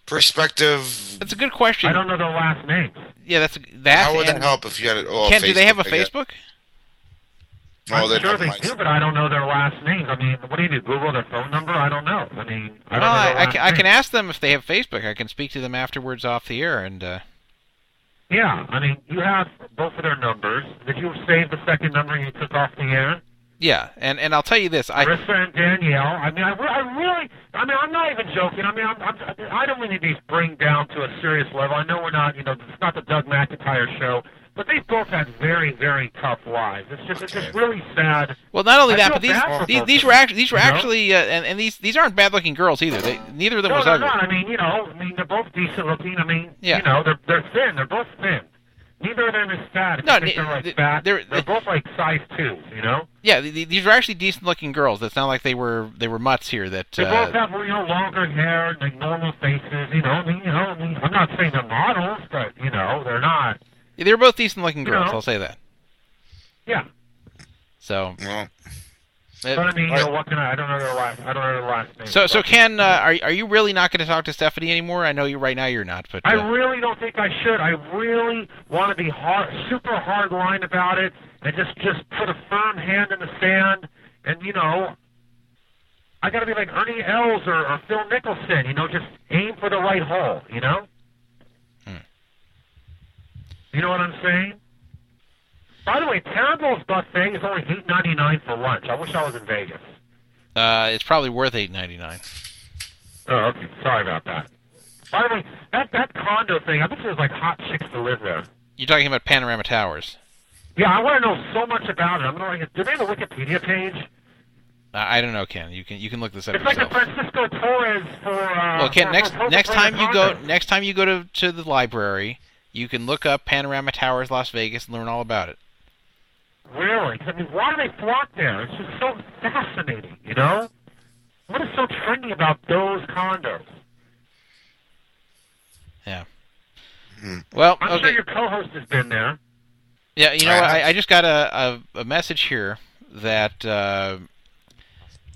prospective? That's a good question. I don't know their last names. Yeah, that's that. How would that help if you had it? Oh, Ken, do they have a. Facebook? Oh, I'm they'd sure they my- do, but I don't know their last names. I mean, what do you do? Google their phone number? I don't know. I mean, I Well, don't know I, I, can, I can ask them if they have Facebook. I can speak to them afterwards off the air, and uh, Yeah, I mean, you have both of their numbers. Did you save the second number you took off the air? Yeah, and and I'll tell you this, I Marissa and Danielle. I mean, I, I really, I mean, I'm not even joking. I mean, I'm, I'm, I don't mean to be bring down to a serious level. I know we're not, you know, it's not the Doug McIntyre show, but they both had very, very tough lives. It's just, it's just really sad. well, not only I that, but these these, these were actually these were you know? actually, uh, and and these these aren't bad looking girls either. They neither of them no, was ugly. not. I mean, you know, I mean, they're both decent looking. I mean, Yeah. you know, they're they're thin. They're both thin. Neither of them is fat. No, they- they're like they- fat. they're- They're, both like size two. You know. Yeah, th- th- these are actually decent looking girls. It's not like they were they were mutts here. That They uh, both have you know longer hair, and like normal faces. You know, I mean, you know, I mean, I'm not saying they're models, but you know, they're not. Yeah, they're both decent looking You girls. know. I'll say that. Yeah. So. Well, But I mean, you know, what can I? I don't know their last. I don't know their last name. So, so Ken, uh, are are you really not going to talk to Stephanie anymore? I know you right now you're not, but I uh, really don't think I should. I really want to be hard, super hard line about it, and just just put a firm hand in the sand. And you know, I got to be like Ernie Els or, or Phil Mickelson. You know, just aim for the right hole. You know. You know what I'm saying? By the way, Terrible's buffet is only eight ninety nine for lunch. I wish I was in Vegas. uh, it's probably worth eight ninety nine. Oh, okay. Sorry about that. By the way, that that condo thing, I bet there's like hot chicks to live there. You're talking about Panorama Towers. Yeah, I want to know so much about it. I'm gonna like, do they have a Wikipedia page? I I don't know, Ken. You can you can look this up It's like yourself. a Francisco Torres for. Uh, well, Ken, for- next for next time you go next time you go to to the library, you can look up Panorama Towers, Las Vegas, and learn all about it. Really? 'Cause, I mean, why do they flock there? It's just so fascinating, you know? What is so trendy about those condos? Yeah. Well, I'm okay. sure your co-host has been there. Yeah, you know what? I, I just got a, a, a message here that uh,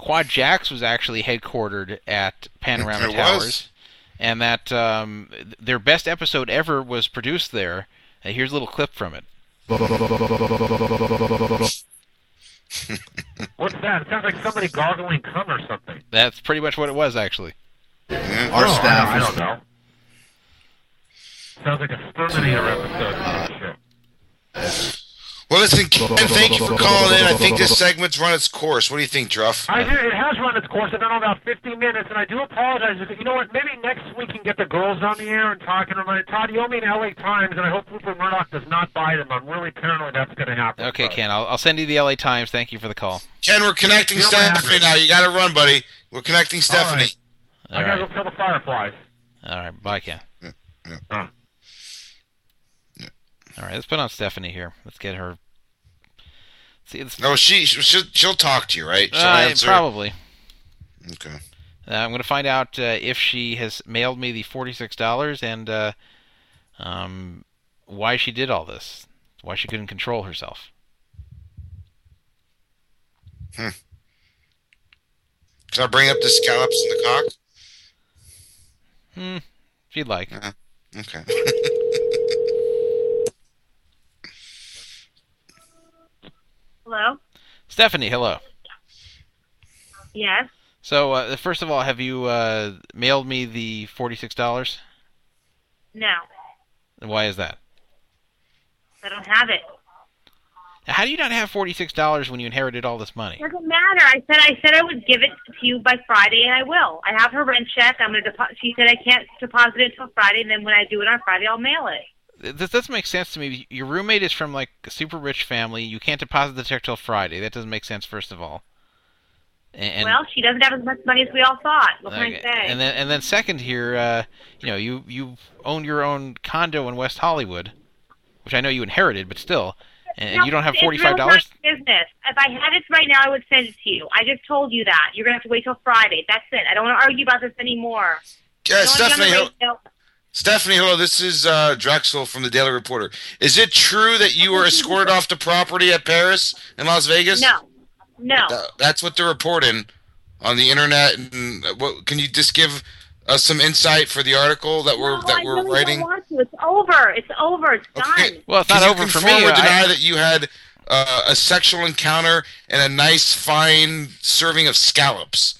QuadJacks was actually headquartered at Panorama It was. Towers, and that um, their best episode ever was produced there. And here's a little clip from it. What's that? It sounds like somebody gargling cum or something. That's pretty much what it was, actually. Our oh, staff I, is- don't know. Sounds like a Terminator episode. or shit. Well, listen, Ken, thank you for calling in. I think this segment's run its course. What do you think, Druff? I do, it has run its course. I've been on about 15 minutes, and I do apologize. You know what? Maybe next week we can get the girls on the air and talk and remind Todd, you owe me an LA Times, and I hope Rupert Murdoch does not buy them. I'm really paranoid that's going to happen. Okay, Ken, I'll, I'll send you the LA Times. Thank you for the call. Ken, we're connecting You don't Stephanie now. You got to run, buddy. We're connecting Stephanie. I gotta go kill the fireflies. All right, bye, Ken. Uh. All right, let's put on Stephanie here. Let's get her. See, it's, No, she she'll, she'll talk to you, right? She'll Uh, answer. probably. Okay. Uh, I'm going to find out uh, if she has mailed me the forty-six dollars and uh, um, why she did all this. Why she couldn't control herself. Hmm. Can I bring up the scallops and the cock? Hmm. If you'd like. Okay. Hello? Stephanie, hello. Yes? So, uh, first of all, have you uh, mailed me the forty-six dollars? No. Why is that? I don't have it. How do you not have forty-six dollars when you inherited all this money? Doesn't matter. I said I said I would give it to you by Friday, and I will. I have her rent check. I'm gonna deposit. She said I can't deposit it until Friday, and then when I do it on Friday, I'll mail it. This doesn't make sense to me. Your roommate is from like a super rich family. You can't deposit the check till Friday. That doesn't make sense. First of all, and, well, she doesn't have as much money as we all thought. What can Okay, I say? And then and then second here, uh, you know, you you own your own condo in West Hollywood, which I know you inherited, but still, and, and No, you don't have it's forty five real dollars. time Business. If I had it right now, I would send it to you. I just told you that. You're gonna have to wait till Friday. That's it. I don't want to argue about this anymore. Yeah, I don't wanna be on the Stephanie, hel- radio. Stephanie, hello. This is uh, Drexel from the Daily Reporter. Is it true that you were escorted off the property at Paris in Las Vegas? No, no. That's what they're reporting on the internet. And uh, what can you just give us some insight for the article that we're No, that I we're really writing? Don't want to. It's over. It's over. It's done. Well, it's not over for confirm me. Or deny I- that you had uh, a sexual encounter and a nice, fine serving of scallops.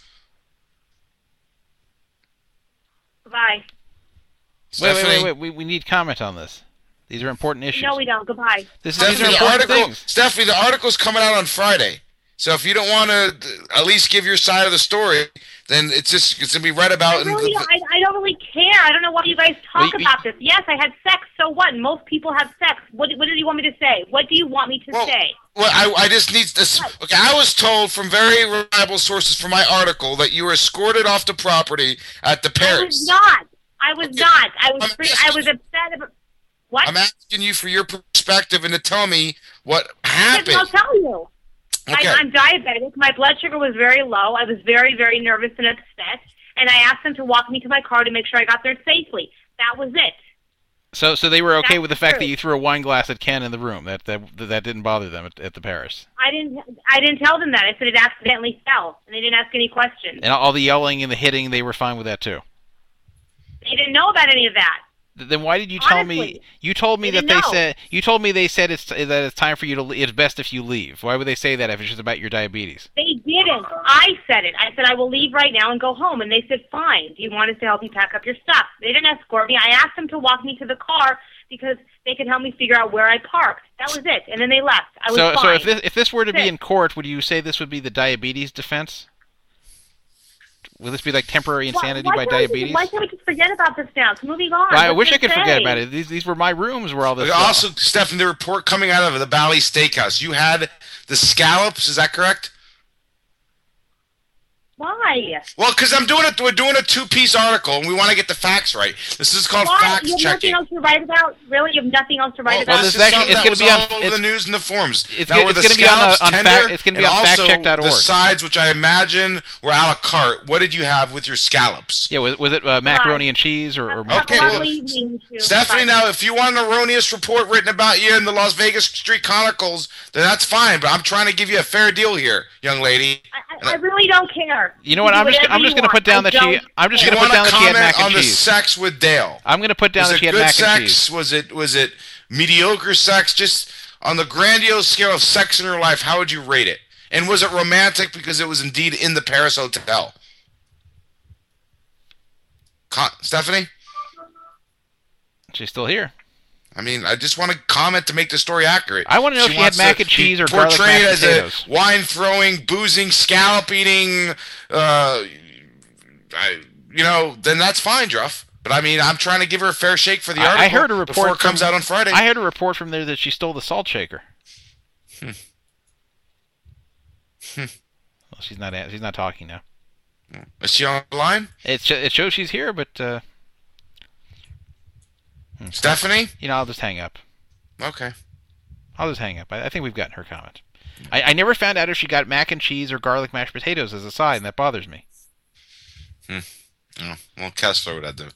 Goodbye. Wait, wait, wait, wait. We, we need comment on this. These are important issues. No, we don't. Goodbye. This, these are Stephanie, the important article. things. Stephanie, the article's coming out on Friday. So if you don't want to at least give your side of the story, then it's just it's gonna be read about. I in really, the, I, I don't really care. I don't know why you guys talk Well, you- about this. Yes, I had sex. So what? Most people have sex. What, what do you want me to say? What do you want me to say? well, I, I just need this. Okay, I was told from very reliable sources from my article that you were escorted off the property at the Paris. I was not. I was not. I was. Free, I was upset. About, what? I'm asking you for your perspective and to tell me what happened. I'll tell you. Okay. I, I'm diabetic. My blood sugar was very low. I was very, very nervous and upset. And I asked them to walk me to my car to make sure I got there safely. That was it. So, so they were okay That's with the fact that you threw a wine glass at Ken in the room. That that that didn't bother them at, at the Paris. I didn't. I didn't tell them that. I said it accidentally fell, and they didn't ask any questions. And all the yelling and the hitting, they were fine with that too. They didn't know about any of that. Then why did you tell me? You told me they that they know. said you told me they said it's that it's time for you to. It's best if you leave. Why would they say that if it's just about your diabetes? They didn't. I said it. I said I will leave right now and go home, and they said fine. Do you want us to help you pack up your stuff? They didn't escort me. I asked them to walk me to the car because they could help me figure out where I parked. That was it, and then they left. I was so, fine. so if this if this were to be it. in court, would you say this would be the diabetes defense? Will this be like temporary insanity why by can't we diabetes? why can't we just forget about this now? It's moving on. I wish I could forget about it. These these were my rooms where all this. But stuff- also, Stephen, the report coming out of the Bally Steakhouse, you had the scallops. Is that correct? Why? Well, because I'm doing it. We're doing a two-piece article, and we want to get the facts right. This is called Why? fact You have checking. nothing else to write about? Really? You have nothing else to write Well, about? this is actually- it's gonna be on- all over it's- the news and the forums. it's now, gonna- it's gonna be on the- scallops on tender, fact- it's gonna be and on also factcheck.org. The sides, which I imagine were a la carte. What did you have with your scallops? Yeah, was, was it uh, macaroni and cheese or, or Have Okay, well, lovely evening, too. Stephanie, now if you want an erroneous report written about you in the Las Vegas Street Chronicles, then that's fine. But I'm trying to give you a fair deal here, young lady. I, I really don't care. You know what? I'm just I'm just gonna put down I that she I'm just gonna put down to that she had comment mac and on the cheese. sex with Dale? I'm gonna put down was that it she had good mac sex? and cheese. Was it was it mediocre sex? Just on the grandiose scale of sex in her life, how would you rate it? And was it romantic because it was indeed in the Paris hotel? Con- Stephanie, She's still here. I mean, I just want to comment to make the story accurate. I wanna know if she had mac to and cheese or garlic portrayed mashed as potatoes. a wine throwing, boozing, scallop eating. Uh, I, you know, then that's fine, Druff. But I mean, I'm trying to give her a fair shake for the article I, heard a report before it comes from- out on Friday. I heard a report from there that she stole the salt shaker. Hmm. Well, she's not. She's not talking now. Is she on the line? It it shows she's here, but uh, hmm. Stephanie? You know, I'll just hang up. Okay. I'll just hang up. I, I think we've gotten her comment. I, I never found out if she got mac and cheese or garlic mashed potatoes as a side, and that bothers me. Hmm. Oh, well, Kessler would have the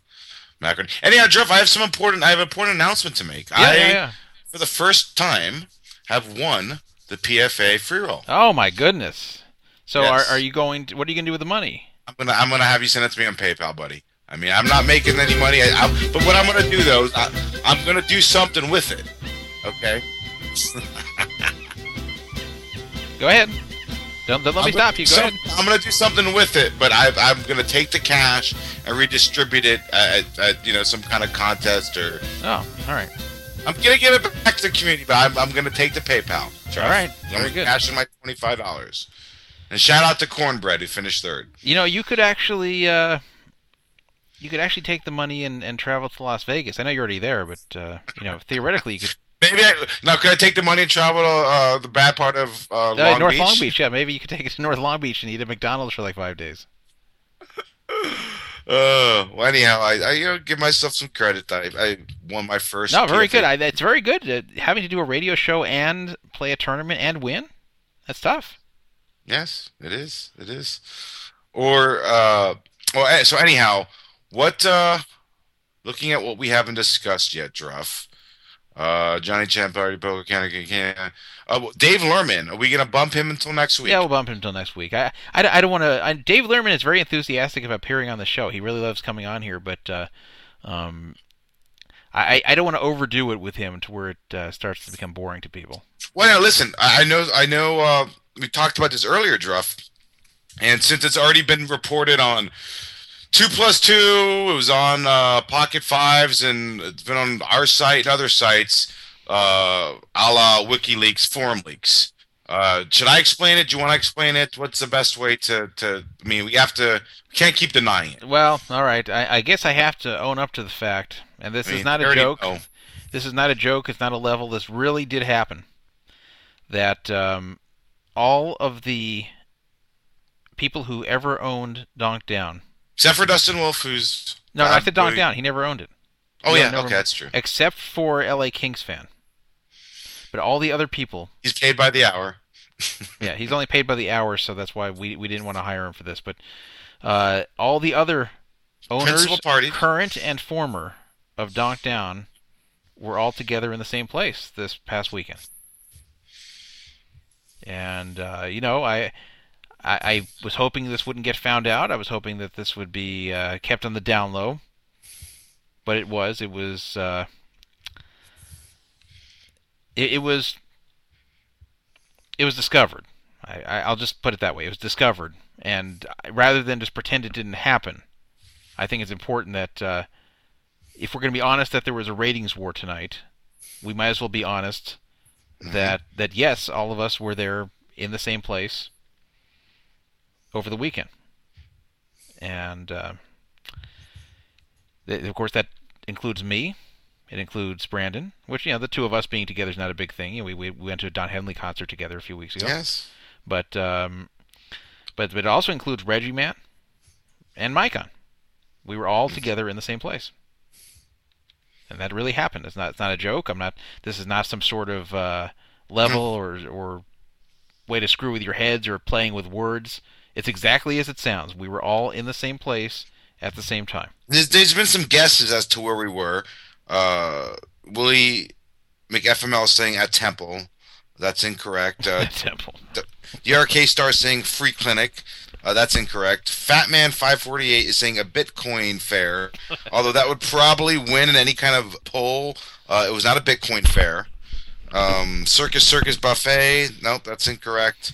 macaroni. Anyhow, Jeff, I have some important. I have an important announcement to make. Yeah, I, yeah, yeah. for the first time, have won the PFA free roll. Oh my goodness! So Yes. are are you going? To, what are you going to do with the money? I'm gonna I'm gonna have you send it to me on PayPal, buddy. I mean, I'm not making any money. I, I, but what I'm gonna do though, is I, I'm gonna do something with it. Okay. Go ahead. Don't, don't let me I'm gonna stop you. Go some- ahead. I'm gonna do something with it, but I, I'm gonna take the cash and redistribute it at, at you know some kind of contest or. Oh, all right. I'm gonna give it back to the community, but I'm, I'm gonna take the PayPal. All right, I'm very good. Cash in my twenty five dollars. And shout out to Cornbread who finished third. You know, you could actually, uh, you could actually take the money and, and travel to Las Vegas. I know you're already there, but uh, you know, theoretically, you could. Maybe I, now could I take the money and travel to uh, the bad part of uh, Uh, Long North Beach? Long Beach, yeah. Maybe you could take it to North Long Beach and eat at McDonald's for like five days. Uh, well, anyhow, I, I you know, give myself some credit. I, I won my first. No, very PFA. good. I, it's very good. Uh, having to do a radio show and play a tournament and win, that's tough. Yes, it is. It is. Or uh, well, eh, so anyhow, what? uh Looking at what we haven't discussed yet, Druff. Uh, Johnny Chan, Party Poker, Canada, Canada. Uh, Dave Lerman. Are we gonna bump him until next week? Yeah, we'll bump him until next week. I, I, I don't want to. Dave Lerman is very enthusiastic about appearing on the show. He really loves coming on here, but uh, um, I, I don't want to overdo it with him to where it uh, starts to become boring to people. Well, now listen. I, I know. I know. Uh, we talked about this earlier, Druff. And since it's already been reported on Two Plus Two, it was on uh, Pocket Fives, and it's been on our site and other sites, uh, a la WikiLeaks, Forum Leaks. Uh, should I explain it? Do you want to explain it? What's the best way to, to? I mean, we have to. We can't keep denying it. Well, all right. I, I guess I have to own up to the fact, and this I is not a joke. know. This is not a joke. It's not a level. This really did happen. That um, all of the people who ever owned Donk Down. Except for Dustin Wolf, who's No, I uh, said Donk Down. He never owned it. Oh yeah, okay, that's true. Except for L.A. Kings fan. But all the other people. He's paid by the hour. yeah, he's only paid by the hour, so that's why we we didn't want to hire him for this. But uh, all the other owners, party. current and former, of Donk Down, were all together in the same place this past weekend. And uh, you know, I, I I was hoping this wouldn't get found out. I was hoping that this would be uh, kept on the down low. But it was. It was. Uh, it, it was it was discovered. I, I, I'll just put it that way. It was discovered, and rather than just pretend it didn't happen, I think it's important that uh, if we're going to be honest that there was a ratings war tonight, we might as well be honest that that yes, all of us were there in the same place over the weekend, and uh, th- of course that includes me. It includes Brandon, which you know the two of us being together is not a big thing. You know, we, we we went to a Don Henley concert together a few weeks ago. Yes. But um, but but it also includes Reggie Man and Micon. We were all together in the same place, and that really happened. It's not it's not a joke. I'm not. This is not some sort of uh, level or or way to screw with your heads or playing with words. It's exactly as it sounds. We were all in the same place at the same time. There's, there's been some guesses as to where we were. Uh, Willie McFML is saying at Temple. That's incorrect. Uh, Temple. The, the RK Star saying free clinic. Uh, that's incorrect. Fatman five forty eight is saying a Bitcoin fair, although that would probably win in any kind of poll. Uh, it was not a Bitcoin fair. Um, Circus Circus Buffet. Nope, that's incorrect.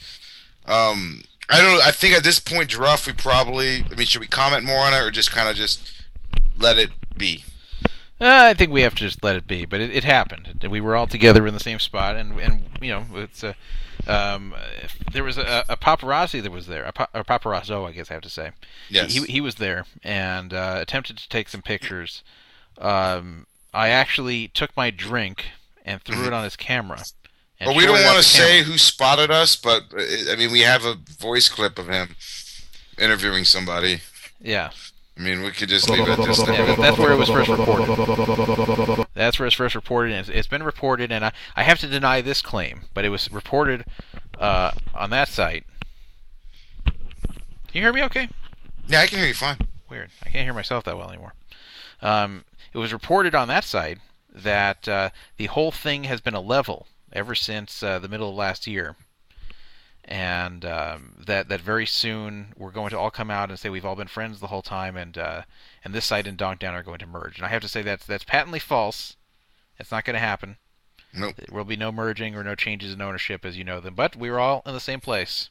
Um, I don't. I think at this point, Giraffe, we probably. I mean, should we comment more on it or just kind of just let it be? Uh, I think we have to just let it be, but it, it happened. We were all together in the same spot, and and you know, it's a. Um, there was a, a paparazzi that was there, a, pa- a paparazzo, I guess I have to say. Yes. He he was there and uh, attempted to take some pictures. Um, I actually took my drink and threw it on his camera. And But we showed don't want to say who spotted us, but uh, I mean, we have a voice clip of him interviewing somebody. Yeah. I mean, we could just leave it just. Yeah, that- that's where it was first reported. That's where it's first reported, and it's, it's been reported, and I, I have to deny this claim, but it was reported uh, on that site. Can you hear me okay? Yeah, I can hear you fine. Weird. I can't hear myself that well anymore. Um, it was reported on that site that uh, the whole thing has been a level ever since uh, the middle of last year, and um, that that very soon we're going to all come out and say we've all been friends the whole time, and uh, and this site and Donkdown are going to merge. And I have to say that's that's patently false. It's not going to happen. Nope. There will be no merging or no changes in ownership as you know them. But we were all in the same place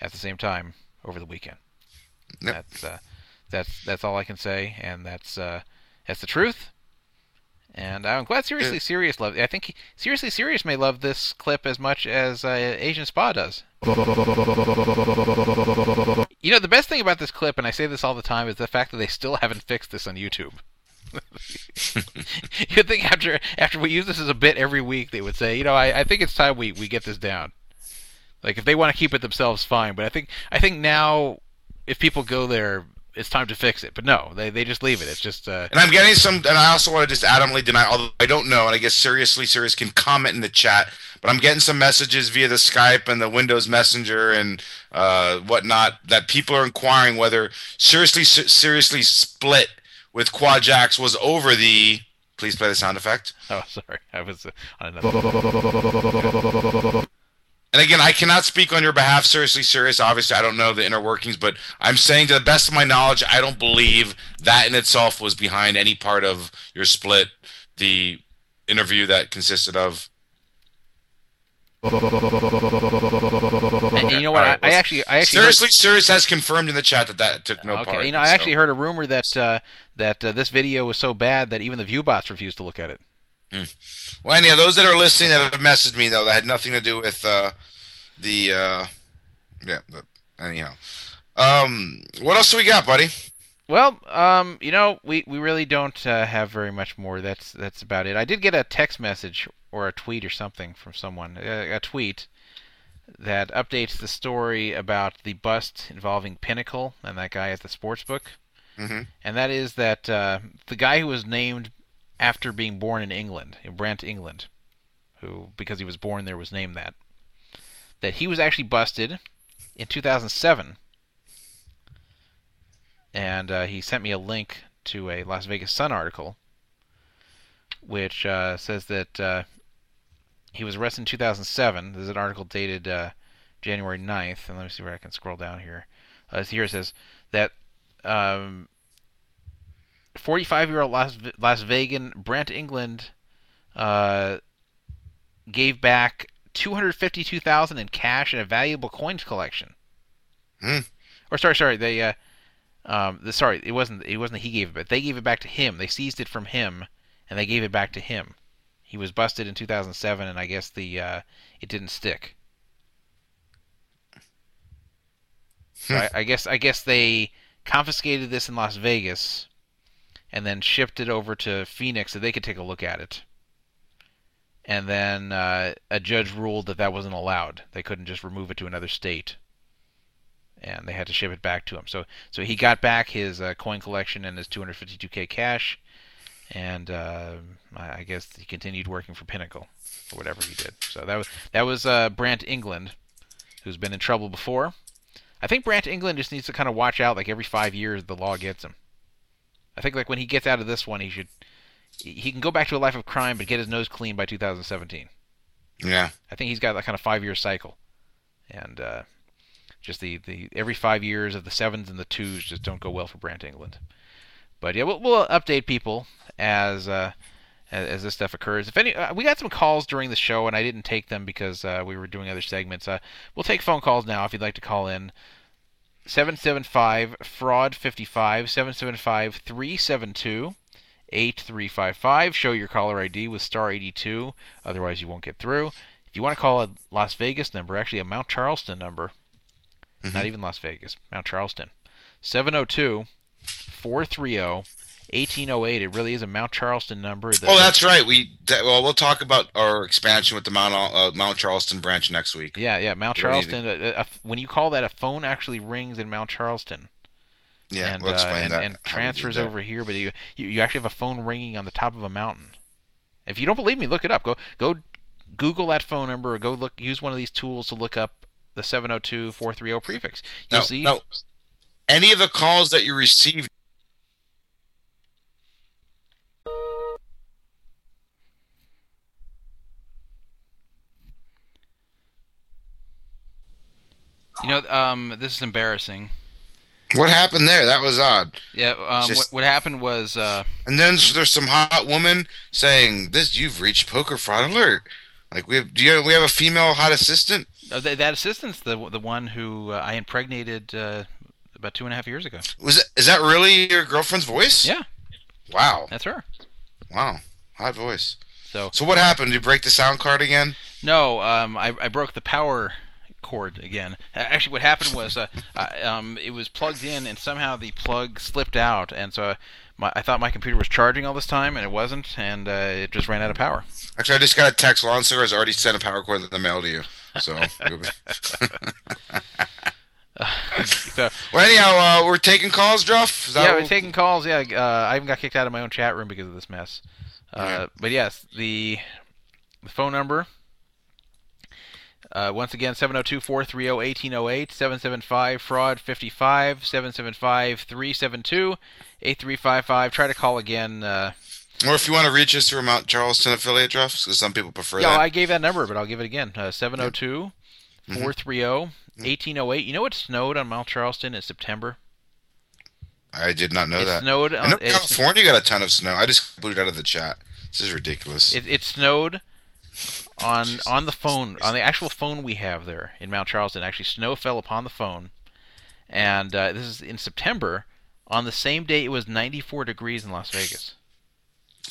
at the same time over the weekend. Yep. That's uh, that's that's all I can say, and that's uh, that's the truth. And I'm glad Seriously Serious loved. I think he, Seriously Serious may love this clip as much as uh, Asian Spa does. You know, the best thing about this clip, and I say this all the time, is the fact that they still haven't fixed this on YouTube. You'd think after after we use this as a bit every week, they would say, you know, I, I think it's time we, we get this down. Like if they want to keep it themselves, fine. But I think I think now, if people go there, it's time to fix it. But no, they they just leave it. It's just uh, And I'm getting some, and I also want to just adamantly deny, although I don't know, and I guess seriously, serious can comment in the chat, but I'm getting some messages via the Skype and the Windows Messenger and uh, whatnot that people are inquiring whether seriously, ser- seriously split with QuadJacks was over the. Please play the sound effect. oh sorry, I was uh, on another. And again, I cannot speak on your behalf, seriously serious. Obviously, I don't know the inner workings, but I'm saying to the best of my knowledge, I don't believe that in itself was behind any part of your split. The interview that consisted of. And you know what? I, I actually, I actually heard- seriously serious has confirmed in the chat that that took no okay, part. you know, I so- actually heard a rumor that uh, that uh, this video was so bad that even the ViewBots refused to look at it. Well, any of those that are listening that have messaged me though, that had nothing to do with uh, the uh, yeah. But anyhow, um, what else do we got, buddy? Well, um, you know, we, we really don't uh, have very much more. That's that's about it. I did get a text message or a tweet or something from someone, a, a tweet that updates the story about the bust involving Pinnacle and that guy at the sports book. Mhm. And that is that uh, the guy who was named after being born in England, in Brent, England, who because he was born there was named that, that he was actually busted in 2007 and uh, he sent me a link to a Las Vegas Sun article, which uh, says that uh, he was arrested in 2007. There's an article dated uh, January 9th, and let me see where I can scroll down here. Uh, here it says that um, 45-year-old Las, Las Vegan Brent England uh, gave back 252,000 in cash and a valuable coins collection. Hmm. Or sorry, sorry, they uh, um, the, sorry, it wasn't. It wasn't that he gave it, back. they gave it back to him. They seized it from him, and they gave it back to him. He was busted in 2007, and I guess the uh, it didn't stick. So I, I guess I guess they confiscated this in Las Vegas, and then shipped it over to Phoenix so they could take a look at it. And then uh, a judge ruled that that wasn't allowed. They couldn't just remove it to another state and they had to ship it back to him. So so he got back his uh, coin collection and his 252k cash, and uh, I guess he continued working for Pinnacle or whatever he did. So that was that was uh, Brant England, who's been in trouble before. I think Brant England just needs to kind of watch out. Like every five years, the law gets him. I think like when he gets out of this one, he should he can go back to a life of crime, but get his nose clean by 2017. Yeah. I think he's got that kind of five year cycle, and uh, just the, the every five years of the sevens and the twos just don't go well for Brant England. But yeah, we'll, we'll update people as uh, as, as this stuff occurs. If any, uh, we got some calls during the show, and I didn't take them because uh, we were doing other segments. Uh, we'll take phone calls now if you'd like to call in. 775 fraud 55 775 372 8355. Show your caller ID with star 82, otherwise, you won't get through. If you want to call a Las Vegas number, actually a Mount Charleston number, not mm-hmm. even Las Vegas, Mount Charleston, 702 430 1808. It really is a Mount Charleston number. that- Oh, that's right. We that, well, we'll talk about our expansion with the Mount uh, Mount Charleston branch next week. Yeah, yeah, Mount We don't to- Charleston. uh, uh, when you call that, a phone actually rings in Mount Charleston. Yeah, and, we'll uh, and, that, and transfers over here, but you, you you actually have a phone ringing on the top of a mountain. If you don't believe me, look it up. Go go Google that phone number or go look use one of these tools to look up the 702-430 prefix. You'll No, see no. Any of the calls that you received You know, um, this is embarrassing. What happened there? That was odd. Yeah, um, Just- what, what happened was uh, And then there's some hot woman saying, "This you've reached poker fraud alert." Like we have, do you, we have a female hot assistant? uh, th- that assistant's the the one who uh, I impregnated uh, about two and a half years ago. Was it, is that really your girlfriend's voice? Yeah. Wow. That's her. Wow. Hot voice. So So what happened? Did you break the sound card again? No, um, I, I broke the power cord again. Uh, Actually, what happened was uh, I, um, it was plugged in, and somehow the plug slipped out, and so my, I thought my computer was charging all this time, and it wasn't, and uh, it just ran out of power. Actually, I just got a text. Lawn has already sent a power cord in the mail to you. So. So, well, anyhow, uh, we're taking calls, Druff. Yeah, we're taking calls. Yeah, uh, I even got kicked out of my own chat room because of this mess. Uh, But yes, the the phone number. Uh, once again, 702-430-1808, 775 fraud 55, 775 372 8355. Try to call again. Uh, Or if you want to reach us through Mount Charleston affiliate, Druff, because some people prefer yeah, that. I gave that number, but I'll give it again. Uh, 702 430 1808. You know what snowed on Mount Charleston in September? I did not know It that. snowed I know on- it- California got a ton of snow. I just blew it out of the chat. This is ridiculous. It, it snowed on on the phone on the actual phone we have there in Mount Charleston. Actually, snow fell upon the phone, and uh, this is in September. On the same day, it was 94 degrees in Las Vegas.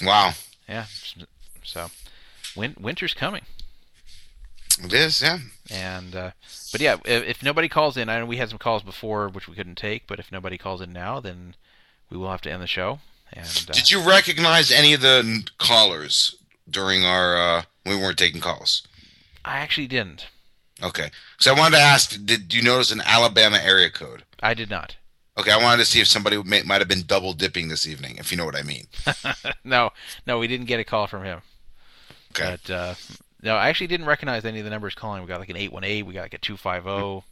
wow. Yeah, so win- winter's coming. It is, yeah. And uh, but yeah, if, if nobody calls in, I know we had some calls before which we couldn't take, but if nobody calls in now, then we will have to end the show. And uh, Did you recognize any of the callers during our uh, we weren't taking calls? I actually didn't. Okay. So I wanted to ask, did you notice an Alabama area code? I did not. Okay, I wanted to see if somebody may, might have been double dipping this evening, if you know what I mean. no, no, we didn't get a call from him. Okay. But uh, no, I actually didn't recognize any of the numbers calling. We got like an eight one eight. We got like a two five zero.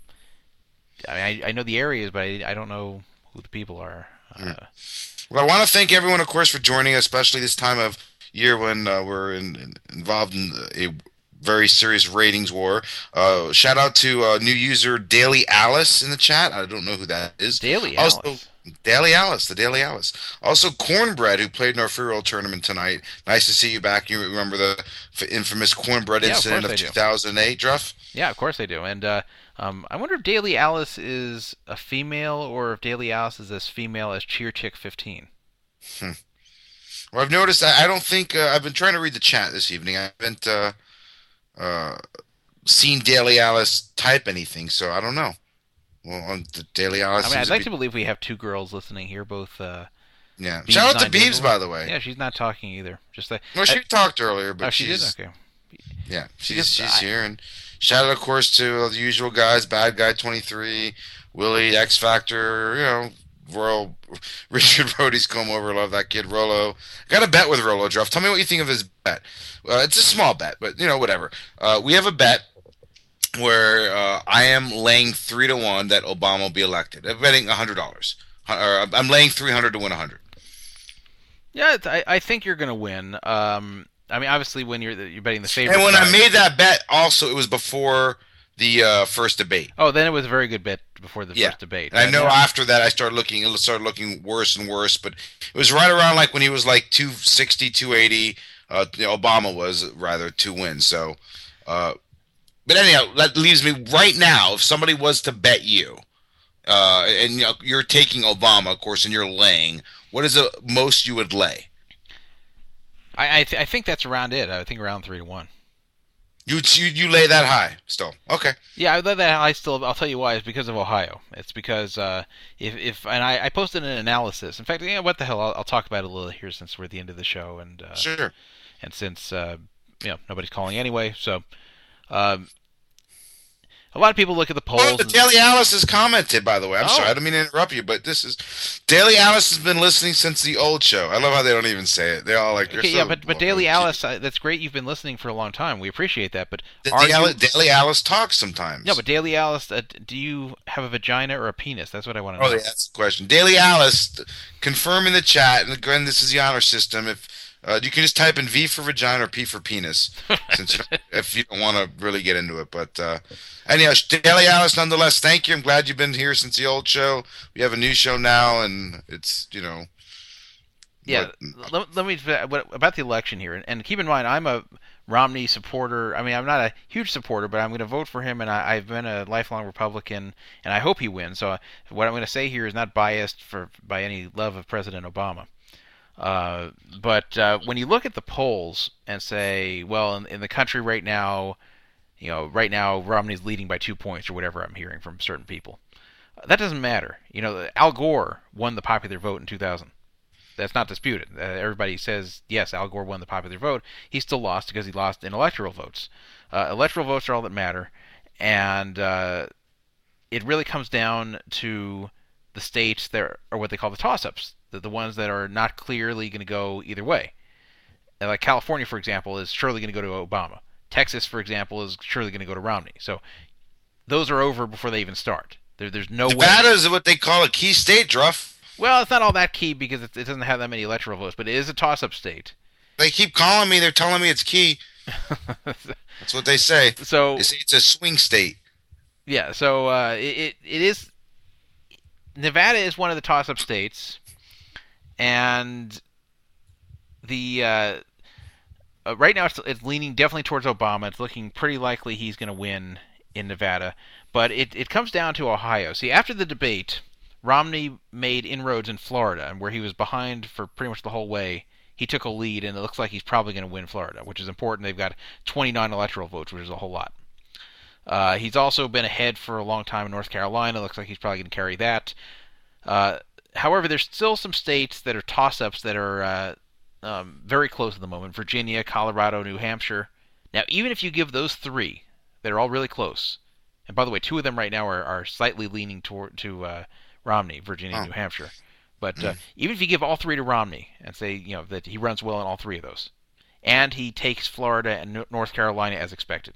I mean, I, I know the areas, but I, I don't know who the people are. Uh, Well, I want to thank everyone, of course, for joining us, especially this time of year when uh, we're in, in- involved in a very serious ratings war. Uh, shout out to uh, new user Daily Alice in the chat. I don't know who that is. Daily also, Alice. Daily Alice, the Daily Alice. Also, Cornbread, who played in our free roll tournament tonight. Nice to see you back. You remember the f- infamous Cornbread Yeah, incident of, do. 2008, Druff? Yeah, of course they do. And uh, um, I wonder if Daily Alice is a female or if Daily Alice is as female as Cheer Chick 15. Hmm. Well, I've noticed. I, I don't think uh, I've been trying to read the chat this evening. I haven't uh, uh, seen Daily Alice type anything, so I don't know. Well, on the Daily Alice. I mean, I'd like be- to believe we have two girls listening here, both. Uh, Yeah. Beebs Shout out to 9 Beebs, by the way. Yeah, she's not talking either. Just that. Well, she I- talked earlier, but oh, she she's- did. Okay. Yeah, she's Because she's I- here, and shout out, of course, to the usual guys: Bad Guy Twenty Three, Willie, X Factor, you know, Royal, Richard Brody's come over. Love that kid, Rolo. Got a bet with Rolo Druff. Tell me what you think of his bet. Uh, it's a small bet, but you know, whatever. Uh, we have a bet where uh, I am laying three to one that Obama will be elected. I'm betting hundred dollars. I'm laying three hundred to win hundred. Yeah, I, I think you're going to win. Um, I mean, obviously, when you're you're betting the favorite. And when I made that bet, also it was before the uh, first debate. oh, then it was a very good bet before the Yeah. first debate. And I know now- after that I started looking it started looking worse and worse, but it was right around like when he was like 260, 280, uh Obama was rather to win. So uh but anyhow, that leaves me right now if somebody was to bet you uh and you know, you're taking Obama, of course, and you're laying, what is the most you would lay? I I, th- I think that's around it. I think around three to one. You you you lay that high still. Okay. Yeah, I love that. I still, I'll tell you why. It's because of Ohio. It's because uh, if if and I, I posted an analysis. In fact, you know, what the hell? I'll, I'll talk about it a little here since we're at the end of the show, and uh, Sure. and since uh, you know nobody's calling anyway, so um, a lot of people look at the polls. Oh, the and- Daily Alice has commented, by the way. I'm Oh. sorry, I don't mean to interrupt you, but this is Daily Alice has been listening since the old show. I love how they don't even say it. They're all like, "You're Okay, so yeah, but but Daily Alice, uh, that's great. You've been listening for a long time. We appreciate that. But The Daily, you- Daily Alice talks sometimes. No, but Daily Alice, uh, do you have a vagina or a penis? That's what I want to Oh, know. Oh, yeah, that's the question. Daily Alice, confirm in the chat, and again, this is the honor system. If uh, you can just type in V for vagina or P for penis, since you if you don't want to really get into it. But uh, anyhow, Daily Alice, nonetheless, thank you. I'm glad you've been here since the old show. We have a new show now, and it's you know. Yeah, let, let me what, about the election here, and, and keep in mind, I'm a Romney supporter. I mean, I'm not a huge supporter, but I'm going to vote for him, and I, I've been a lifelong Republican, and I hope he wins. So, uh, what I'm going to say here is not biased for by any love of President Obama. Uh, but uh, when you look at the polls and say, well, in, in the country right now, you know, right now Romney's leading by two points or whatever I'm hearing from certain people. That doesn't matter. You know, Al Gore won the popular vote in 2000. That's not disputed. Uh, everybody says yes, Al Gore won the popular vote. He still lost because he lost in electoral votes. Uh, electoral votes are all that matter, and uh, it really comes down to the states that are what they call the toss-ups, the, the ones that are not clearly going to go either way. And like California, for example, is surely going to go to Obama. Texas, for example, is surely going to go to Romney. So those are over before they even start. There, there's no way. Nevada is what they call a key state, Druff. Well, it's not all that key because it, it doesn't have that many electoral votes, but it is a toss-up state. They keep calling me. They're telling me it's key. That's what they say. So they say it's a swing state. Yeah, so uh, it, it it is. Nevada is one of the toss-up states, and the uh, uh, right now it's, it's leaning definitely towards Obama. It's looking pretty likely he's going to win in Nevada, but it it comes down to Ohio. See, after the debate, Romney made inroads in Florida, and where he was behind for pretty much the whole way. He took a lead, and it looks like he's probably going to win Florida, which is important. They've got 29 electoral votes, which is a whole lot. Uh, he's also been ahead for a long time in North Carolina. Looks like he's probably going to carry that. Uh, however, there's still some states that are toss-ups that are uh, um, very close at the moment: Virginia, Colorado, New Hampshire. Now, even if you give those three, that are all really close. And by the way, two of them right now are, are slightly leaning toward to uh, Romney, Virginia, and Oh. New Hampshire. But uh, even if you give all three to Romney and say you know that he runs well in all three of those, and he takes Florida and North Carolina as expected,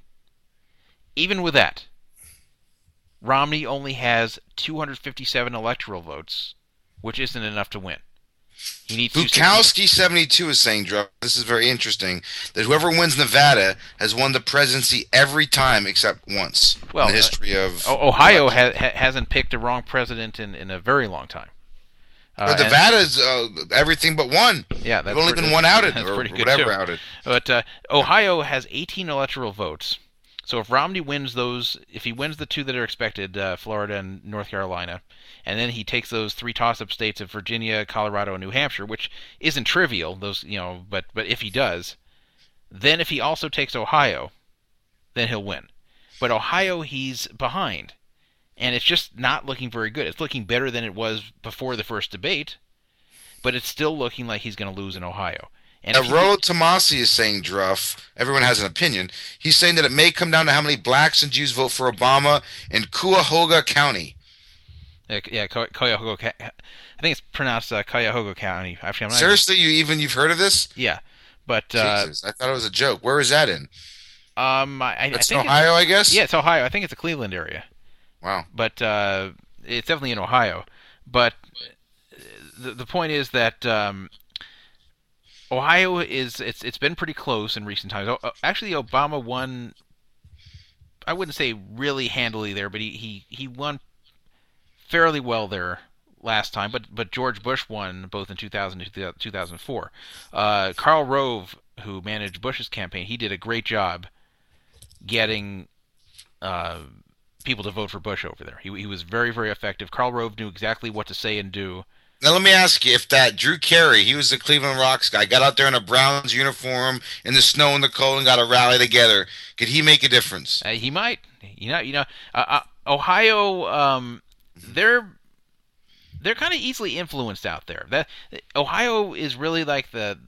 even with that, Romney only has 257 electoral votes, which isn't enough to win. He needs Bukowski seventy two is saying, Druff. This is very interesting. That whoever wins Nevada has won the presidency every time except once well, in the history uh, of. Ohio ha- ha- hasn't picked a wrong president in, in a very long time. Uh, but and- Nevada's uh, everything but one. Yeah, that's They've only pretty- been one outed or pretty good whatever too. outed. But uh, Ohio has 18 electoral votes. So if Romney wins those, if he wins the two that are expected, uh, Florida and North Carolina, and then he takes those three toss-up states of Virginia, Colorado, and New Hampshire, which isn't trivial, those you know, but but if he does, then if he also takes Ohio, then he'll win. But Ohio, he's behind, and it's just not looking very good. It's looking better than it was before the first debate, but it's still looking like he's going to lose in Ohio. And Uh, if he- Tomasi is saying, Druff, everyone has an opinion. He's saying that it may come down to how many blacks and Jews vote for Obama in Cuyahoga County. Uh, yeah, Cuyahoga. I think it's pronounced uh, Cuyahoga County. Actually, I'm not Seriously, you even you've heard of this? Yeah, but uh, Jesus, I thought it was a joke. Where is that in? um, I, I think in Ohio, I guess? Yeah, it's Ohio. I think it's a Cleveland area. Wow. But uh, it's definitely in Ohio. But the the point is that um, Ohio is it's it's been pretty close in recent times. Uh, Actually, Obama won. I wouldn't say really handily there, but he, he, he won fairly well there last time. But but George Bush won both in 2000 and 2004. Uh, Karl Rove, who managed Bush's campaign, he did a great job getting uh, people to vote for Bush over there. He, he was very very effective. Karl Rove knew exactly what to say and do. Now let me ask you: If that Drew Carey, he was the Cleveland Rocks guy, got out there in a Browns uniform in the snow and the cold and got a rally together, could he make a difference? Uh, he might. You know, you know, uh, uh, Ohio. Um, they're they're kind of easily influenced out there. That Ohio is really like the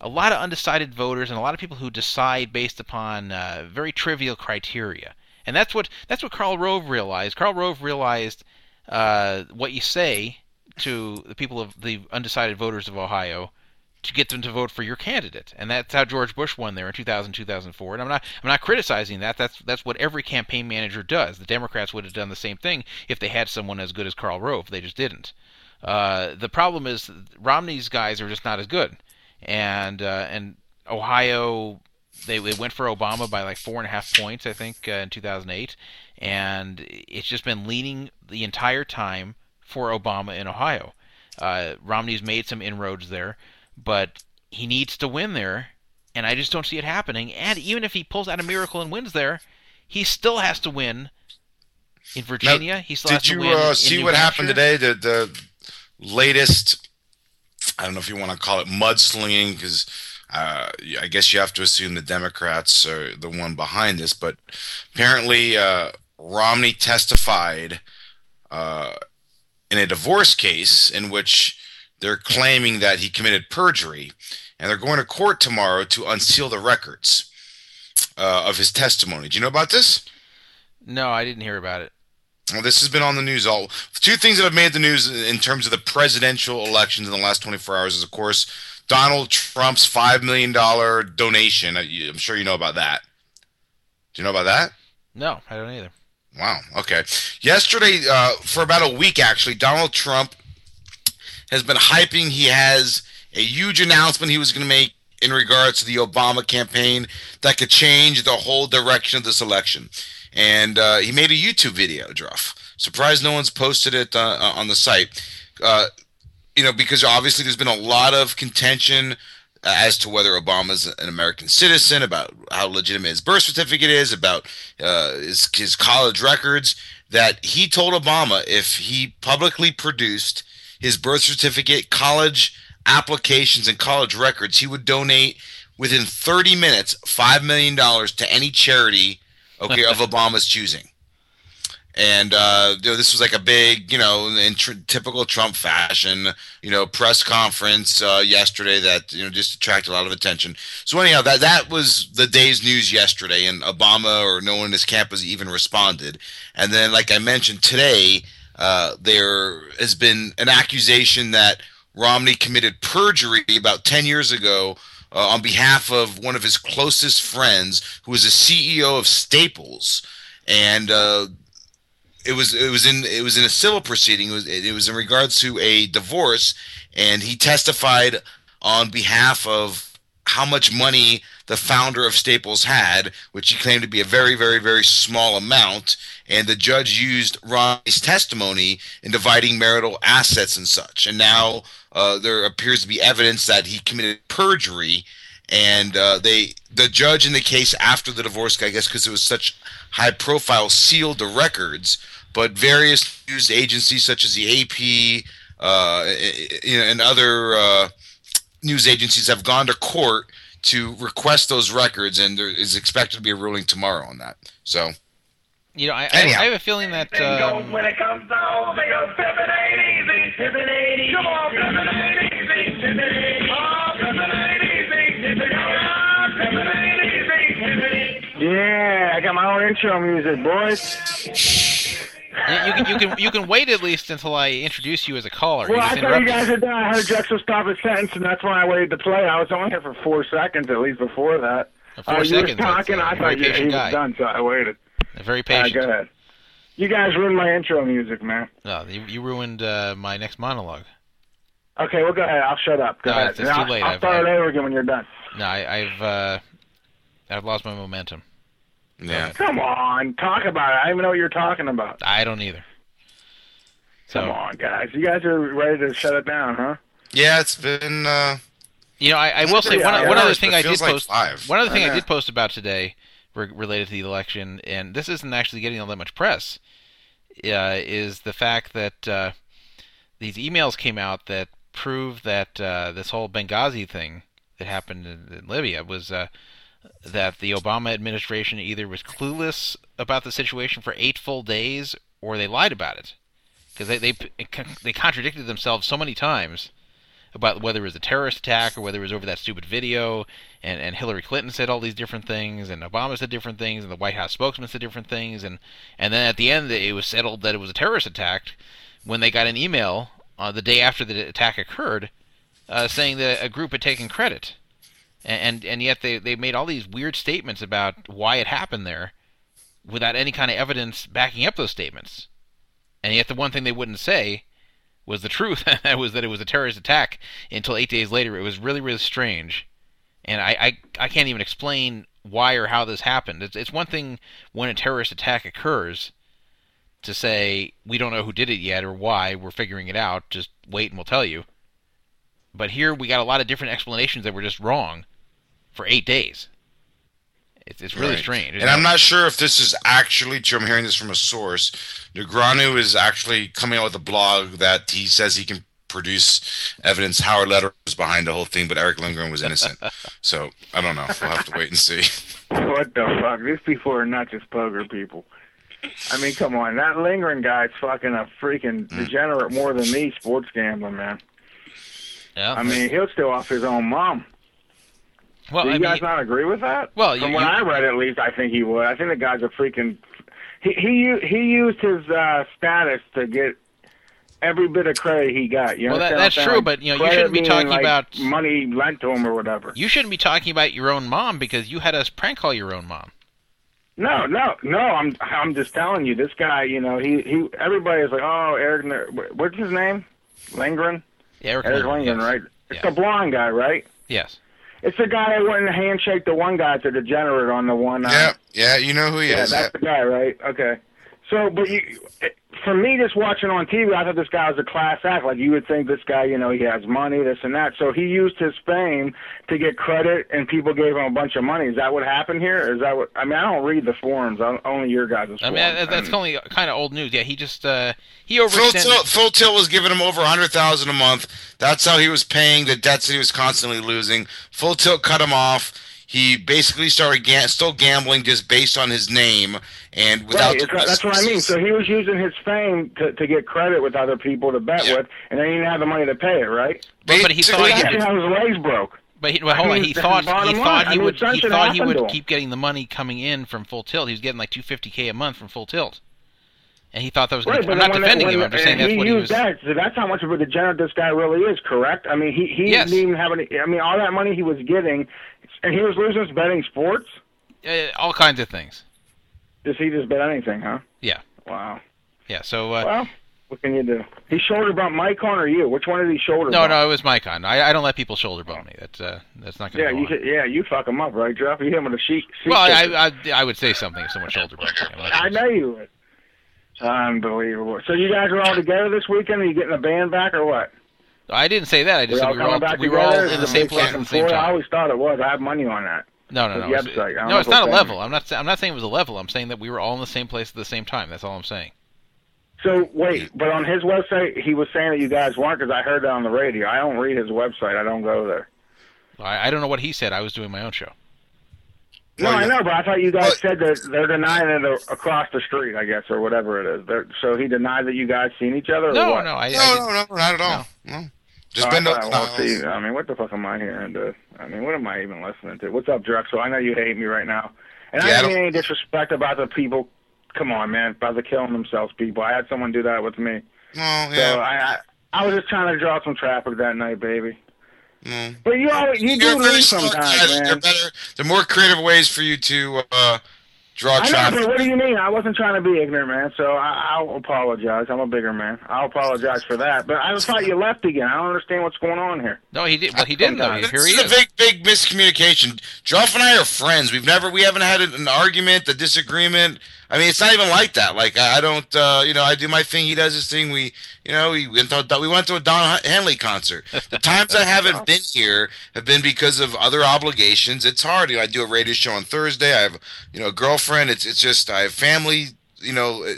a lot of undecided voters and a lot of people who decide based upon uh, very trivial criteria. And that's what that's what Karl Rove realized. Karl Rove realized uh, what you say to the people of the undecided voters of Ohio to get them to vote for your candidate. And that's how George Bush won there in 2000 2004. And I'm not I'm not criticizing that. That's that's what every campaign manager does. The Democrats would have done the same thing if they had someone as good as Karl Rove. They just didn't. Uh, the problem is Romney's guys are just not as good. And uh, and Ohio they, they went for Obama by like four and a half points, I think, uh, in 2008, and it's just been leaning the entire time for Obama in Ohio. Uh, Romney's made some inroads there, but he needs to win there, and I just don't see it happening. And even if he pulls out a miracle and wins there, he still has to win in Virginia. Now, he still has did to you uh, see what happened today? The the latest, I don't know if you want to call it mudslinging, because uh, I guess you have to assume the Democrats are the one behind this. But apparently, uh, Romney testified uh, in a divorce case in which they're claiming that he committed perjury, and they're going to court tomorrow to unseal the records uh, of his testimony. Do you know about this? No, I didn't hear about it. Well, this has been on the news. All two things that have made the news in terms of the presidential elections in the last 24 hours is, of course, Donald Trump's five million dollar donation. I'm sure you know about that. Do you know about that? No, I don't either. Wow. Okay. Yesterday, uh, for about a week, actually, Donald Trump has been hyping. He has a huge announcement he was going to make in regards to the Obama campaign that could change the whole direction of this election. And uh, he made a YouTube video, Druff. Surprised no one's posted it uh, on the site. Uh, you know, because obviously there's been a lot of contention as to whether Obama's an American citizen, about how legitimate his birth certificate is, about uh, his, his college records. That he told Obama if he publicly produced his birth certificate, college applications, and college records, he would donate within 30 minutes $5 million to any charity okay, of Obama's choosing. And uh, you know, this was like a big, you know, in tr- typical Trump fashion, you know, press conference uh, yesterday that you know just attracted a lot of attention. So anyhow, that that was the day's news yesterday, and Obama or no one in his camp has even responded. And then, like I mentioned today, uh, there has been an accusation that Romney committed perjury about ten years ago uh, on behalf of one of his closest friends, who is a CEO of Staples, and uh, it was it was in it was in a civil proceeding. It was it was in regards to a divorce, and he testified on behalf of how much money the founder of Staples had, which he claimed to be a very very very small amount. And the judge used Romney's testimony in dividing marital assets and such. And now uh, there appears to be evidence that he committed perjury and uh, they the judge in the case after the divorce, I guess, because it was such high profile, sealed the records. But various news agencies, such as the AP, uh, and other uh, news agencies, have gone to court to request those records, and there is expected to be a ruling tomorrow on that. So, you know, I, I, I have a feeling that um... when it comes to all 780. Come on, 780. I got my own intro music, boys. You, can you can you can wait at least until I introduce you as a caller. Well, I thought you guys had done. I heard Drexel stop his sentence, and that's why I waited to play. I was only here for four seconds at least before that. Four uh, you were talking. a I thought you, he patient was guy. done, so I waited. Very patient. go ahead. You guys ruined my intro music, man. No, you, you ruined uh, my next monologue. Okay, well, go ahead. I'll shut up. Go No, ahead. it's- it's too I'll, late. I'll I've- start it over again when you're done. No, I, I've uh, I've lost my momentum. Yeah. Come on, talk about it. I don't even know what you're talking about. I don't either. Come on, guys. You guys are ready to shut it down, huh? Yeah, it's been. Uh, You know, I, I will say one, yeah, one other thing I did like post. five. One other thing I I did post about today, re- related to the election, and this isn't actually getting all that much press, uh, is the fact that uh, these emails came out that prove that uh, this whole Benghazi thing that happened in, in Libya was uh, that the Obama administration either was clueless about the situation for eight full days or they lied about it. Because they, they they contradicted themselves so many times about whether it was a terrorist attack or whether it was over that stupid video. And, and Hillary Clinton said all these different things and Obama said different things and the White House spokesman said different things. And and then at the end it was settled that it was a terrorist attack when they got an email uh, the day after the attack occurred uh, saying that a group had taken credit and, and yet they they made all these weird statements about why it happened there without any kind of evidence backing up those statements and yet the one thing they wouldn't say was the truth. that was that it was a terrorist attack until eight days later. It was really, really strange. And I, I, I can't even explain why or how this happened. It's, it's one thing when a terrorist attack occurs to say, we don't know who did it yet or why, we're figuring it out, just wait and we'll tell you. But here we got a lot of different explanations that were just wrong for eight days. It's, it's really Right. strange. And I'm not sure if this is actually true. I'm hearing this from a source. Negreanu is actually coming out with a blog that he says he can produce evidence Howard Lederer was behind the whole thing, but Erick Lindgren was innocent. so I don't know. We'll have to wait and see. What the fuck? These people are not just poker people. I mean, come on. That lingering guy's fucking a freaking Hmm. degenerate more than me sports gambling, man. Yeah. I mean, he'll steal off his own mom. Well, Do you I guys mean- not agree with that? Well, you- from what you- I read, at least, I think he would. I think the guy's a freaking. He he he used his uh, status to get every bit of credit he got. You Well, that- understand what I'm that's true, Like, but, you know, you shouldn't be talking like, about- money lent to him or whatever. You shouldn't be talking about your own mom because you had us prank call your own mom. No, no, no. I'm I'm just telling you, this guy. You know, he he. Everybody's like, oh, Erick. What's his name? Lindgren. Yeah, Erick, Erick Lindgren, Lindgren, yes. right? It's the blonde guy, right? Yes. It's the guy that went and handshake the one guy to degenerate on the one. Uh, Yeah, yeah, you know who he is. yeah, is. that's the guy, right? Okay. So, but you, for me, just watching on TV, I thought this guy was a class act. Like you would think this guy, you know, he has money, this and that. So he used his fame to get credit, and people gave him a bunch of money. Is that what happened here? Is that what? I mean, I don't read the forums. I, only your guys' forums. I mean, that, that's mean- only kind of old news. Yeah, he just uh, he Phil overextended. Tilt, Full Tilt was giving him over a hundred thousand a month. That's how he was paying the debts that he was constantly losing. Full Tilt cut him off. He basically started ga- still gambling just based on his name and without. Right, it's- that's what I mean. So he was using his fame to, to get credit with other people to bet with, and then he didn't have the money to pay it, right? But- but he so thought he he actually did- had his legs broke. But he, well, hold I on. He thought he line. thought I he mean, would he thought he would keep getting the money coming in from Full Tilt. He was getting like two fifty k a month from Full Tilt, and he thought that was. Gonna, Right, but I'm not when defending when, him. I'm just saying that's he what he used was. that. So that's how much of a degenerate this guy really is. Correct? I mean, he he Yes. didn't even have any. I mean, all that money he was getting, and he was losing his betting sports. Uh, all kinds of things. Does he just bet anything? Huh? Yeah. Wow. Yeah. So. Uh, Well, what can you do? He shoulder bumped Mycon or you? Which one did he shoulder? no, bump? no, it was Mycon. I, I don't let people shoulder bump me. That's uh, that's not going Yeah, to go you on. yeah, you fuck him up, right, Jeff? You hit him with a sheet. sheet Well. I, I I would say something if someone shoulder bumped me. I know you would. Unbelievable. So you guys are all together this weekend? Are you getting a band back or what? I didn't say that. I just we said all we were all back we were all in the same place at the same Florida? I always thought it was. I have money on that. No, no, no. It's, website. I don't no, it's not a it's level. I'm not. I'm not saying it was a level. I'm saying that we were all in the same place at the same time. That's all I'm saying. So wait, but on his website, he was saying that you guys weren't because I heard that on the radio. I don't read his website. I don't go there. I, I don't know what he said. I was doing my own show. No, I know, but I thought you guys said that they're denying it across the street, I guess, or whatever it is. They're, so he denied that you guys seen each other. No, or what? no, I- No, no, no, not at all. No. Just Oh, been I, no, see, I mean, what the fuck am I hearing? To, I mean, what am I even listening to? What's up, Drexel? I know you hate me right now. And Yeah, I I don't mean any disrespect about the people. Come on, man, about the killing themselves people. I had someone do that with me. So yeah. I, I I was just trying to draw some traffic that night, baby. Mm. But you always you do lose sometimes, guys. There are man. better. There are more creative ways for you to uh, draw I know, but what do you mean? I wasn't trying to be ignorant, man. So I, I'll apologize. I'm a bigger man. I'll apologize for that. But I thought you left again. I don't understand what's going on here. No, he did. Well, he didn't though. This Here he is a big, big miscommunication. Joff and I are friends. We've never, we haven't had an argument, a disagreement. I mean, it's not even like that. Like I I don't, uh, you know, I do my thing, he does his thing. We, you know, we went to we went to a Don Henley concert. The times I haven't been here have been because of other obligations. It's hard. You know, I do a radio show on Thursday. I have, you know, a girlfriend. It's it's just I have family. You know. uh,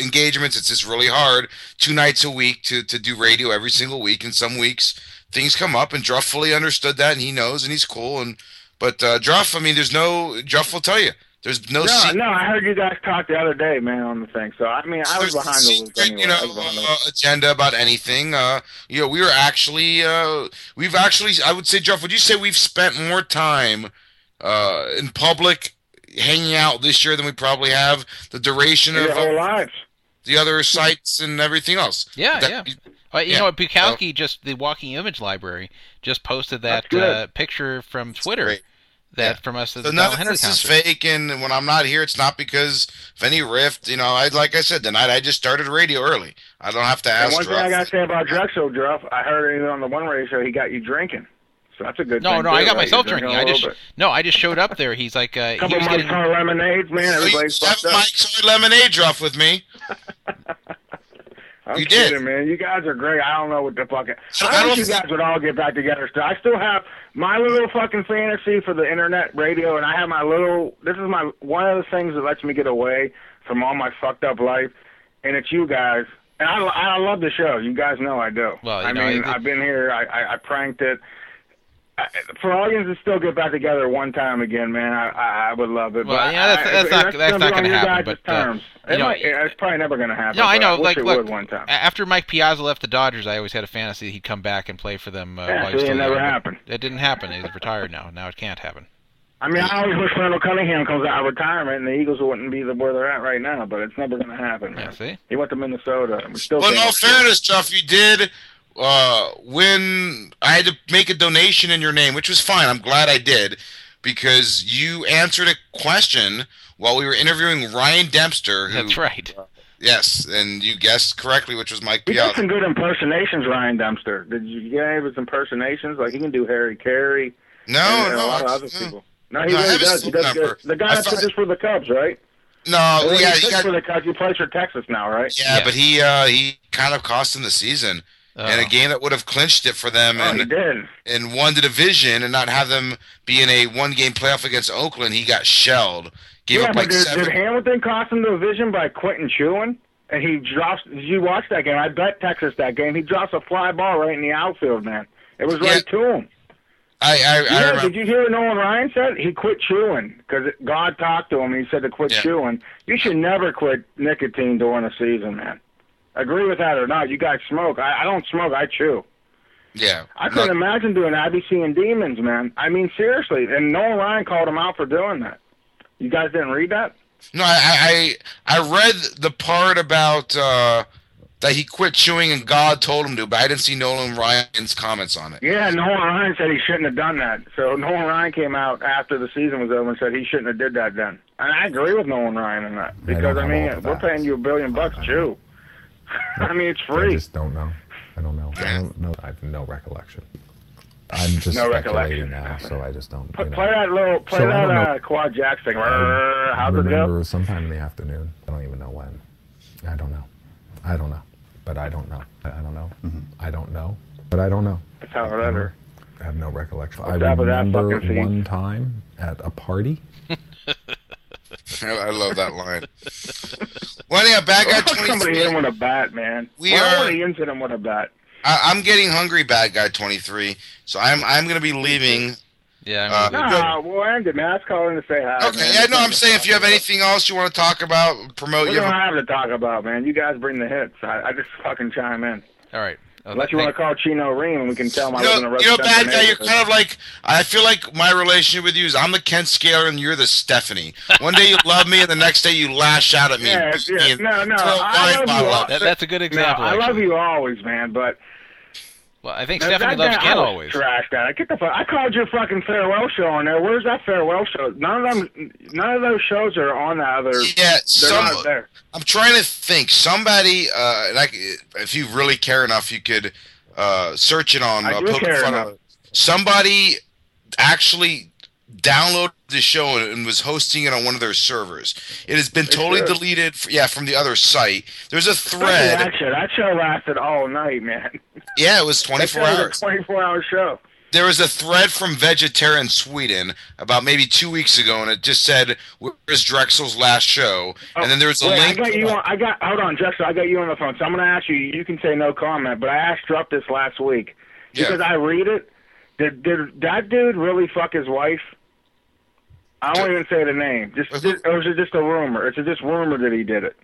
Engagements. It's just really hard two nights a week to to do radio every single week. And some weeks things come up, and Druff fully understood that, and he knows, and he's cool. And but uh, Druff, I mean, there's no Druff will tell you. There's no, No, secret. no, I heard you guys talk the other day, man, on the thing. So I mean, I was There's behind the loop anyway. you know I was behind the uh, agenda about anything. Uh, you know, we were actually uh, we've actually I would say, Jeff, would you say we've spent more time uh, in public hanging out this year than we probably have the duration Your of whole uh, lives. the other sites and everything else. Yeah, That- yeah. Uh, you yeah. know what? Bukowski just the Walking Image Library just posted that uh, picture from Twitter that from us at So the none Donald of this concert. is fake, and when I'm not here, it's not because of any rift. You know, I like I said, tonight I just started radio early. I don't have to And ask. one thing I gotta say about Drexel, Druff, I heard even on the one radio show he got you drinking. So that's a good No, thing. no, too, I got right? myself You're drinking. I just bit. no, I just showed up there. He's like, uh, he couple was Mike's getting. Hard lemonades, man. Everybody's fucked up. Mike's Hard Lemonade Druff with me. I'm You did. kidding, man. You guys are great. I don't know what the fucking. So I, I wish you guys would all get back together. Still, I still have my little fucking fantasy for the internet radio, and I have my little. This is my one of the things that lets me get away from all my fucked up life, and it's you guys. And I, I love the show. You guys know I do. Well, you I know, mean, I've been here. I, I, I pranked it. I, for audience to still get back together one time again, man, I, I, I would love it. Well, but yeah, that's- I, that's not- that's that's gonna not on gonna your happen, guys' but, uh, terms. you It know- might, it's probably never gonna happen. No, I but know. wish Like, it look, would one time. after Mike Piazza left the Dodgers, I always had a fantasy that he'd come back and play for them. Uh, Yeah, while he was see, it never young, happened. It didn't happen. He's retired now. Now it can't happen. I mean, I always wish Randall Cunningham comes out of retirement and the Eagles wouldn't be the, where they're at right now, but it's never going to happen, man. see? He went to Minnesota. and we still Well, in all fairness, Jeff, you did uh, when I had to make a donation in your name, which was fine. I'm glad I did because you answered a question while we were interviewing Ryan Dempster. Who, That's right. Yes, and you guessed correctly, which was Mike He did Piazza. some good impersonations, Ryan Dempster. Did you get any of his impersonations? Like, he can do Harry Caray. No, and, and no, a lot of other no. people. No, he No, really have does. He does good. The guy I that thought- pitches for the Cubs, right? No, Well, yeah, he he pitched got, for the Cubs. He plays for Texas now, right? yeah, but he uh, he kind of cost him the season. In a Oh. game that would have clinched it for them Oh, and and won the division and not have them be in a one game playoff against Oakland, he got shelled. Gave yeah, up but like did, seven. did Hamilton cost him the division by Quentin Chewin? And he drops. Did you watch that game? I bet Texas that game. He drops a fly ball right in the outfield, man. It was right to him. I I, I Yeah, remember. did you hear what Nolan Ryan said? He quit chewing because God talked to him. and He said to quit Yeah. chewing. You should never quit nicotine during the season, man. Agree with that or not? You guys smoke. I, I don't smoke. I chew. Yeah. I couldn't No, imagine doing that. I'd be seeing demons, man. I mean, seriously. And Nolan Ryan called him out for doing that. You guys didn't read that? no, I, I I read the part about uh, that he quit chewing and God told him to, but I didn't see Nolan Ryan's comments on it. Yeah, Nolan Ryan said he shouldn't have done that. So Nolan Ryan came out after the season was over and said he shouldn't have did that then. And I agree with Nolan Ryan on that because I, don't mean we're paying you a billion bucks, chew. I mean it's free. I just don't know. I don't know. I don't know. I have no recollection. I'm just No speculating recollection. now, so I just don't. Play, You know. play that little, play So that uh, quad jack thing. I How's it go? remember sometime in the afternoon. I don't even know when. I don't know. I don't know. But I don't know. I I don't know. I don't know. But I don't know. That's how it ever. I have no recollection. What's I up that remember one time at a party. I love that line. well, yeah, bad guy Somebody hit 23. him with a bat, man. We Why are- would he hit him with a bat? I, I'm getting hungry, bad guy 23. So I'm I'm gonna be leaving. Yeah. Uh, Nah, well, end it, man. I was calling to say hi. Okay, man. yeah, no, I'm saying if you have anything else you want to talk about, promote We you. don't have to talk about, man. You guys bring the hits. I, I just fucking chime in. All right. Uh, Unless you want to call Chino Rheem, and we can tell him I was in a know, You're a bad guy. You're kind of like. I feel like my relationship with you is I'm the Ken Scalir and you're the Stephanie. One day you love me, and the next day you lash out at me. Yeah, beat yeah. No, no, throw a I wine love you. at. That- that's a good example, No, I love actually. you always, man, but. Well, I think that- Stephanie that loves guy- Ken I was always. Trashed out. Get the fuck. I called your fucking farewell show on there. Where's that farewell show? None of them. None of those shows are on the other. Yeah, some, not there. I'm trying to think. Somebody, uh, and I, if you really care enough, you could uh, search it on I uh, do care Fun. enough. Somebody actually downloaded the show and, was hosting it on one of their servers. It has been totally deleted. Yeah, from the other site. There's a thread. That show, that show lasted all night, man. Yeah, it was That 24 show was hours. a 24 hour show. There was a thread from Vegetarian Sweden about maybe two weeks ago, and it just said, "Where's Drexel's last show?" and then there was a oh, Wait, link. I got you on. I got. Hold on, Drexel. I got you on the phone. So I'm going to ask you. You can say no comment, but I asked Druff this last week Yeah. because I read it. Did, did that dude really fuck his wife? I won't even say the name. Just, is it just a rumor? Is it just rumor that he did it?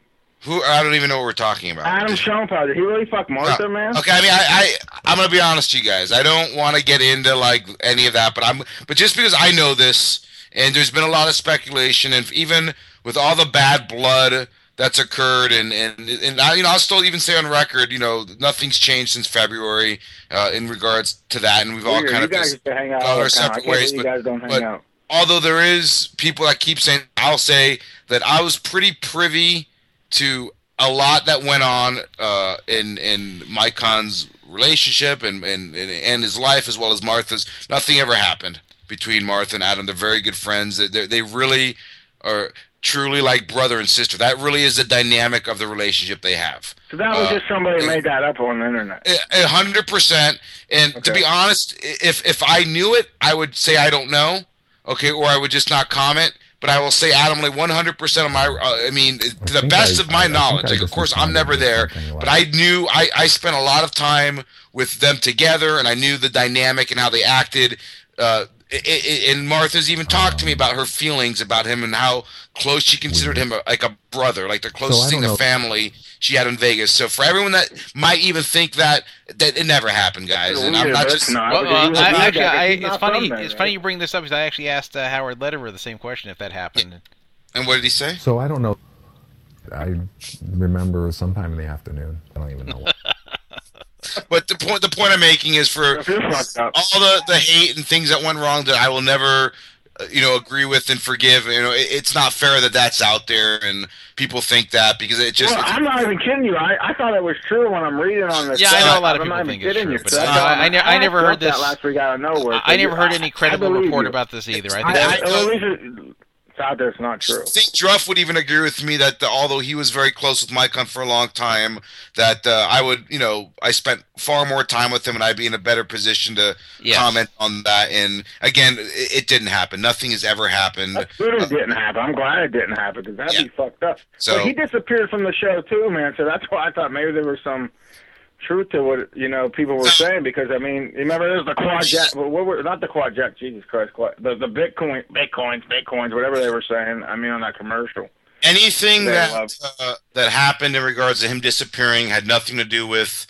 Who I don't even know what we're talking about. Adam Schoenfeld. Did he really fuck Martha, No. man? Okay, I mean, I, I I'm gonna be honest, to you guys. I don't want to get into like any of that, but I'm, but just because I know this, and there's been a lot of speculation, and even with all the bad blood that's occurred, and and and I, you know, I'll still even say on record, you know, nothing's changed since February uh, in regards to that, and we've all kind you of guys just hang out all our the time. I separate ways. But, you guys don't hang but out. Although there is people that keep saying, I'll say that I was pretty privy to a lot that went on uh, in in Mycon's relationship and, and and his life as well as Martha's. Nothing ever happened between Martha and Adam. They're very good friends. They they- they really are truly like brother and sister. That really is the dynamic of the relationship they have. So that was Uh, just somebody made that up on the internet. a hundred percent. And to be honest, if if I knew it, I would say I don't know. Okay, or I would just not comment. But I will say adamantly, one hundred percent of my. Uh, I mean, to the best I- of my I knowledge. I Like, of course, I'm never there, but I knew I I spent a lot of time with them together, and I knew the dynamic and how they acted. Uh, i- i- and Martha's even talked to me about her feelings about him and how close she considered him a, like a brother, like the closest I thing don't to family she had in Vegas. So for everyone that might even think that that it never happened, guys, and I'm not just. Well, uh, I, actually, I, it's funny. It's funny you bring this up because I actually asked uh, Howard Lederer the same question if that happened. And what did he say? So I don't know. I remember sometime in the afternoon. I don't even know. What. But the point the point I'm making is for all the the hate and things that went wrong that I will never uh, you know agree with and forgive. You know, it, it's not fair that that's out there and people think that because it just well, I'm not even kidding you. I, I thought it was true when I'm reading on this. Yeah, I know a lot of I'm people think it's true, you. but So uh, that's all- I, ne- I never asked heard this. that last week out of nowhere. I so never heard any credible report you. about this either. I I, think I, that- at least it's out there. It's not true. I think Druff would even agree with me that the, although he was very close with Mycon for a long time, that uh, I would, you know, I spent far more time with him and I'd be in a better position to Yes. comment on that. And again, it, it didn't happen. Nothing has ever happened. That's good it didn't happen. I'm glad it didn't happen because that'd be fucked up. So- but he disappeared from the show too, man. So that's why I thought maybe there was some truth to what you know people were saying. Because I mean, remember there's the quad jack. What were not the quad jack? Jesus Christ, quad, the the Bitcoin, Bitcoins, Bitcoins, whatever they were saying. I mean, on that commercial. anything that uh, that happened in regards to him disappearing had nothing to do with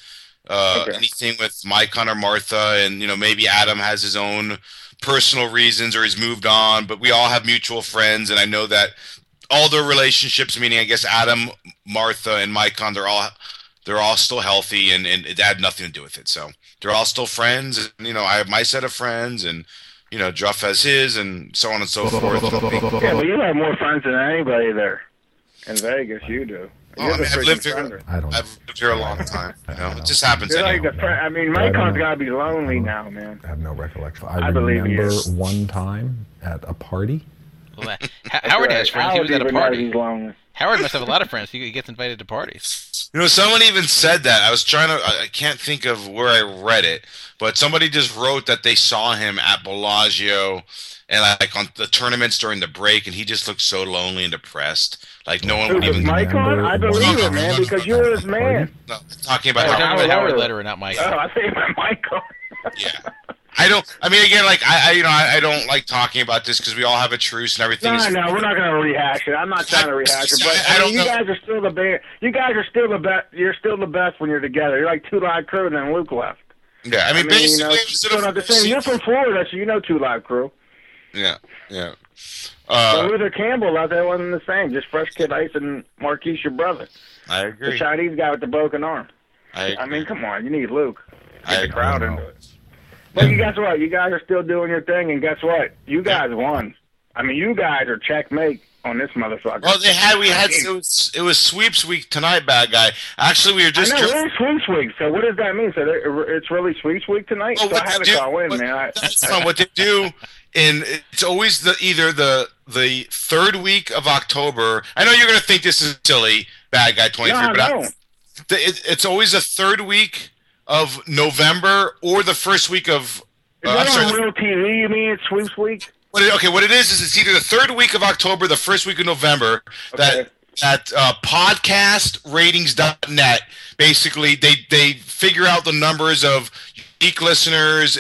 uh, Okay. anything with Mycon or Martha, and you know maybe Adam has his own personal reasons or he's moved on, but we all have mutual friends, and I know that all their relationships, meaning I guess Adam, Martha, and Mycon, they're all they're all still healthy, and and it had nothing to do with it. So they're all still friends, and you know I have my set of friends, and you know Druff has his, and so on and so forth. Yeah, well, you have more friends than anybody there in Vegas. You do. Oh, I mean, I've lived here. I don't. I've lived here a long time. You know, it just happens. You're like anyway. the friend. I mean, I don't Mycon's know. got to be lonely now, man. I have no recollection. I, I believe remember one time at a party. Well, uh, that- H- Howard has friends. He was at a party. Howard must have a lot of friends. He he gets invited to parties. You know, someone even said that. I was trying to. I I can't think of where I read it, but somebody just wrote that they saw him at Bellagio and like on the tournaments during the break, and he just looked so lonely and depressed. Like no one Who, would with even. Mycon? I believe it, man, because you're his man. No, talking about We're Howard about Howard Lederer. Lederer, not Mike. Oh, I think about Mycon. Yeah. I don't. I mean, again, like I, I you know, I, I don't like talking about this because we all have a truce and everything. No, is no, we're not going to rehash it. I'm not trying to rehash it, but I I, don't mean, you know. guys are still the best. You guys are still the best. You're still the best when you're together. You're like two live crew, and then Luke left. Yeah, I mean, you basically, know, instead still of- not the same. You're from Florida, so you know two live crew. Yeah, yeah. so Uh, Luther Campbell out there wasn't the same. Just fresh kid ice and Marquis, your brother, I agree. the. Chinese guy with the broken arm. I, I mean, come on, you need Luke. Get I the crowd into it. But you guess what? You guys are still doing your thing, and guess what? You guys won. I mean, you guys are checkmate on this motherfucker. Well, they had we had it was, it was sweeps week tonight, bad guy. Actually, we were just I know, dri- we're sweeps week. So what does that mean? So it's really sweeps week tonight? Well, so I they to call in, what- man. I, That's not what they do. And it's always the either the the third week of October. I know you're going to think this is silly, bad guy twenty three, No, but I- the, it, it's always a third week of November or the first week of. Is Uh, that sorry, on real TV? You mean it's sweeps week? What it, okay, what it is is it's either the third week of October, the first week of November. That at uh, podcastratings.net, basically they they figure out the numbers of unique listeners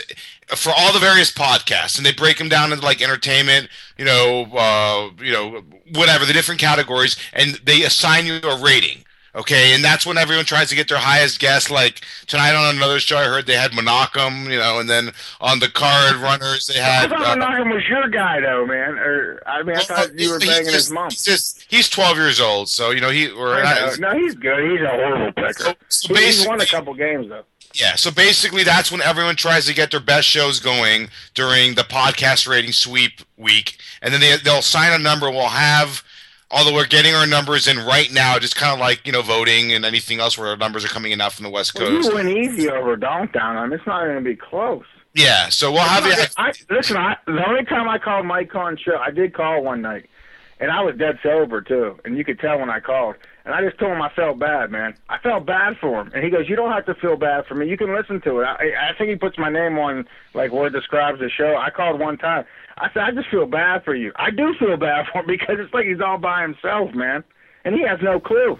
for all the various podcasts, and they break them down into like entertainment, you know, uh, you know, whatever the different categories, and they assign you a rating. Okay, and that's when everyone tries to get their highest guess. Like tonight on another show, I heard they had Monocum, you know, and then on the card runners they I had. thought uh, was your guy, though, man. Or I mean, I thought you were he's banging his mom. He's, just, he's 12 years old, so you know he. Or I know. No, he's good. He's a horrible picker. so He- he's won a couple games though. Yeah, so basically that's when everyone tries to get their best shows going during the podcast rating sweep week, and then they they'll sign a number. We'll have. Although we're getting our numbers in right now, just kind of like you know voting and anything else where our numbers are coming in out from the West Well, Coast. you went easy over Donktown. I mean, it's not going to be close. Yeah, so we'll have it. I, listen, I, the only time I called Mike on show, I did call one night, and I was dead sober too, and you could tell when I called. And I just told him I felt bad, man. I felt bad for him, and he goes, "You don't have to feel bad for me. You can listen to it." I, I think he puts my name on like where it describes the show. I called one time. I said, "I just feel bad for you. I do feel bad for him because it's like he's all by himself, man, and he has no clue.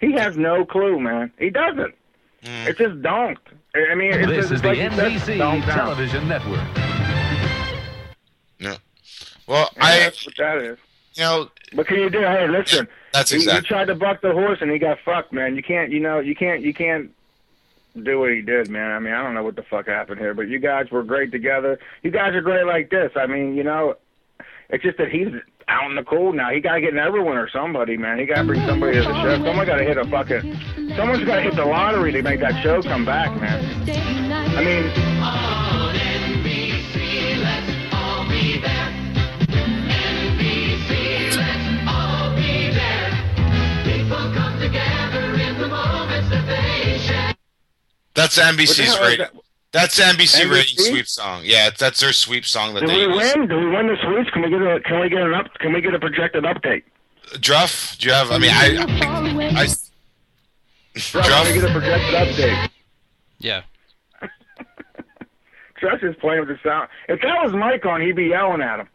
He has no clue, man. He doesn't. Mm. It's just donked. I mean, it's This just is the like NBC donked down. Television Network. Yeah. Well, Yeah, I that's what that is. You know, what can you do? Hey, listen. That's exactly. You, He tried to buck the horse and he got fucked, man. You can't, you know, you can't, you can't do what he did, man. I mean, I don't know what the fuck happened here, but you guys were great together. You guys are great like this. I mean, you know, it's just that he's out in the cold now. He got to get a Neverwin or somebody, man. He got to bring somebody to the show. Someone got to hit a fucking. Someone's got to hit the lottery to make that show come back, man. I mean. That's What the NBC's hell is rating. that? That's NBC, NBC? rating sweep song. Yeah, that's their sweep song that Do they we use. win? Do we win the sweeps? Can we get a? Can we get an up? Can we get a projected update? Druff, do you have? I mean, I, I, I Druff, can we get a projected update? Yeah. Druff is playing with the sound. If that was Mike on, he'd be yelling at him.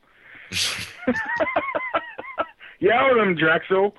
Yell at him, Drexel.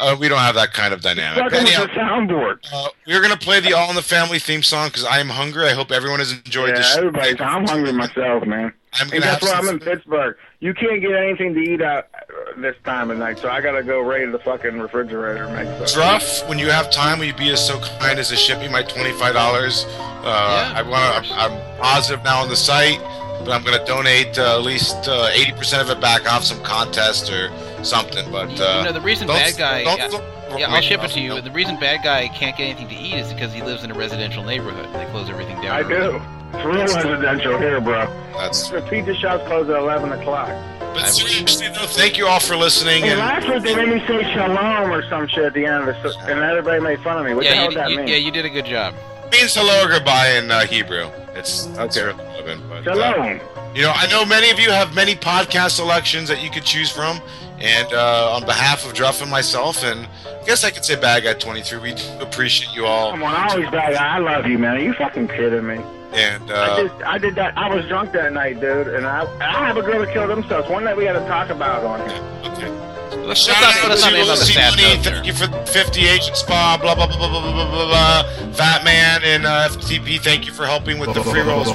Uh, we don't have that kind of dynamic. Fucking Anyhow, the soundboard. uh, we're gonna play the All in the Family theme song because I am hungry. I hope everyone has enjoyed Yeah, this. everybody's. I'm hungry myself, man. I'm and that's why I'm some in Pittsburgh. You can't get anything to eat out uh, this time of night, so I gotta go raid the fucking refrigerator and make stuff. Druff, when you have time, will you be as so kind as to ship me my twenty-five dollars? Uh, I want. to I'm, I'm positive now on the site, but I'm going to donate uh, at least uh, eighty percent of it back off some contest or something. But uh, you know, the reason bad guy. don't- yeah, don't- yeah, I'll ship it to you. But the reason bad guy can't get anything to eat is because he lives in a residential neighborhood. They close everything down. I do. It's real residential here, bro. That's the pizza shop's closed at eleven o'clock. But seriously, though, thank you all for listening. Hey, and last week they made me say shalom or some shit at the end of the, and everybody made fun of me. What the hell you, does that you- mean? yeah, you did a good job. Means hello or goodbye in uh, Hebrew. It's it's really relevant, but, uh, you know, I know many of you have many podcast selections that you could choose from, and uh, on behalf of Druff and myself, and I guess I could say Bag at 23, we appreciate you all. Come on, I always bad. I love you, man. Are you fucking kidding me? And I uh, just, I did that. I was drunk that night, dude, and I, I have a girl that killed themselves. One night we had to talk about on here. Okay. Let's, Shout out to end on the Lucy Money. Thank you for 50 Agent Spa. Blah blah blah blah blah blah blah blah. Fat Man and uh, FTP. Thank you for helping with the free rolls.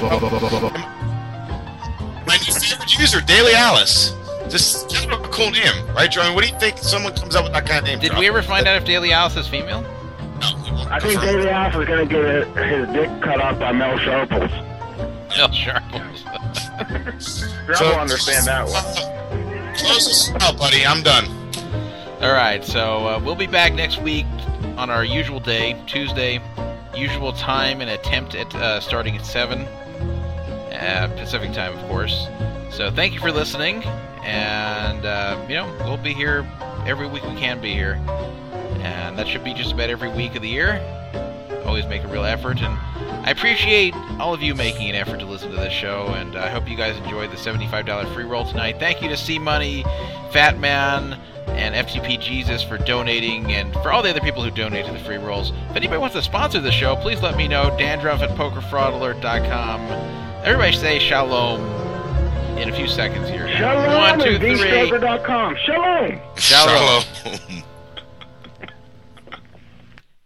My new favorite user, Daily Alice. Just kind of a cool name, right, Joey? What do you think? Someone comes up with that kind of name. Did drop? we ever find out if Daily Alice is female? I think David Alf is going to get his, dick cut off by Mel Sharples. Mel Sharples. I'll understand that one. Close this out, buddy. I'm done. All right, so uh, we'll be back next week on our usual day, Tuesday, usual time, and attempt at uh, starting at seven uh, Pacific time, of course. So thank you for listening, and uh, you know we'll be here every week we can be here, and that should be just about every week of the year. Always make a real effort, and I appreciate all of you making an effort to listen to this show, and I hope you guys enjoyed the $75 free roll tonight. Thank you to C Money, Fat Man, and FTP Jesus for donating, and for all the other people who donated the free rolls. If anybody wants to sponsor the show, please let me know. Dandruff at pokerfraudalert.com. Everybody say shalom in a few seconds here. Shalom One, two, and Shalom. Shalom. Shalom.